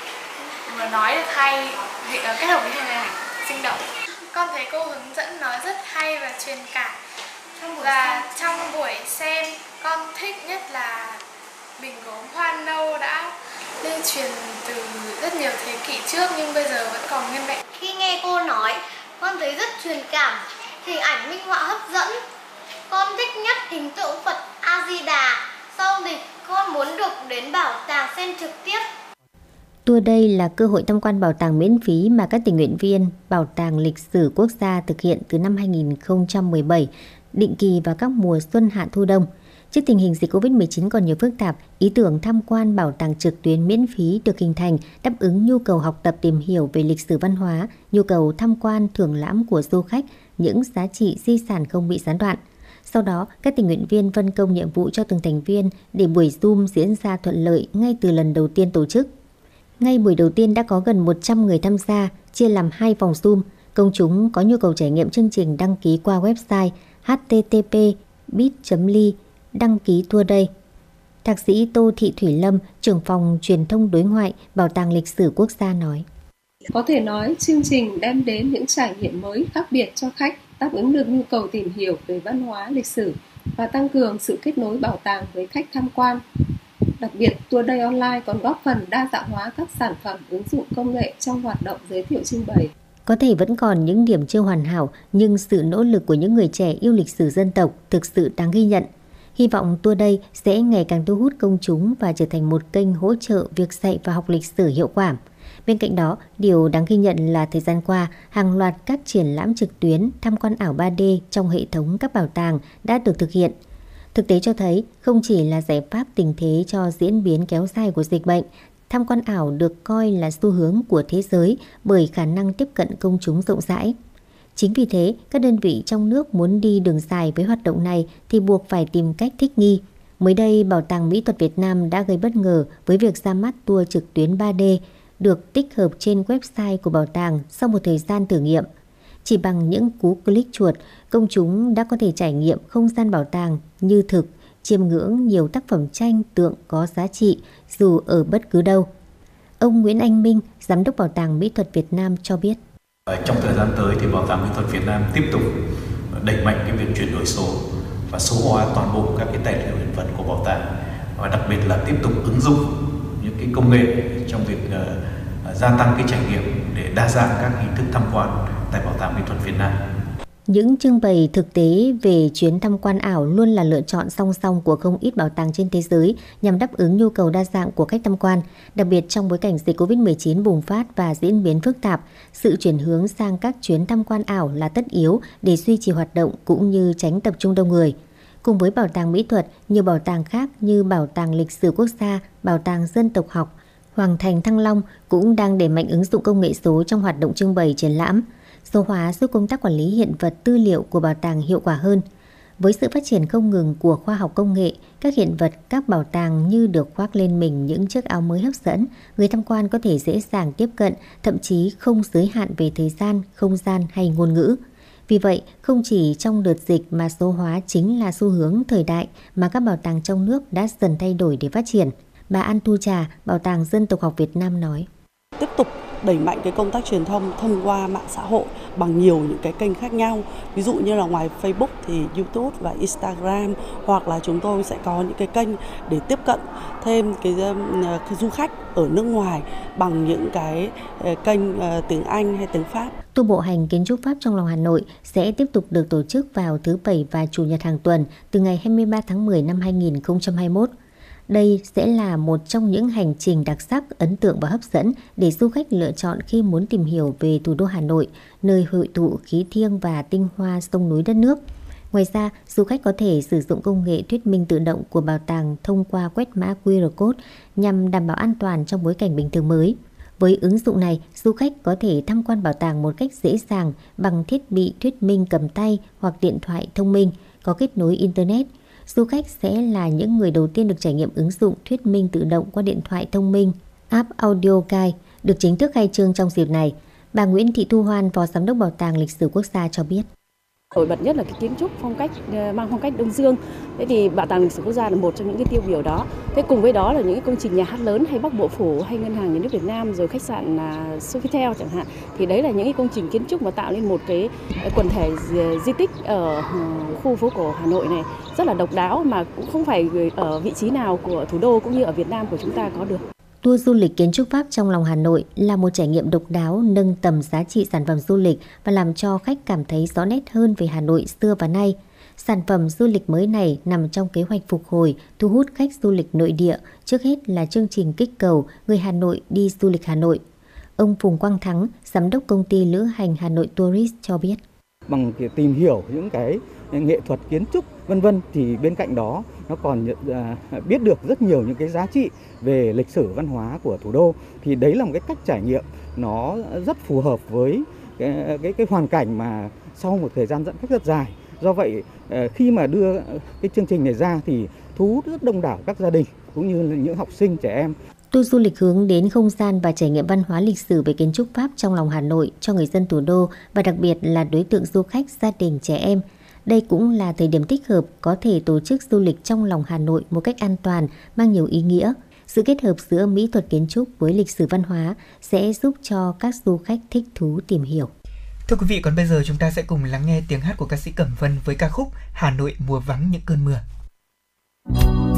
vừa nói được hay, uh, kết hợp với hình ảnh sinh động. Con thấy cô hướng dẫn nói rất hay và truyền cảm. Và trong buổi xem, con thích nhất là bình gốm hoa nâu đã lưu truyền từ rất nhiều thế kỷ trước nhưng bây giờ vẫn còn nguyên vẹn. Khi nghe cô nói, con thấy rất truyền cảm, hình ảnh minh họa hấp dẫn. Con thích nhất hình tượng Phật A Di Đà. Sau thì con muốn được đến bảo tàng xem trực tiếp. Tour đây là cơ hội tham quan bảo tàng miễn phí mà các tình nguyện viên Bảo tàng Lịch sử Quốc gia thực hiện từ năm 2017, định kỳ vào các mùa xuân hạ thu đông. Trước tình hình dịch Covid-19 còn nhiều phức tạp, ý tưởng tham quan bảo tàng trực tuyến miễn phí được hình thành đáp ứng nhu cầu học tập tìm hiểu về lịch sử văn hóa, nhu cầu tham quan thưởng lãm của du khách, những giá trị di sản không bị gián đoạn. Sau đó, các tình nguyện viên phân công nhiệm vụ cho từng thành viên để buổi Zoom diễn ra thuận lợi ngay từ lần đầu tiên tổ chức. Ngay buổi đầu tiên đã có gần 100 người tham gia, chia làm hai vòng Zoom. Công chúng có nhu cầu trải nghiệm chương trình đăng ký qua website http bit.ly đăng ký tour đây. Thạc sĩ Tô Thị Thủy Lâm, trưởng phòng truyền thông đối ngoại Bảo tàng Lịch sử Quốc gia nói. Có thể nói chương trình đem đến những trải nghiệm mới khác biệt cho khách, đáp ứng được nhu cầu tìm hiểu về văn hóa lịch sử và tăng cường sự kết nối bảo tàng với khách tham quan. Đặc biệt, Tour Day Online còn góp phần đa dạng hóa các sản phẩm ứng dụng công nghệ trong hoạt động giới thiệu trưng bày. Có thể vẫn còn những điểm chưa hoàn hảo, nhưng sự nỗ lực của những người trẻ yêu lịch sử dân tộc thực sự đáng ghi nhận. Hy vọng tour đây sẽ ngày càng thu hút công chúng và trở thành một kênh hỗ trợ việc dạy và học lịch sử hiệu quả. Bên cạnh đó, điều đáng ghi nhận là thời gian qua, hàng loạt các triển lãm trực tuyến tham quan ảo 3D trong hệ thống các bảo tàng đã được thực hiện. Thực tế cho thấy không chỉ là giải pháp tình thế cho diễn biến kéo dài của dịch bệnh, tham quan ảo được coi là xu hướng của thế giới bởi khả năng tiếp cận công chúng rộng rãi. Chính vì thế, các đơn vị trong nước muốn đi đường dài với hoạt động này thì buộc phải tìm cách thích nghi. Mới đây, Bảo tàng Mỹ thuật Việt Nam đã gây bất ngờ với việc ra mắt tour trực tuyến 3D được tích hợp trên website của bảo tàng sau một thời gian thử nghiệm. Chỉ bằng những cú click chuột, công chúng đã có thể trải nghiệm không gian bảo tàng như thực, chiêm ngưỡng nhiều tác phẩm tranh tượng có giá trị dù ở bất cứ đâu. Ông Nguyễn Anh Minh, Giám đốc Bảo tàng Mỹ thuật Việt Nam cho biết. Ờ, trong thời gian tới thì Bảo tàng Mỹ thuật Việt Nam tiếp tục đẩy mạnh cái việc chuyển đổi số và số hóa toàn bộ các cái tài liệu hiện vật của bảo tàng và đặc biệt là tiếp tục ứng dụng những cái công nghệ trong việc uh, gia tăng cái trải nghiệm để đa dạng các hình thức tham quan tại Bảo tàng Mỹ thuật Việt Nam. Những trưng bày thực tế về chuyến tham quan ảo luôn là lựa chọn song song của không ít bảo tàng trên thế giới nhằm đáp ứng nhu cầu đa dạng của khách tham quan. Đặc biệt trong bối cảnh dịch Covid-19 bùng phát và diễn biến phức tạp, sự chuyển hướng sang các chuyến tham quan ảo là tất yếu để duy trì hoạt động cũng như tránh tập trung đông người. Cùng với bảo tàng mỹ thuật, nhiều bảo tàng khác như Bảo tàng Lịch sử Quốc gia, Bảo tàng Dân tộc học, Hoàng thành Thăng Long cũng đang đẩy mạnh ứng dụng công nghệ số trong hoạt động trưng bày triển lãm. Số hóa giúp công tác quản lý hiện vật tư liệu của bảo tàng hiệu quả hơn. Với sự phát triển không ngừng của khoa học công nghệ, các hiện vật, các bảo tàng như được khoác lên mình những chiếc áo mới hấp dẫn, người tham quan có thể dễ dàng tiếp cận, thậm chí không giới hạn về thời gian, không gian hay ngôn ngữ. Vì vậy, không chỉ trong đợt dịch mà số hóa chính là xu hướng thời đại mà các bảo tàng trong nước đã dần thay đổi để phát triển. Bà An Thu Trà, Bảo tàng Dân tộc học Việt Nam nói. Tiếp tục đẩy mạnh cái công tác truyền thông thông qua mạng xã hội bằng nhiều những cái kênh khác nhau ví dụ như là ngoài Facebook thì YouTube và Instagram hoặc là chúng tôi sẽ có những cái kênh để tiếp cận thêm cái, ờ, cái du khách ở nước ngoài bằng những cái ờ, kênh ờ, tiếng Anh hay tiếng Pháp. Tour bộ hành kiến trúc Pháp trong lòng Hà Nội sẽ tiếp tục được tổ chức vào thứ Bảy và Chủ nhật hàng tuần từ ngày 23 tháng 10 năm 2021. Đây sẽ là một trong những hành trình đặc sắc, ấn tượng và hấp dẫn để du khách lựa chọn khi muốn tìm hiểu về thủ đô Hà Nội, nơi hội tụ khí thiêng và tinh hoa sông núi đất nước. Ngoài ra, du khách có thể sử dụng công nghệ thuyết minh tự động của bảo tàng thông qua quét mã QR code nhằm đảm bảo an toàn trong bối cảnh bình thường mới. Với ứng dụng này, du khách có thể tham quan bảo tàng một cách dễ dàng bằng thiết bị thuyết minh cầm tay hoặc điện thoại thông minh có kết nối Internet – du khách sẽ là những người đầu tiên được trải nghiệm ứng dụng thuyết minh tự động qua điện thoại thông minh app Audio Guide được chính thức khai trương trong dịp này. Bà Nguyễn Thị Thu Hoan, Phó Giám đốc Bảo tàng Lịch sử Quốc gia cho biết. Nổi bật nhất là cái kiến trúc phong cách ờ, mang phong cách Đông Dương. Thế thì Bảo tàng lịch sử quốc gia là một trong những cái tiêu biểu đó. Thế cùng với đó là những cái công trình nhà hát lớn hay Bắc Bộ phủ hay ngân hàng nhà nước Việt Nam, rồi khách sạn à, Sofitel chẳng hạn. Thì đấy là những cái công trình kiến trúc mà tạo nên một cái ờ, quần thể di tích ở ừ, khu phố cổ Hà Nội này rất là độc đáo mà cũng không phải ở vị trí nào của thủ đô cũng như ở Việt Nam của chúng ta có được. Tour du lịch kiến trúc Pháp trong lòng Hà Nội là một trải nghiệm độc đáo nâng tầm giá trị sản phẩm du lịch và làm cho khách cảm thấy rõ nét hơn về Hà Nội xưa và nay. Sản phẩm du lịch mới này nằm trong kế hoạch phục hồi, thu hút khách du lịch nội địa, trước hết là chương trình kích cầu người Hà Nội đi du lịch Hà Nội. Ông Phùng Quang Thắng, giám đốc công ty lữ hành Hà Nội Tourist cho biết. Bằng tìm hiểu những cái nghệ thuật kiến trúc vân vân thì bên cạnh đó nó còn à, biết được rất nhiều những cái giá trị về lịch sử văn hóa của thủ đô. Thì đấy là một cái cách trải nghiệm nó rất phù hợp với cái cái, cái hoàn cảnh mà sau một thời gian giãn cách rất dài. Do vậy à, khi mà đưa cái chương trình này ra thì thu hút rất đông đảo các gia đình cũng như là những học sinh trẻ em. Tour du lịch hướng đến không gian và trải nghiệm văn hóa lịch sử về kiến trúc Pháp trong lòng Hà Nội cho người dân thủ đô và đặc biệt là đối tượng du khách, gia đình, trẻ em. Đây cũng là thời điểm thích hợp có thể tổ chức du lịch trong lòng Hà Nội một cách an toàn, mang nhiều ý nghĩa. Sự kết hợp giữa mỹ thuật kiến trúc với lịch sử văn hóa sẽ giúp cho các du khách thích thú tìm hiểu. Thưa quý vị, còn bây giờ chúng ta sẽ cùng lắng nghe tiếng hát của ca sĩ Cẩm Vân với ca khúc Hà Nội mùa vắng những cơn mưa. Thank you.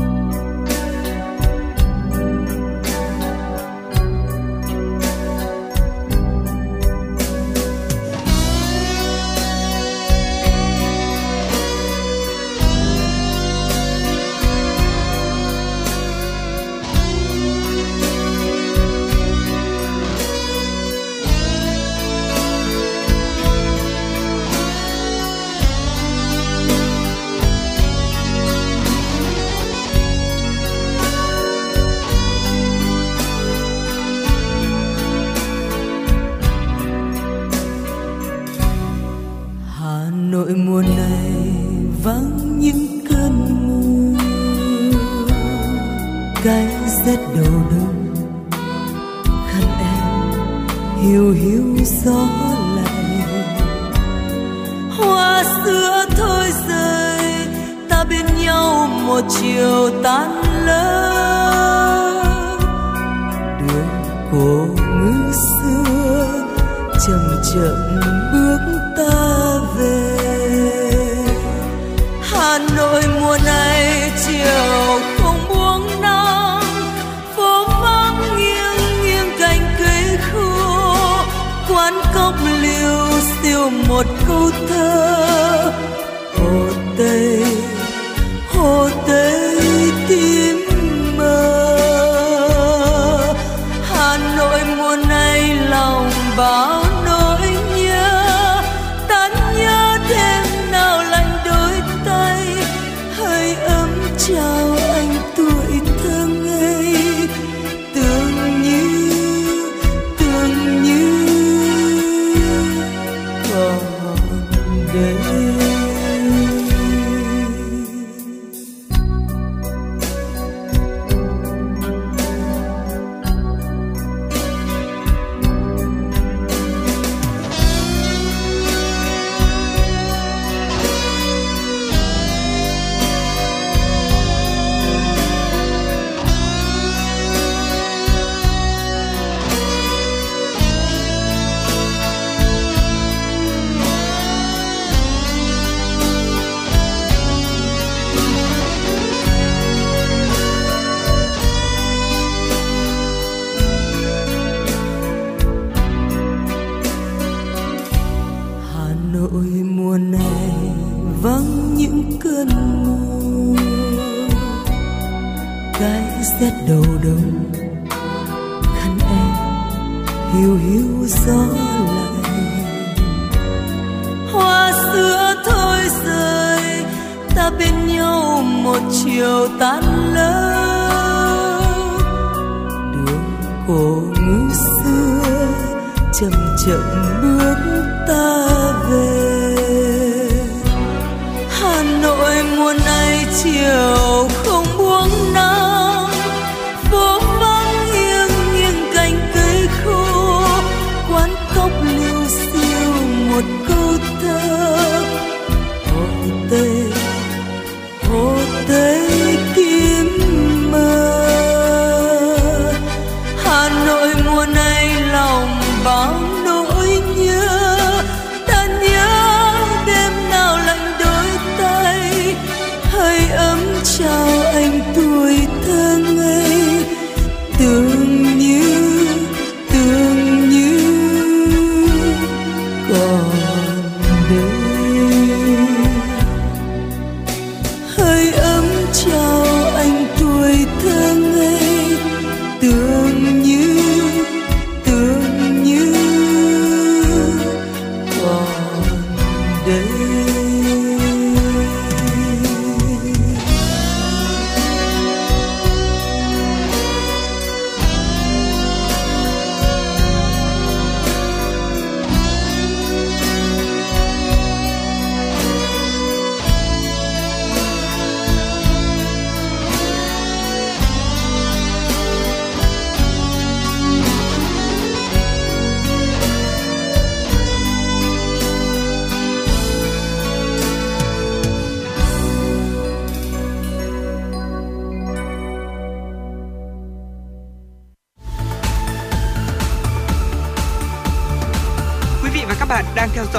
Đây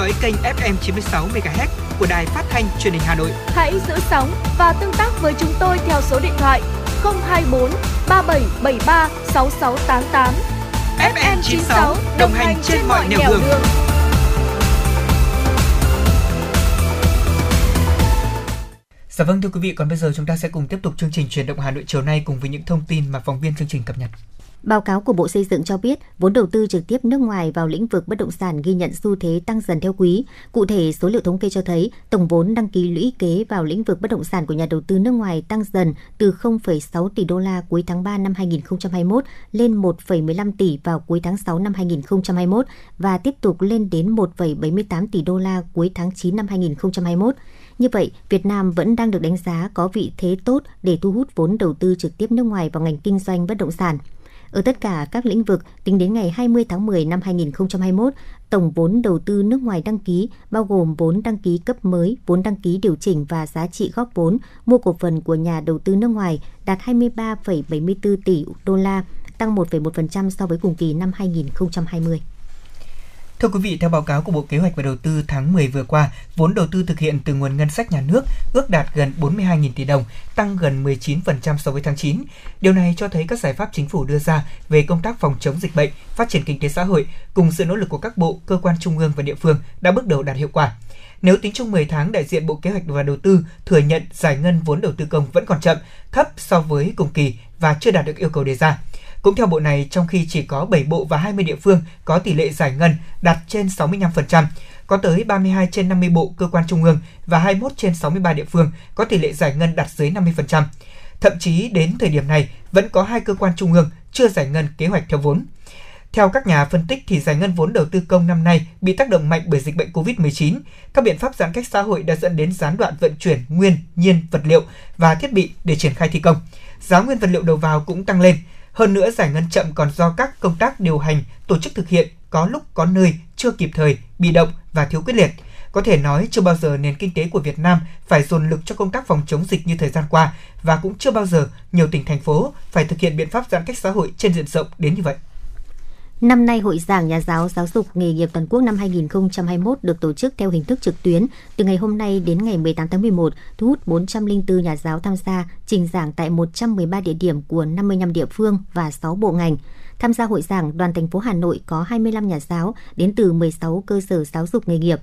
dõi kênh FM 96 MHz của đài phát thanh truyền hình Hà Nội. Hãy giữ sóng và tương tác với chúng tôi theo số điện thoại 024 3773 6688. FM 96 đồng hành trên mọi nẻo đường. Dạ vâng thưa quý vị, còn bây giờ chúng ta sẽ cùng tiếp tục chương trình truyền động Hà Nội chiều nay cùng với những thông tin mà phóng viên chương trình cập nhật. Báo cáo của Bộ Xây dựng cho biết, vốn đầu tư trực tiếp nước ngoài vào lĩnh vực bất động sản ghi nhận xu thế tăng dần theo quý. Cụ thể, số liệu thống kê cho thấy tổng vốn đăng ký lũy kế vào lĩnh vực bất động sản của nhà đầu tư nước ngoài tăng dần từ 0,6 tỷ đô la cuối tháng 3 năm 2021 lên 1,15 tỷ vào cuối tháng 6 năm 2021 và tiếp tục lên đến 1,78 tỷ đô la cuối tháng 9 năm 2021. Như vậy, Việt Nam vẫn đang được đánh giá có vị thế tốt để thu hút vốn đầu tư trực tiếp nước ngoài vào ngành kinh doanh bất động sản. Ở tất cả các lĩnh vực, tính đến ngày 20 tháng 10 năm 2021, tổng vốn đầu tư nước ngoài đăng ký bao gồm vốn đăng ký cấp mới, vốn đăng ký điều chỉnh và giá trị góp vốn mua cổ phần của nhà đầu tư nước ngoài đạt 23,74 tỷ đô la, tăng 1,1% so với cùng kỳ năm 2020. Thưa quý vị, theo báo cáo của Bộ Kế hoạch và Đầu tư tháng 10 vừa qua, vốn đầu tư thực hiện từ nguồn ngân sách nhà nước ước đạt gần 42.000 tỷ đồng, tăng gần 19% so với tháng 9. Điều này cho thấy các giải pháp chính phủ đưa ra về công tác phòng chống dịch bệnh, phát triển kinh tế xã hội cùng sự nỗ lực của các bộ, cơ quan trung ương và địa phương đã bước đầu đạt hiệu quả. Nếu tính chung 10 tháng, đại diện Bộ Kế hoạch và Đầu tư thừa nhận giải ngân vốn đầu tư công vẫn còn chậm, thấp so với cùng kỳ và chưa đạt được yêu cầu đề ra. Cũng theo bộ này, trong khi chỉ có 7 bộ và 20 địa phương có tỷ lệ giải ngân đạt trên 65%, có tới 32 trên 50 bộ cơ quan trung ương và 21 trên 63 địa phương có tỷ lệ giải ngân đạt dưới 50%. Thậm chí đến thời điểm này vẫn có hai cơ quan trung ương chưa giải ngân kế hoạch theo vốn. Theo các nhà phân tích thì giải ngân vốn đầu tư công năm nay bị tác động mạnh bởi dịch bệnh COVID-19. Các biện pháp giãn cách xã hội đã dẫn đến gián đoạn vận chuyển nguyên, nhiên, vật liệu và thiết bị để triển khai thi công. Giá nguyên vật liệu đầu vào cũng tăng lên. Hơn nữa, giải ngân chậm còn do các công tác điều hành, tổ chức thực hiện có lúc có nơi chưa kịp thời, bị động và thiếu quyết liệt. Có thể nói chưa bao giờ nền kinh tế của Việt Nam phải dồn lực cho công tác phòng chống dịch như thời gian qua và cũng chưa bao giờ nhiều tỉnh thành phố phải thực hiện biện pháp giãn cách xã hội trên diện rộng đến như vậy. Năm nay, Hội giảng Nhà giáo Giáo dục Nghề nghiệp Toàn quốc năm 2021 được tổ chức theo hình thức trực tuyến từ ngày hôm nay đến ngày 18 tháng 11, thu hút 404 nhà giáo tham gia trình giảng tại 113 địa điểm của 55 địa phương và 6 bộ ngành. Tham gia hội giảng, đoàn thành phố Hà Nội có 25 nhà giáo đến từ 16 cơ sở giáo dục nghề nghiệp.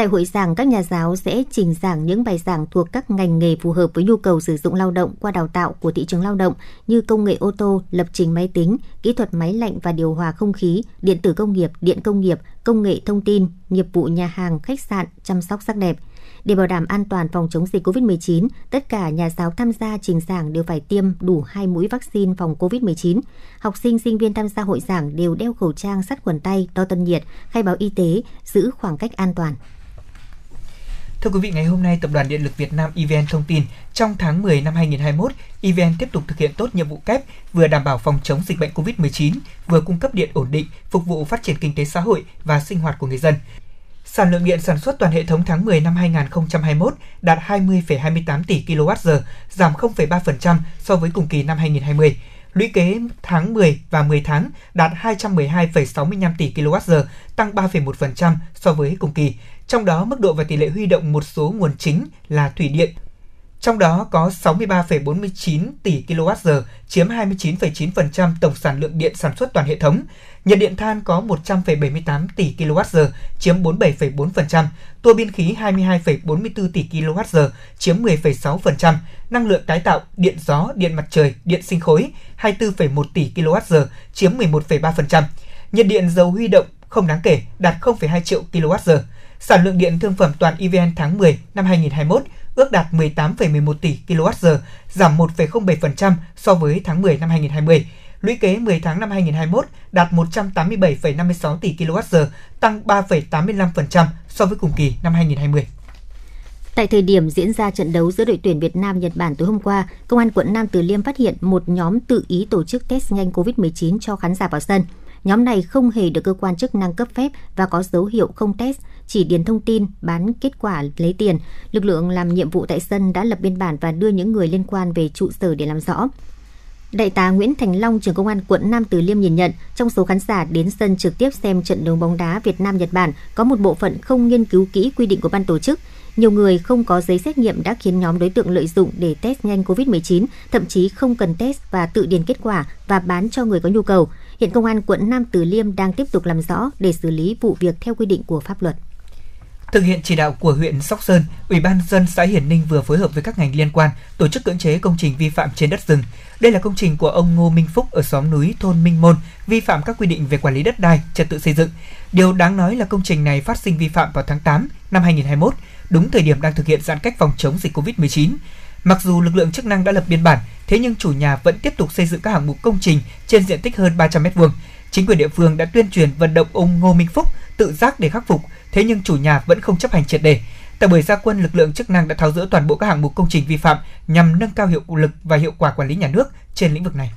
Tại hội giảng, các nhà giáo sẽ trình giảng những bài giảng thuộc các ngành nghề phù hợp với nhu cầu sử dụng lao động qua đào tạo của thị trường lao động như công nghệ ô tô, lập trình máy tính, kỹ thuật máy lạnh và điều hòa không khí, điện tử công nghiệp, điện công nghiệp, công nghệ thông tin, nghiệp vụ nhà hàng, khách sạn, chăm sóc sắc đẹp. Để bảo đảm an toàn phòng chống dịch COVID-19, tất cả nhà giáo tham gia trình giảng đều phải tiêm đủ hai mũi vaccine phòng COVID-19. Học sinh, sinh viên tham gia hội giảng đều đeo khẩu trang sát khuẩn tay, đo thân nhiệt, khai báo y tế, giữ khoảng cách an toàn. Thưa quý vị, ngày hôm nay, Tập đoàn Điện lực Việt Nam EVN thông tin, trong tháng 10 năm 2021, EVN tiếp tục thực hiện tốt nhiệm vụ kép vừa đảm bảo phòng chống dịch bệnh COVID-19, vừa cung cấp điện ổn định, phục vụ phát triển kinh tế xã hội và sinh hoạt của người dân. Sản lượng điện sản xuất toàn hệ thống tháng 10 năm 2021 đạt 20,28 tỷ kWh, giảm 0,3% so với cùng kỳ năm 2020. Lũy kế tháng 10 và 10 tháng đạt 212,65 tỷ kWh, tăng 3,1% so với cùng kỳ. Trong đó, mức độ và tỷ lệ huy động một số nguồn chính là thủy điện, trong đó có 63,49 tỷ kWh, chiếm 29,9% tổng sản lượng điện sản xuất toàn hệ thống. Nhiệt điện than có 100,78 tỷ kWh, chiếm 47,4%, tua bin khí 22,44 tỷ kWh, chiếm 10,6%, năng lượng tái tạo, điện gió, điện mặt trời, điện sinh khối 24,1 tỷ kWh, chiếm 11,3%. Nhiệt điện dầu huy động không đáng kể, đạt 0,2 triệu kWh. Sản lượng điện thương phẩm toàn EVN tháng 10 năm 2021 ước đạt 18,11 tỷ kWh, giảm 1,07% so với tháng 10 năm 2020. Lũy kế 10 tháng năm 2021 đạt 187,56 tỷ kWh, tăng 3,85% so với cùng kỳ năm 2020. Tại thời điểm diễn ra trận đấu giữa đội tuyển Việt Nam Nhật Bản tối hôm qua, Công an quận Nam Từ Liêm phát hiện một nhóm tự ý tổ chức test nhanh COVID-19 cho khán giả vào sân. Nhóm này không hề được cơ quan chức năng cấp phép và có dấu hiệu không test, chỉ điền thông tin, bán kết quả lấy tiền. Lực lượng làm nhiệm vụ tại sân đã lập biên bản và đưa những người liên quan về trụ sở để làm rõ. Đại tá Nguyễn Thành Long, trưởng công an quận Nam Từ Liêm nhìn nhận, trong số khán giả đến sân trực tiếp xem trận đấu bóng đá Việt Nam Nhật Bản, có một bộ phận không nghiên cứu kỹ quy định của ban tổ chức. Nhiều người không có giấy xét nghiệm đã khiến nhóm đối tượng lợi dụng để test nhanh COVID-19, thậm chí không cần test và tự điền kết quả và bán cho người có nhu cầu. Hiện công an quận Nam Từ Liêm đang tiếp tục làm rõ để xử lý vụ việc theo quy định của pháp luật. Thực hiện chỉ đạo của huyện Sóc Sơn, Ủy ban dân xã Hiển Ninh vừa phối hợp với các ngành liên quan tổ chức cưỡng chế công trình vi phạm trên đất rừng. Đây là công trình của ông Ngô Minh Phúc ở xóm núi thôn Minh Môn, vi phạm các quy định về quản lý đất đai, trật tự xây dựng. Điều đáng nói là công trình này phát sinh vi phạm vào tháng 8 năm 2021, đúng thời điểm đang thực hiện giãn cách phòng chống dịch Covid-19. Mặc dù lực lượng chức năng đã lập biên bản, thế nhưng chủ nhà vẫn tiếp tục xây dựng các hạng mục công trình trên diện tích hơn 300 m2. Chính quyền địa phương đã tuyên truyền vận động ông Ngô Minh Phúc tự giác để khắc phục, thế nhưng chủ nhà vẫn không chấp hành triệt đề. Tại buổi gia quân, lực lượng chức năng đã tháo rỡ toàn bộ các hạng mục công trình vi phạm nhằm nâng cao hiệu lực và hiệu quả quản lý nhà nước trên lĩnh vực này.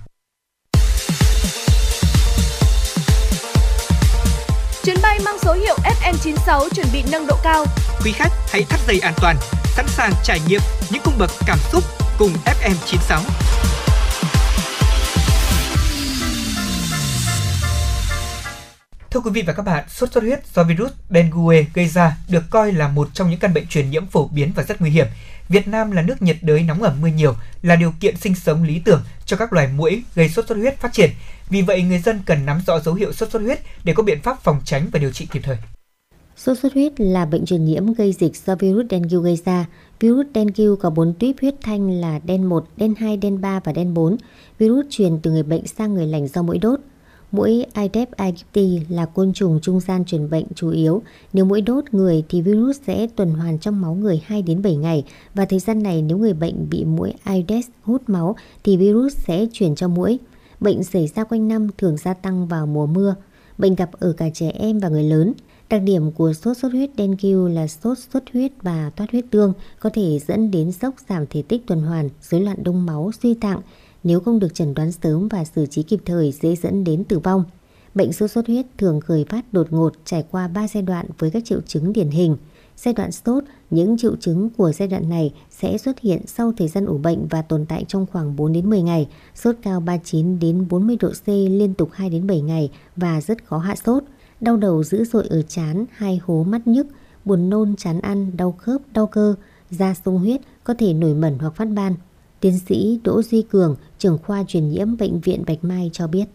Chuyến bay mang số hiệu FM96 chuẩn bị nâng độ cao. Quý khách hãy thắt dây an toàn, sẵn sàng trải nghiệm những cung bậc cảm xúc cùng FM96. Thưa quý vị và các bạn, sốt xuất huyết do virus dengue gây ra được coi là một trong những căn bệnh truyền nhiễm phổ biến và rất nguy hiểm. Việt Nam là nước nhiệt đới nóng ẩm mưa nhiều, là điều kiện sinh sống lý tưởng cho các loài muỗi gây sốt xuất huyết phát triển. Vì vậy, người dân cần nắm rõ dấu hiệu sốt xuất huyết để có biện pháp phòng tránh và điều trị kịp thời. Sốt xuất huyết là bệnh truyền nhiễm gây dịch do virus dengue gây ra. Virus dengue có 4 tuyếp huyết thanh là đen 1, đen 2, đen 3 và đen 4. Virus truyền từ người bệnh sang người lành do mũi đốt. Mũi Aedes aegypti là côn trùng trung gian truyền bệnh chủ yếu. Nếu mũi đốt người thì virus sẽ tuần hoàn trong máu người 2 đến 7 ngày và thời gian này nếu người bệnh bị mũi Aedes hút máu thì virus sẽ truyền cho mũi. Bệnh xảy ra quanh năm thường gia tăng vào mùa mưa. Bệnh gặp ở cả trẻ em và người lớn. Đặc điểm của sốt xuất huyết dengue là sốt xuất huyết và thoát huyết tương có thể dẫn đến sốc giảm thể tích tuần hoàn, rối loạn đông máu, suy tạng. Nếu không được chẩn đoán sớm và xử trí kịp thời dễ dẫn đến tử vong. Bệnh sốt xuất huyết thường khởi phát đột ngột trải qua 3 giai đoạn với các triệu chứng điển hình. Giai đoạn sốt, những triệu chứng của giai đoạn này sẽ xuất hiện sau thời gian ủ bệnh và tồn tại trong khoảng 4 đến 10 ngày, sốt cao 39 đến 40 độ C liên tục 2 đến 7 ngày và rất khó hạ sốt đau đầu dữ dội ở chán, hai hố mắt nhức, buồn nôn chán ăn, đau khớp, đau cơ, da sung huyết, có thể nổi mẩn hoặc phát ban. Tiến sĩ Đỗ Duy Cường, trưởng khoa truyền nhiễm bệnh viện Bạch Mai cho biết.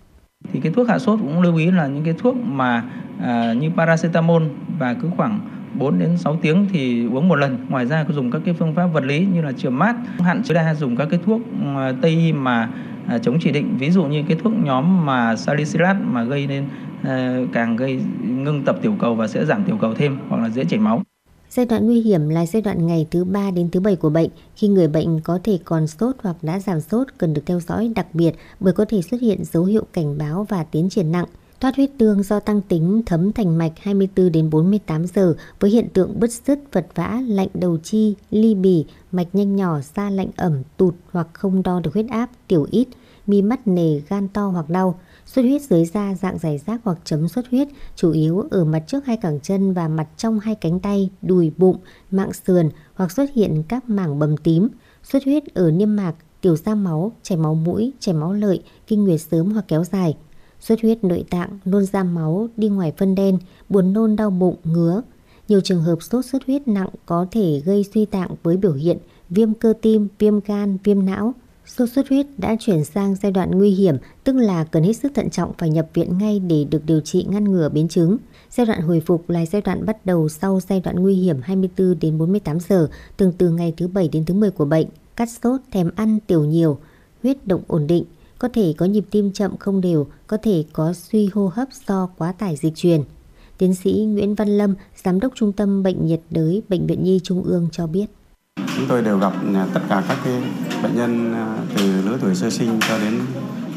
Thì cái thuốc hạ sốt cũng lưu ý là những cái thuốc mà à, như paracetamol và cứ khoảng 4 đến 6 tiếng thì uống một lần. Ngoài ra có dùng các cái phương pháp vật lý như là chườm mát, hạn chế đa dùng các cái thuốc à, tây mà à, chống chỉ định, ví dụ như cái thuốc nhóm mà salicylat mà gây nên à, càng gây ngưng tập tiểu cầu và sẽ giảm tiểu cầu thêm hoặc là dễ chảy máu. Giai đoạn nguy hiểm là giai đoạn ngày thứ 3 đến thứ 7 của bệnh, khi người bệnh có thể còn sốt hoặc đã giảm sốt cần được theo dõi đặc biệt bởi có thể xuất hiện dấu hiệu cảnh báo và tiến triển nặng. Thoát huyết tương do tăng tính thấm thành mạch 24 đến 48 giờ với hiện tượng bứt rứt, vật vã, lạnh đầu chi, ly bì, mạch nhanh nhỏ, da lạnh ẩm, tụt hoặc không đo được huyết áp, tiểu ít, mi mắt nề, gan to hoặc đau. Xuất huyết dưới da dạng giải rác hoặc chấm xuất huyết chủ yếu ở mặt trước hai cẳng chân và mặt trong hai cánh tay, đùi, bụng, mạng sườn hoặc xuất hiện các mảng bầm tím. Xuất huyết ở niêm mạc, tiểu ra máu, chảy máu mũi, chảy máu lợi, kinh nguyệt sớm hoặc kéo dài. Xuất huyết nội tạng, nôn ra máu, đi ngoài phân đen, buồn nôn đau bụng, ngứa. Nhiều trường hợp sốt xuất huyết nặng có thể gây suy tạng với biểu hiện viêm cơ tim, viêm gan, viêm não, Sốt xuất huyết đã chuyển sang giai đoạn nguy hiểm, tức là cần hết sức thận trọng phải nhập viện ngay để được điều trị ngăn ngừa biến chứng. Giai đoạn hồi phục là giai đoạn bắt đầu sau giai đoạn nguy hiểm 24 đến 48 giờ, tương từ ngày thứ 7 đến thứ 10 của bệnh. Cắt sốt, thèm ăn, tiểu nhiều, huyết động ổn định, có thể có nhịp tim chậm không đều, có thể có suy hô hấp do quá tải dịch truyền. Tiến sĩ Nguyễn Văn Lâm, Giám đốc Trung tâm Bệnh nhiệt đới Bệnh viện Nhi Trung ương cho biết. Chúng tôi đều gặp à, tất cả các cái bệnh nhân à, từ lứa tuổi sơ sinh cho đến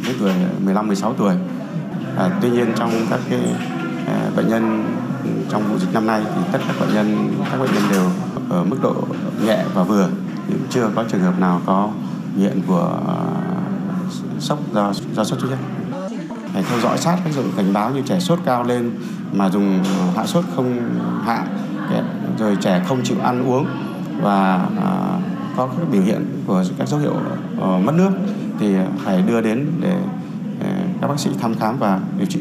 lứa tuổi 15 16 tuổi. À, tuy nhiên trong các cái à, bệnh nhân trong vụ dịch năm nay thì tất cả bệnh nhân các bệnh nhân đều ở mức độ nhẹ và vừa, nhưng chưa có trường hợp nào có hiện của à, sốc do do sốt xuất huyết. Phải theo dõi sát các dấu cảnh báo như trẻ sốt cao lên mà dùng hạ sốt không hạ, rồi trẻ không chịu ăn uống và à, có các biểu hiện của các dấu hiệu uh, mất nước thì phải đưa đến để ờ, các bác sĩ thăm khám và điều trị.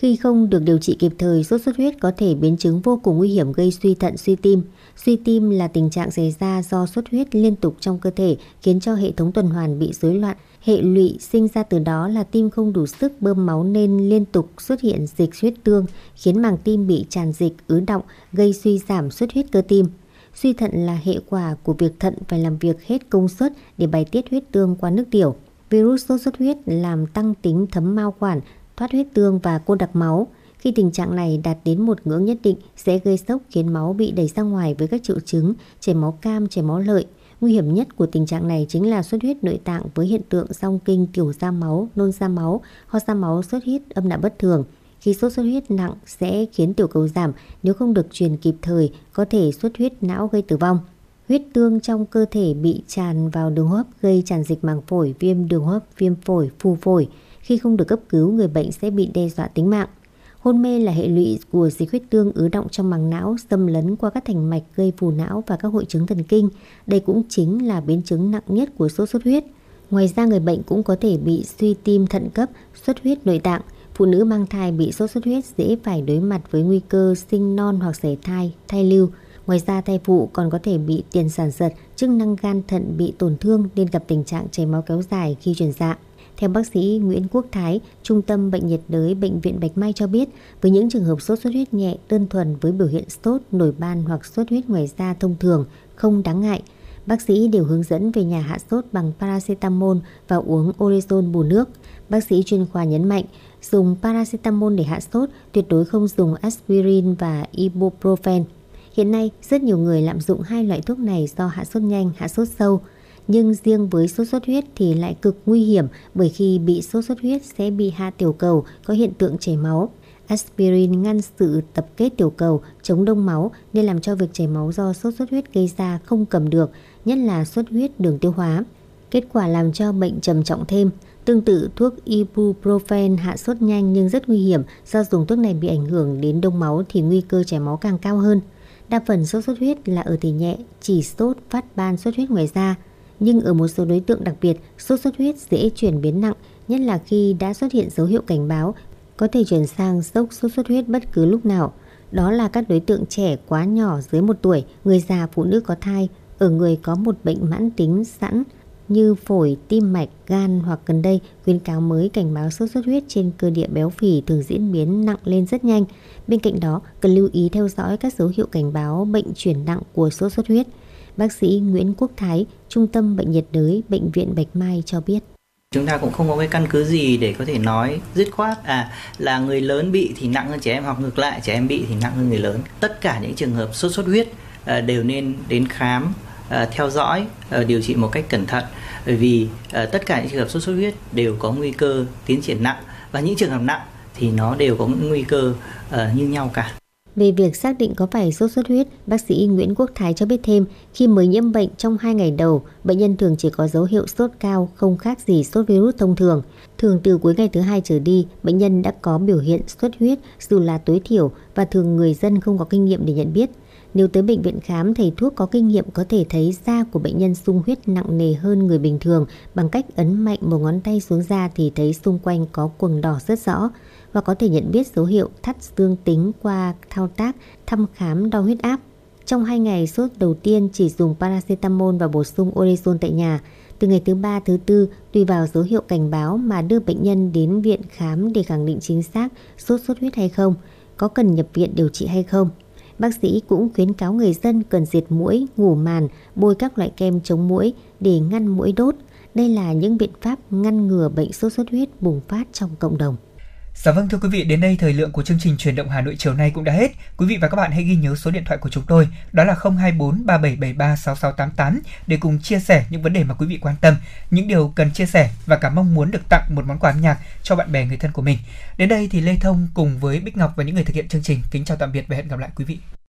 Khi không được điều trị kịp thời, sốt xuất huyết có thể biến chứng vô cùng nguy hiểm gây suy thận, suy tim. Suy tim là tình trạng xảy ra do xuất huyết liên tục trong cơ thể khiến cho hệ thống tuần hoàn bị rối loạn. Hệ lụy sinh ra từ đó là tim không đủ sức bơm máu nên liên tục xuất hiện dịch huyết tương, khiến màng tim bị tràn dịch, ứ động, gây suy giảm xuất huyết cơ tim. Suy thận là hệ quả của việc thận phải làm việc hết công suất để bài tiết huyết tương qua nước tiểu. Virus sốt xuất huyết làm tăng tính thấm mao quản, thoát huyết tương và cô đặc máu. Khi tình trạng này đạt đến một ngưỡng nhất định sẽ gây sốc khiến máu bị đẩy ra ngoài với các triệu chứng chảy máu cam, chảy máu lợi. Nguy hiểm nhất của tình trạng này chính là xuất huyết nội tạng với hiện tượng song kinh, tiểu ra máu, nôn ra máu, ho ra máu, xuất huyết, âm đạo bất thường. Khi sốt xuất huyết nặng sẽ khiến tiểu cầu giảm, nếu không được truyền kịp thời có thể xuất huyết não gây tử vong. Huyết tương trong cơ thể bị tràn vào đường hô hấp gây tràn dịch màng phổi, viêm đường hô hấp, viêm phổi, phù phổi. Khi không được cấp cứu, người bệnh sẽ bị đe dọa tính mạng. Hôn mê là hệ lụy của dịch huyết tương ứ động trong màng não, xâm lấn qua các thành mạch gây phù não và các hội chứng thần kinh. Đây cũng chính là biến chứng nặng nhất của sốt xuất huyết. Ngoài ra người bệnh cũng có thể bị suy tim thận cấp, xuất huyết nội tạng. phụ nữ mang thai bị sốt xuất huyết dễ phải đối mặt với nguy cơ sinh non hoặc sảy thai, thai lưu. Ngoài ra thai phụ còn có thể bị tiền sản giật, chức năng gan thận bị tổn thương nên gặp tình trạng chảy máu kéo dài khi chuyển dạ. Theo bác sĩ Nguyễn Quốc Thái, Trung tâm Bệnh nhiệt đới Bệnh viện Bạch Mai cho biết, với những trường hợp sốt xuất huyết nhẹ đơn thuần với biểu hiện sốt, nổi ban hoặc sốt huyết ngoài da thông thường, không đáng ngại. Bác sĩ đều hướng dẫn về nhà hạ sốt bằng paracetamol và uống orezon bù nước. Bác sĩ chuyên khoa nhấn mạnh, dùng paracetamol để hạ sốt, tuyệt đối không dùng aspirin và ibuprofen. Hiện nay, rất nhiều người lạm dụng hai loại thuốc này do hạ sốt nhanh, hạ sốt sâu. Nhưng riêng với sốt xuất huyết thì lại cực nguy hiểm bởi khi bị sốt xuất huyết sẽ bị hạ tiểu cầu, có hiện tượng chảy máu. Aspirin ngăn sự tập kết tiểu cầu, chống đông máu nên làm cho việc chảy máu do sốt xuất huyết gây ra không cầm được, nhất là xuất huyết đường tiêu hóa. Kết quả làm cho bệnh trầm trọng thêm. Tương tự thuốc ibuprofen hạ sốt nhanh nhưng rất nguy hiểm do dùng thuốc này bị ảnh hưởng đến đông máu thì nguy cơ chảy máu càng cao hơn. Đa phần sốt xuất huyết là ở thể nhẹ, chỉ sốt phát ban xuất huyết ngoài da. Nhưng ở một số đối tượng đặc biệt, sốt xuất huyết dễ chuyển biến nặng, nhất là khi đã xuất hiện dấu hiệu cảnh báo, có thể chuyển sang sốc sốt xuất huyết bất cứ lúc nào. Đó là các đối tượng trẻ quá nhỏ dưới 1 tuổi, người già, phụ nữ có thai, ở người có một bệnh mãn tính sẵn như phổi, tim mạch, gan hoặc gần đây khuyến cáo mới cảnh báo sốt xuất huyết trên cơ địa béo phì thường diễn biến nặng lên rất nhanh. Bên cạnh đó, cần lưu ý theo dõi các dấu hiệu cảnh báo bệnh chuyển nặng của sốt xuất huyết. Bác sĩ Nguyễn Quốc Thái, Trung tâm Bệnh nhiệt đới Bệnh viện Bạch Mai cho biết. Chúng ta cũng không có cái căn cứ gì để có thể nói dứt khoát à là người lớn bị thì nặng hơn trẻ em hoặc ngược lại trẻ em bị thì nặng hơn người lớn. Tất cả những trường hợp sốt xuất huyết à, đều nên đến khám à, theo dõi à, điều trị một cách cẩn thận bởi vì à, tất cả những trường hợp sốt xuất huyết đều có nguy cơ tiến triển nặng và những trường hợp nặng thì nó đều có những nguy cơ à, như nhau cả. Về việc xác định có phải sốt xuất huyết, bác sĩ Nguyễn Quốc Thái cho biết thêm, khi mới nhiễm bệnh trong 2 ngày đầu, bệnh nhân thường chỉ có dấu hiệu sốt cao, không khác gì sốt virus thông thường. Thường từ cuối ngày thứ hai trở đi, bệnh nhân đã có biểu hiện xuất huyết dù là tối thiểu và thường người dân không có kinh nghiệm để nhận biết. Nếu tới bệnh viện khám, thầy thuốc có kinh nghiệm có thể thấy da của bệnh nhân sung huyết nặng nề hơn người bình thường bằng cách ấn mạnh một ngón tay xuống da thì thấy xung quanh có quầng đỏ rất rõ và có thể nhận biết dấu hiệu thắt dương tính qua thao tác thăm khám đo huyết áp. Trong 2 ngày sốt đầu tiên chỉ dùng paracetamol và bổ sung orezon tại nhà. Từ ngày thứ ba thứ tư tùy vào dấu hiệu cảnh báo mà đưa bệnh nhân đến viện khám để khẳng định chính xác sốt xuất huyết hay không, có cần nhập viện điều trị hay không. Bác sĩ cũng khuyến cáo người dân cần diệt mũi, ngủ màn, bôi các loại kem chống mũi để ngăn mũi đốt. Đây là những biện pháp ngăn ngừa bệnh sốt xuất huyết bùng phát trong cộng đồng. Dạ vâng thưa quý vị, đến đây thời lượng của chương trình truyền động Hà Nội chiều nay cũng đã hết. Quý vị và các bạn hãy ghi nhớ số điện thoại của chúng tôi, đó là 024 3773 6688 để cùng chia sẻ những vấn đề mà quý vị quan tâm, những điều cần chia sẻ và cả mong muốn được tặng một món quà âm nhạc cho bạn bè người thân của mình. Đến đây thì Lê Thông cùng với Bích Ngọc và những người thực hiện chương trình kính chào tạm biệt và hẹn gặp lại quý vị.